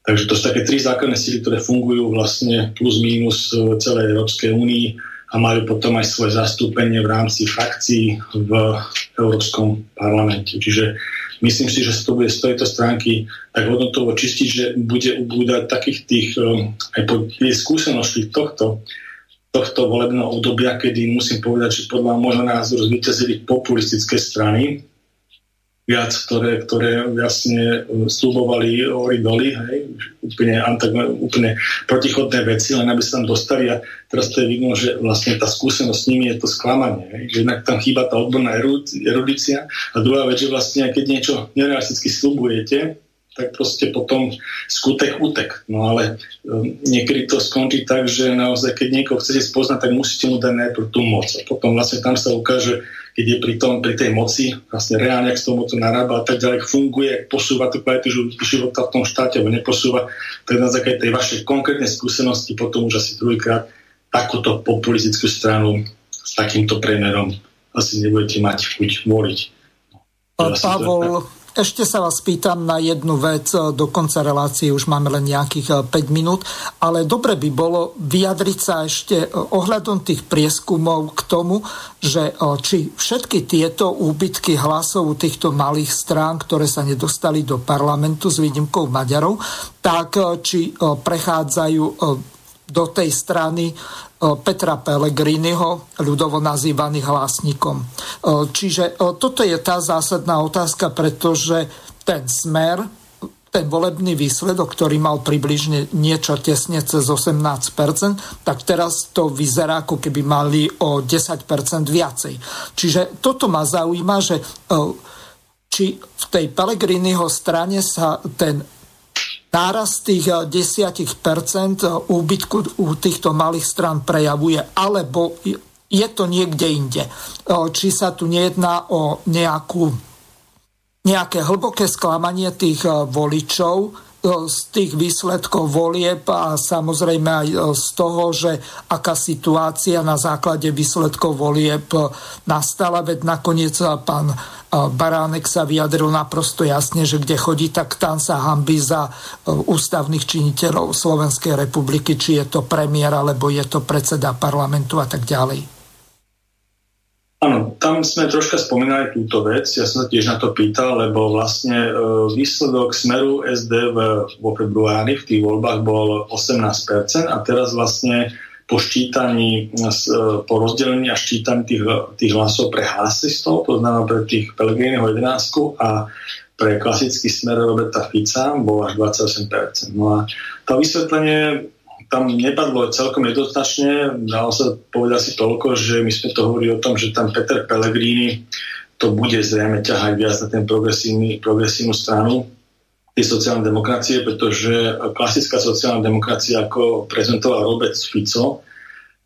Takže to sú také tri základné síly, ktoré fungujú vlastne plus minus v celej Európskej únii a majú potom aj svoje zastúpenie v rámci frakcií v Európskom parlamente. Čiže myslím si, že sa to bude z tejto stránky tak hodnotovo čistiť, že bude ubúdať takých tých aj po skúsenosti tohto tohto volebného obdobia, kedy musím povedať, že podľa môjho názoru zvyťazili populistické strany, viac, ktoré, ktoré jasne e, slúbovali hory doly, hej, úplne, úplne protichodné veci, len aby sa tam dostali a teraz to je vidno, že vlastne tá skúsenosť s nimi je to sklamanie, hej, že jednak tam chýba tá odborná erudícia a druhá vec, že vlastne keď niečo nerealisticky slúbujete, tak proste potom skutek utek. No ale um, niekedy to skončí tak, že naozaj, keď niekoho chcete spoznať, tak musíte mu dať najprv tú moc. A potom vlastne tam sa ukáže, keď je pri, tom, pri tej moci, vlastne reálne, ak s tou mocou narába a tak ďalej, funguje, posúva tú kvalitu života v tom štáte, alebo neposúva, tak na základe tej vašej konkrétnej skúsenosti potom už asi druhýkrát takúto populistickú stranu s takýmto premerom asi nebudete mať chuť voliť. Pavol, ešte sa vás pýtam na jednu vec, do konca relácie už máme len nejakých 5 e, minút, ale dobre by bolo vyjadriť sa ešte e, ohľadom tých prieskumov k tomu, že e, či všetky tieto úbytky hlasov týchto malých strán, ktoré sa nedostali do parlamentu s výnimkou Maďarov, tak či prechádzajú do tej strany Petra Pellegriniho, ľudovo nazývaný hlasníkom. Čiže toto je tá zásadná otázka, pretože ten smer, ten volebný výsledok, ktorý mal približne niečo tesne cez 18%, tak teraz to vyzerá, ako keby mali o 10% viacej. Čiže toto ma zaujíma, že či v tej Pellegriniho strane sa ten nárast tých 10% eh, eh, úbytku u týchto malých strán prejavuje, alebo je to niekde inde. Eh, či sa tu nejedná o nejakú, nejaké hlboké sklamanie tých voličov, z tých výsledkov volieb a samozrejme aj z toho, že aká situácia na základe výsledkov volieb nastala, veď nakoniec pán Baránek sa vyjadril naprosto jasne, že kde chodí, tak tam sa hambí za ústavných činiteľov Slovenskej republiky, či je to premiér, alebo je to predseda parlamentu a tak ďalej. Áno, tam sme troška spomínali túto vec, ja som sa tiež na to pýtal, lebo vlastne e, výsledok smeru SD vo februári v tých voľbách bol 18% a teraz vlastne po ščítaní, e, po rozdelení a ščítaní tých, tých hlasov pre hlasistov, to znamená pre tých Pelegrínyho 11 a pre klasický smer Roberta Fica bol až 28%. No a to vysvetlenie tam nepadlo celkom jednoznačne. Dalo sa povedať si toľko, že my sme to hovorili o tom, že tam Peter Pellegrini to bude zrejme ťahať viac na ten progresívnu stranu tej sociálnej demokracie, pretože klasická sociálna demokracia, ako prezentoval Robert Fico,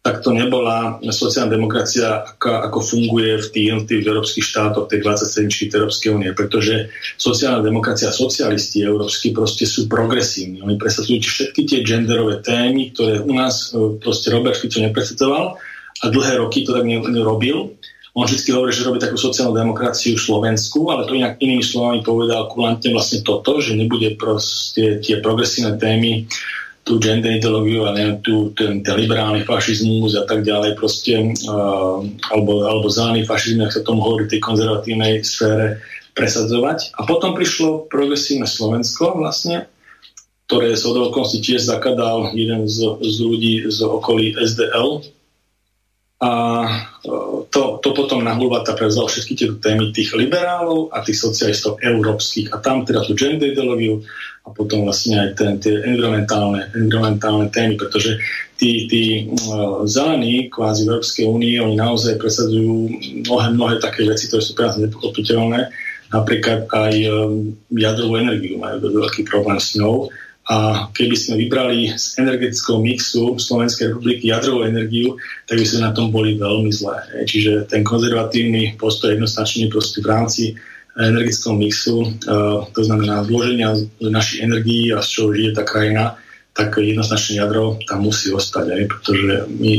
tak to nebola sociálna demokracia, ako, ako funguje v tých jednotlivých európskych štátoch, tej 27 štít Európskej únie, pretože sociálna demokracia, socialisti európsky proste sú progresívni. Oni presadzujú všetky tie genderové témy, ktoré u nás e, proste Robert Fico nepresadzoval a dlhé roky to tak nerobil on vždy hovorí, že robí takú sociálnu demokraciu v Slovensku, ale to inak inými slovami povedal kulantne vlastne toto, že nebude proste tie progresívne témy tú gender ideológiu a neviem, tú, ten, ten liberálny fašizmus a tak ďalej proste, uh, alebo, alebo zelený fašizmus, ak sa tomu hovorí v tej konzervatívnej sfére, presadzovať. A potom prišlo progresívne Slovensko vlastne, ktoré z okolností tiež zakadal jeden z, z ľudí z okolí SDL, a e, to, to potom na Hulvata prevzal všetky tie témy tých liberálov a tých socialistov európskych. A tam teda tú gender ideológiu a potom vlastne aj ten, tie environmentálne, environmentálne témy, pretože tí, tí uh, zelení kvázi v Európskej únii, oni naozaj presadzujú mnohé, mnohé také veci, ktoré sú pre nás nepochopiteľné. Napríklad aj um, jadrovú energiu majú veľký problém s ňou a keby sme vybrali z energetického mixu Slovenskej republiky jadrovú energiu, tak by sme na tom boli veľmi zlé. Čiže ten konzervatívny postoj jednoznačne proste v rámci energetického mixu, to znamená zloženia našich energií a z čoho žije tá krajina, tak jednoznačne jadro tam musí ostať, aj, pretože my,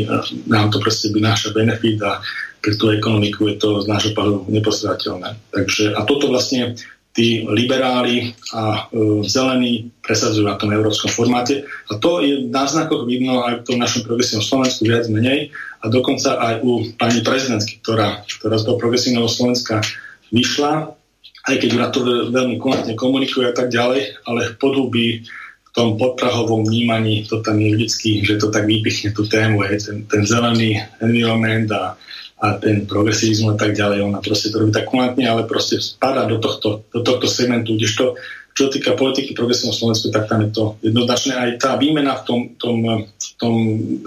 nám to proste vynáša benefit a pre tú ekonomiku je to z nášho pohľadu nepostrateľné. Takže, a toto vlastne tí liberáli a e, zelení presadzujú na tom európskom formáte. A to je na znakoch vidno aj v tom našom progresívnom Slovensku viac menej a dokonca aj u pani prezidentky, ktorá, ktorá z toho progresívneho Slovenska vyšla, aj keď na to veľmi konatne komunikuje a tak ďalej, ale v podhubí v tom podprahovom vnímaní to tam je vždycky, že to tak vypichne tú tému, je ten, ten zelený environment a a ten progresivizmus a tak ďalej. Ona proste to robí tak kulantne, ale proste spadá do tohto, do tohto segmentu, kdežto čo týka politiky progresívneho Slovensku, tak tam je to jednoznačné. Aj tá výmena v tom, tom, tom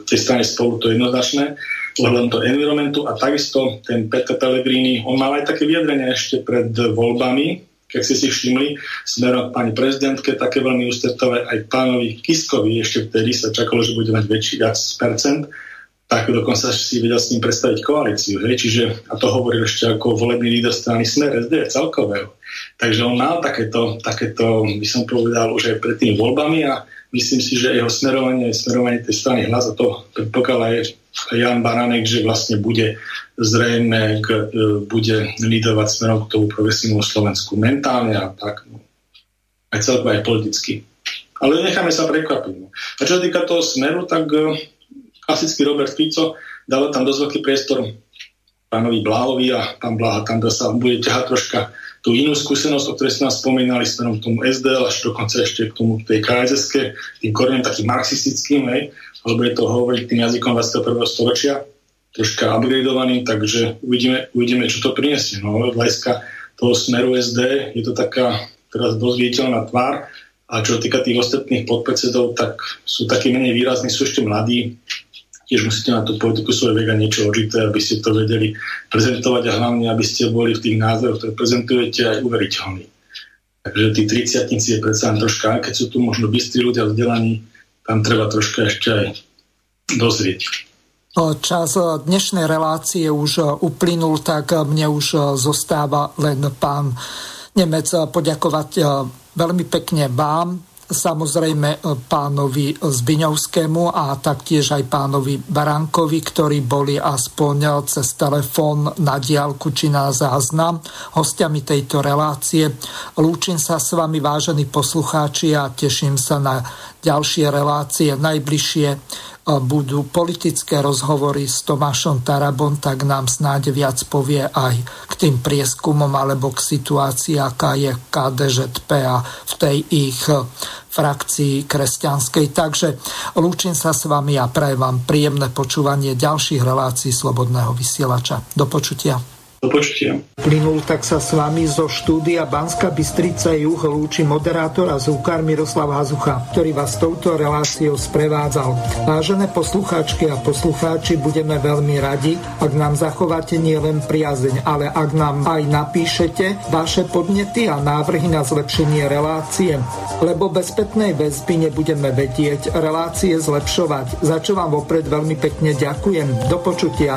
tej strane spolu, to je jednoznačné, ohľadom toho environmentu a takisto ten Peter Pellegrini, on mal aj také vyjadrenie ešte pred voľbami, keď ste si všimli, smerom k pani prezidentke, také veľmi ústretové aj pánovi Kiskovi, ešte vtedy sa čakalo, že bude mať väčší viac percent, tak dokonca si vedel s ním predstaviť koalíciu. Hej? Čiže, a to hovoril ešte ako volebný líder strany Smer SD celkového. Takže on mal takéto, takéto, by som povedal, už aj pred tými voľbami a myslím si, že jeho smerovanie, smerovanie tej strany hlas a to predpokladá aj Jan Baranek, že vlastne bude zrejme k, e, bude lídovať smerom k tomu progresívnu Slovensku mentálne a tak, no, aj celkovo aj politicky. Ale necháme sa prekvapiť. No. A čo sa týka toho smeru, tak e, klasický Robert Fico, dal tam dosť veľký priestor pánovi Bláhovi a pán Bláha tam sa bude ťahať troška tú inú skúsenosť, o ktorej ste nás spomínali, smerom k tomu SDL, až dokonca ešte k tomu tej kss tým koreňom takým marxistickým, hej, alebo je to hovoriť tým jazykom 21. storočia, troška upgradeovaný, takže uvidíme, uvidíme čo to prinesie. No, hľadiska toho smeru SD je to taká teraz dosť viditeľná tvár a čo týka tých ostatných podpredsedov, tak sú takí menej výrazní, sú ešte mladí, tiež musíte na tú politiku svoje vega niečo odžité, aby ste to vedeli prezentovať a hlavne, aby ste boli v tých názoroch, ktoré prezentujete, aj uveriteľní. Takže tí 30 je predsa troška, keď sú tu možno bystrí ľudia vzdelaní, tam treba troška ešte aj dozrieť. Čas dnešnej relácie už uplynul, tak mne už zostáva len pán Nemec poďakovať veľmi pekne vám, samozrejme e, pánovi Zbiňovskému a taktiež aj pánovi Barankovi, ktorí boli aspoň cez telefón na diálku či na záznam hostiami tejto relácie. Lúčim sa s vami, vážení poslucháči, a teším sa na ďalšie relácie najbližšie budú politické rozhovory s Tomášom Tarabom, tak nám snáď viac povie aj k tým prieskumom alebo k situácii, aká je KDŽP a v tej ich frakcii kresťanskej. Takže lúčim sa s vami a prajem vám príjemné počúvanie ďalších relácií Slobodného vysielača. Do počutia. Do počutia. Plynul tak sa s vami zo štúdia Banska Bystrica Juh lúči moderátor a zúkar Miroslav Hazucha, ktorý vás touto reláciou sprevádzal. Vážené poslucháčky a poslucháči, budeme veľmi radi, ak nám zachováte nielen priazeň, ale ak nám aj napíšete vaše podnety a návrhy na zlepšenie relácie, lebo bez spätnej väzby nebudeme vedieť relácie zlepšovať, za čo vám vopred veľmi pekne ďakujem. Do počutia.